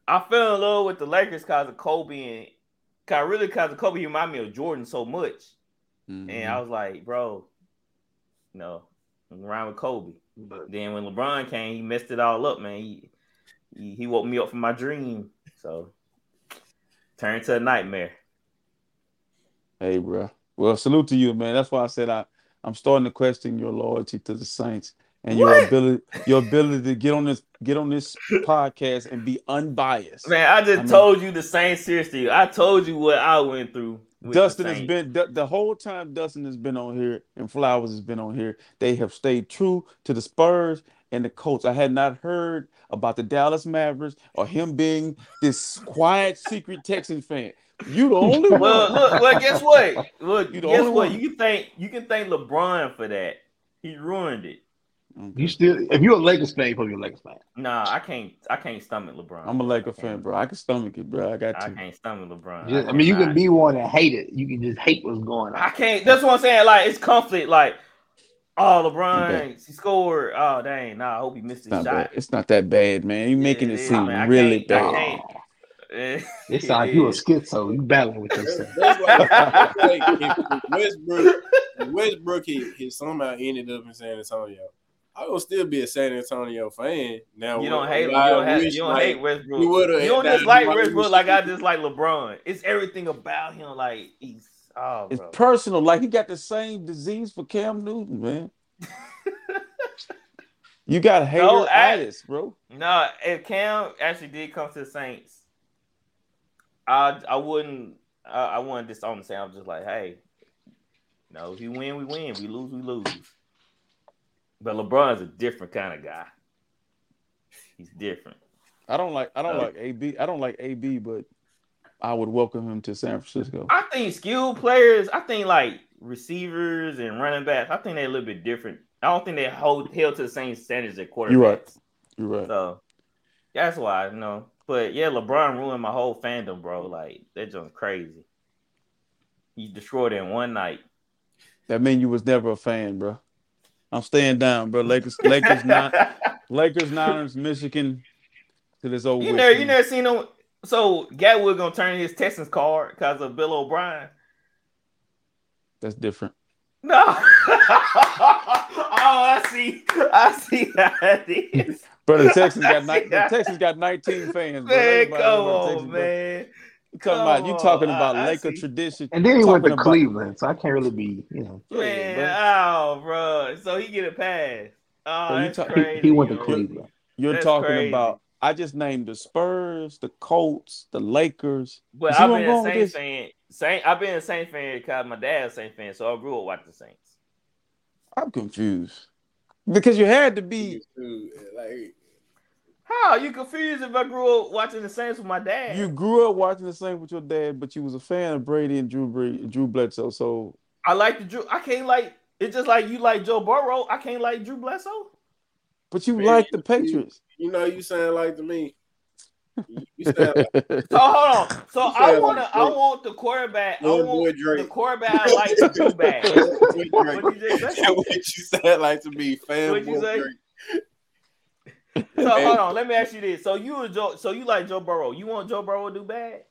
I fell in love with the Lakers because of Kobe and cause really because of Kobe, he reminded me of Jordan so much. Mhm. And I was like, bro, no, I'm around with Kobe. But Then when LeBron came, he messed it all up, man. He he, he woke me up from my dream. So turned to a nightmare. Hey, bro. Well, salute to you, man. That's why I said I I'm starting to question your loyalty to the Saints and your What? ability your ability to get on this get on this podcast and be unbiased. Man, I just I mean- told you the same seriously. I told you what I went through. With the Dustin has been the, the whole time Dustin has been on here and Flowers has been on here. They have stayed true to the Spurs and the Colts. I had not heard about the Dallas Mavericks or him being this quiet secret Texans fan. You the only one. Well, look, well, guess what? Look, You the guess only what? one. You can thank you can thank LeBron for that. He ruined it. You still, if you're a Lakers fan, you're probably a Lakers fan. Nah, I can't. I can't stomach LeBron. I'm a Laker fan, bro. I can stomach it, bro. I got you. I can't stomach LeBron. Just- I I mean, you can be one and hate it. You can just hate what's going on. I can't. That's what I'm saying. Like it's conflict. Like, oh, Okay. LeBron, he scored. Oh, dang. Nah, I hope he missed It's his not shot. bad. It's not that bad, man. You're making it it is, seem man. I really bad. can't. It sounds like you a schizo. You battling with yourself. That's why I feel like if, if Westbrook, Westbrook he, had somehow ended up in San Antonio, I would still be a San Antonio fan. Now You don't hate. You don't, have, you don't like, hate Westbrook. we would've- You don't that- dislike I Westbrook like I dislike LeBron. It's everything about him. Like he's oh, It's bro. personal. Like he got the same disease for Cam Newton, man. you got hater No, I- artists, bro. No, if Cam actually did come to the Saints, I I wouldn't I, I wouldn't disown the Saints. I'm just like, hey, no, if we win, we win. We lose, we lose. But LeBron's a different kind of guy. He's different. I don't like I don't Uh, like AB. I don't like AB, but I would welcome him to San Francisco. I think skilled players, I think like receivers and running backs, I think they're a little bit different. I don't think they hold held to the same standards as quarterbacks. You're right. You're right. So that's why, you know. But yeah, LeBron ruined my whole fandom, bro. Like that just crazy. He destroyed it in one night. That mean you was never a fan, bro. I'm staying down, bro. Lakers, Lakers, not Lakers, Niners, Michigan. To this old. You never, you never seen him. So Gatwood gonna turn his Texans card because of Bill O'Brien. That's different. No. oh, I see. I see how it is. Bro, the Texans got ni- the Texans got 19 fans. Bro. Man, Everybody come on, Texas, bro. Man. You talking about you oh, talking about I- I Laker see. tradition. And then he went to about- Cleveland, so I can't really be, you know. Man, Yeah, oh, bro. So he get a pass. Oh, So you that's talk- He, crazy. he went to yo. Cleveland. You're That's talking crazy. about. I just named the Spurs, the Colts, the Lakers. But I've where I'm been a going with Saints fan. Saint, I've been a Saints fan because my dad's a Saints fan, so I grew up watching the Saints. I'm confused because you had to be. Dude, like How you confused if I grew up watching the Saints with my dad? You grew up watching the same with your dad, but you was a fan of Brady and Drew Brady, Drew Bledsoe. So I like the Drew. I can't like. It's just like you like Joe Burrow. I can't like Drew Bledsoe. But you Man, like the you- Patriots. you know, you sound like to me. You- You like So hold on. So I want to. like I want the quarterback. I Little want boy the quarterback I like to do bad. What you What you just say? what you sound like to me, What'd you say? Drake. So hold on. Let me ask you this. So you a Joe. So you like Joe Burrow? You want Joe Burrow to do bad?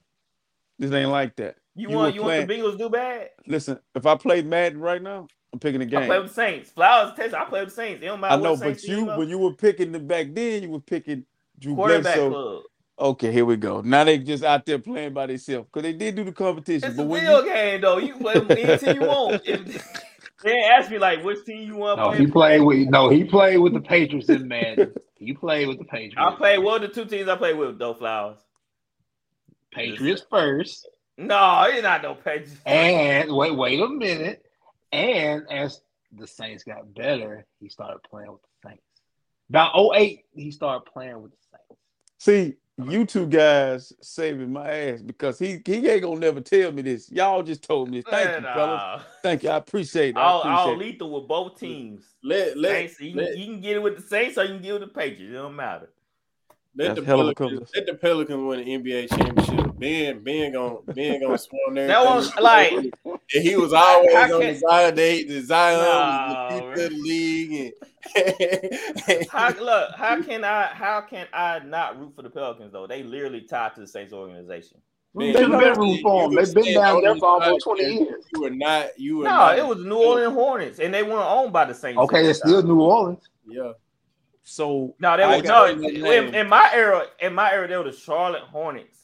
This ain't like that. You, You want you want the playing- Bengals to do bad? Listen, if I played Madden right now, I'm picking the game. I play with the Saints. Flowers, Texas. I play with the Saints. It don't matter I know, but Saints you when you were picking the back then, you were picking Drew quarterback Bledsoe. club. Okay, here we go. Now they just out there playing by themselves because they did do the competition. It's but a video you, game though. You play with any team you want. If, they ask me like which team you want. to No, play he for. played with no, he played with the Patriots in Madden. He played with the Patriots. I play. What are the two teams I play with? Though Flowers. Patriots first, No, it's not no Patriots. and wait, wait a minute. And as the Saints got better, he started playing with the Saints. About 08, he started playing with the Saints. see you two guys saving my ass because he he ain't gonna never tell me this. Y'all just told me this. Thank you, fellas. nah. Thank you. I appreciate it. I All, appreciate all it. lethal with both teams. Let let Saints, you, let, can, you can get it with the Saints or you can get it with the Patriots. It don't matter. Let the hell of a Pelicans, cover. let the Pelicans win the NBA championship. Ben Ben gonna Ben gonna swarm there. That was like and he was always I on the can't- Zion. They, the Zion Nah, was the of the league. And how look, how can I how can I not root for the Pelicans though? They literally tied to the Saints organization. Man, They've been rooting for them. They've been down there for almost 20 years. You were not. You were No, not. it was New Orleans Hornets, and they weren't owned by the Saints. Okay, it's still. New Orleans. Yeah. So No, they I were no in, in my era. In my era, they were the Charlotte Hornets.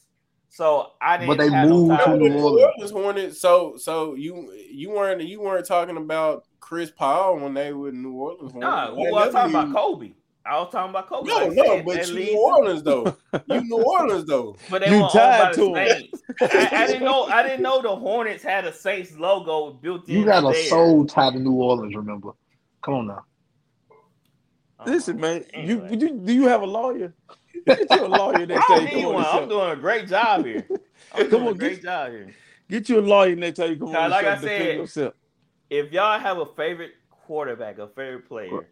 So I didn't. But they have moved no to. New New Orleans. Orleans Hornets. So so you you weren't you weren't talking about Chris Paul when they were New Orleans. Nah, Hornets. we That was talking about Kobe. I was talking about Kobe. No, like no, said, but at you New Orleans though. You New Orleans though. But they You weren't owned tied the. Saints. I, I didn't know. I didn't know the Hornets had a Saints logo built in. You got a there. soul tied to New Orleans, remember? Come on now. Uh-huh. Listen, man. anyway. You, you do you have a lawyer? Get you a lawyer next I time don't you need come on one. the I'm show. doing a great job here. I'm Come doing a on, great get- job here. Get you a lawyer next time you come Now, on the like show. I to defend said, yourself. If y'all have a favorite quarterback, a favorite player,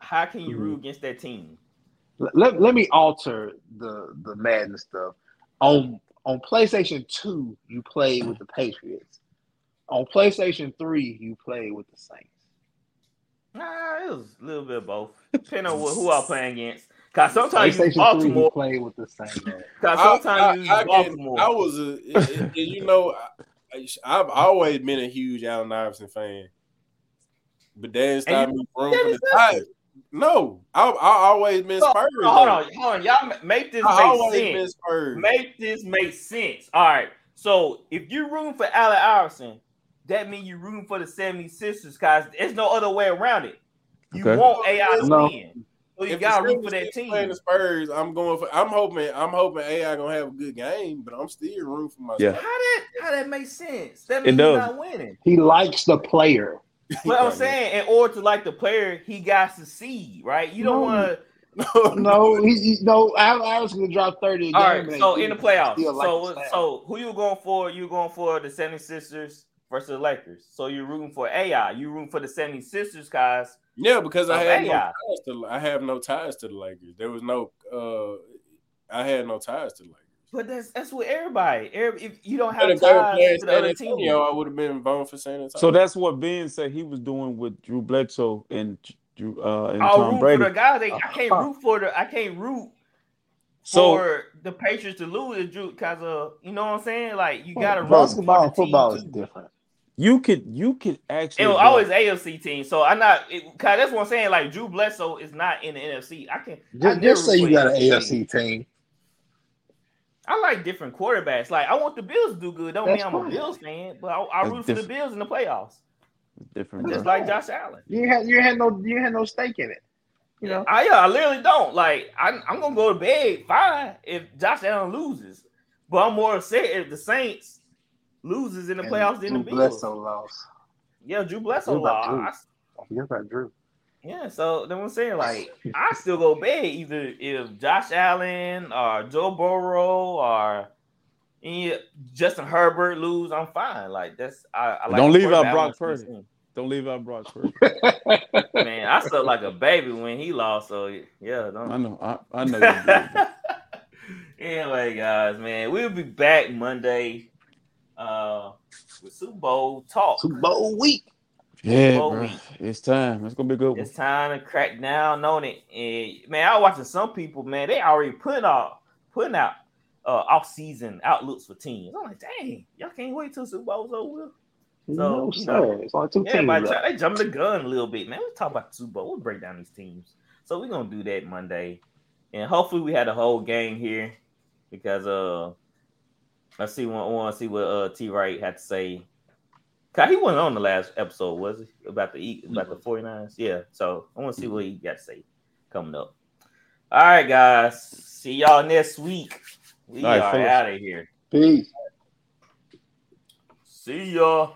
how can you root mm-hmm. against that team? Let, let, let me alter the the Madden stuff. On on PlayStation 2, you played with the Patriots. On PlayStation 3, you played with the Saints. Nah, it was a little bit of both. Depending on who, I'm playing against. Cause sometimes you PlayStation 3, Baltimore. played with the Saints. Cause I- sometimes you I, I, can- Baltimore. I was a, it- it- you know, I, I've always been a huge Allen Iverson fan, but that stopped you- me from the that's Tigers. No, I I always been So, Spurs. hold though. on, hold on. Y'all make this I make always been sense. Spurs. Make this make sense. All right. So if you're rooting for Allen Iverson, that means you're rooting for the 76ers, guys. There's no other way around it. You Okay. want AI to No. win. So you gotta root for that team. Playing the Spurs, I'm going for. I'm hoping. I'm hoping AI gonna have a good game, but I'm still rooting for my. Yeah. How that how that makes sense? That means you're not winning. He likes the player. But I'm saying, in order to like the player, he got to see right? You don't No. want to. No, he, he no. Allen Iverson can drop 30 a game. All right, and so they in the playoffs, so the style. so who you going for? You going for the 76ers versus the Lakers. So you're rooting for AI. You're rooting for the 76ers, guys. Yeah, because I Of had no AI. ties to. I have no ties to the Lakers. There was no. uh I had no ties to the Lakers. But that's that's with everybody. Every, if you don't have if they were ties to the San other team, Antonio, I would have been voting for San Antonio. So that's what Ben said he was doing with Drew Bledsoe and Drew uh, and I'll Tom root Brady. for the guys. They, I can't root for the. I can't root So- for the Patriots to lose Drew because of you know what I'm saying. Like you got to root basketball for and the team football is different. You could you could actually It was go- always AFC team, so I'm not. It, Cause that's what I'm saying. Like Drew Bledsoe is not in the NFC. I can. I Just, never just say you got an team. AFC team. I like different quarterbacks. Like I want the Bills to do good. Don't That's mean I'm a fine. Bills fan, but I, I That's root for the. Bills in the playoffs, different. just like Josh Allen. You had you had no you had no stake in it. You know. I yeah, I literally don't. Like I, I'm gonna go to bed fine if Josh Allen loses, but I'm more upset if the Saints loses in the And playoffs than the Drew Bills. Bledsoe lost. Yeah, Drew Bledsoe What about lost. Drew? I- Don't forget about Drew. Yeah, so then I'm saying like I still go bed either if Josh Allen or Joe Burrow or any Justin Herbert lose, I'm fine. Like that's I, I like Don't leave out Brock want Purdy. Don't leave out Brock Purdy. Man, I felt like a baby when he lost. So yeah, don't. I know. I, I know you did. anyway, guys, man, we'll be back Monday uh with Super Bowl talk. Super Bowl week. Yeah, Bowl bro. week. It's time. It's gonna be a good one. It's time to crack down on it. And man, I was watching some people, man, they already putting out putting out uh off-season outlooks for teams. I'm like, dang, y'all can't wait till Super Bowl's over. with. So, no, you sir. know, it's only two teams. Everybody left. try, they jumping the gun a little bit, man. Let's talk about the Super Bowl. We'll break down these teams. So we're gonna do that Monday, and hopefully we had a whole game here because uh, let's see. Want want to see what uh T Wright had to say. Cause he wasn't on the last episode, was he? About the about the 49ers? Yeah. So I want to see what he got to say coming up. All right, guys. See y'all next week. We All right, are out of here. Peace. See y'all.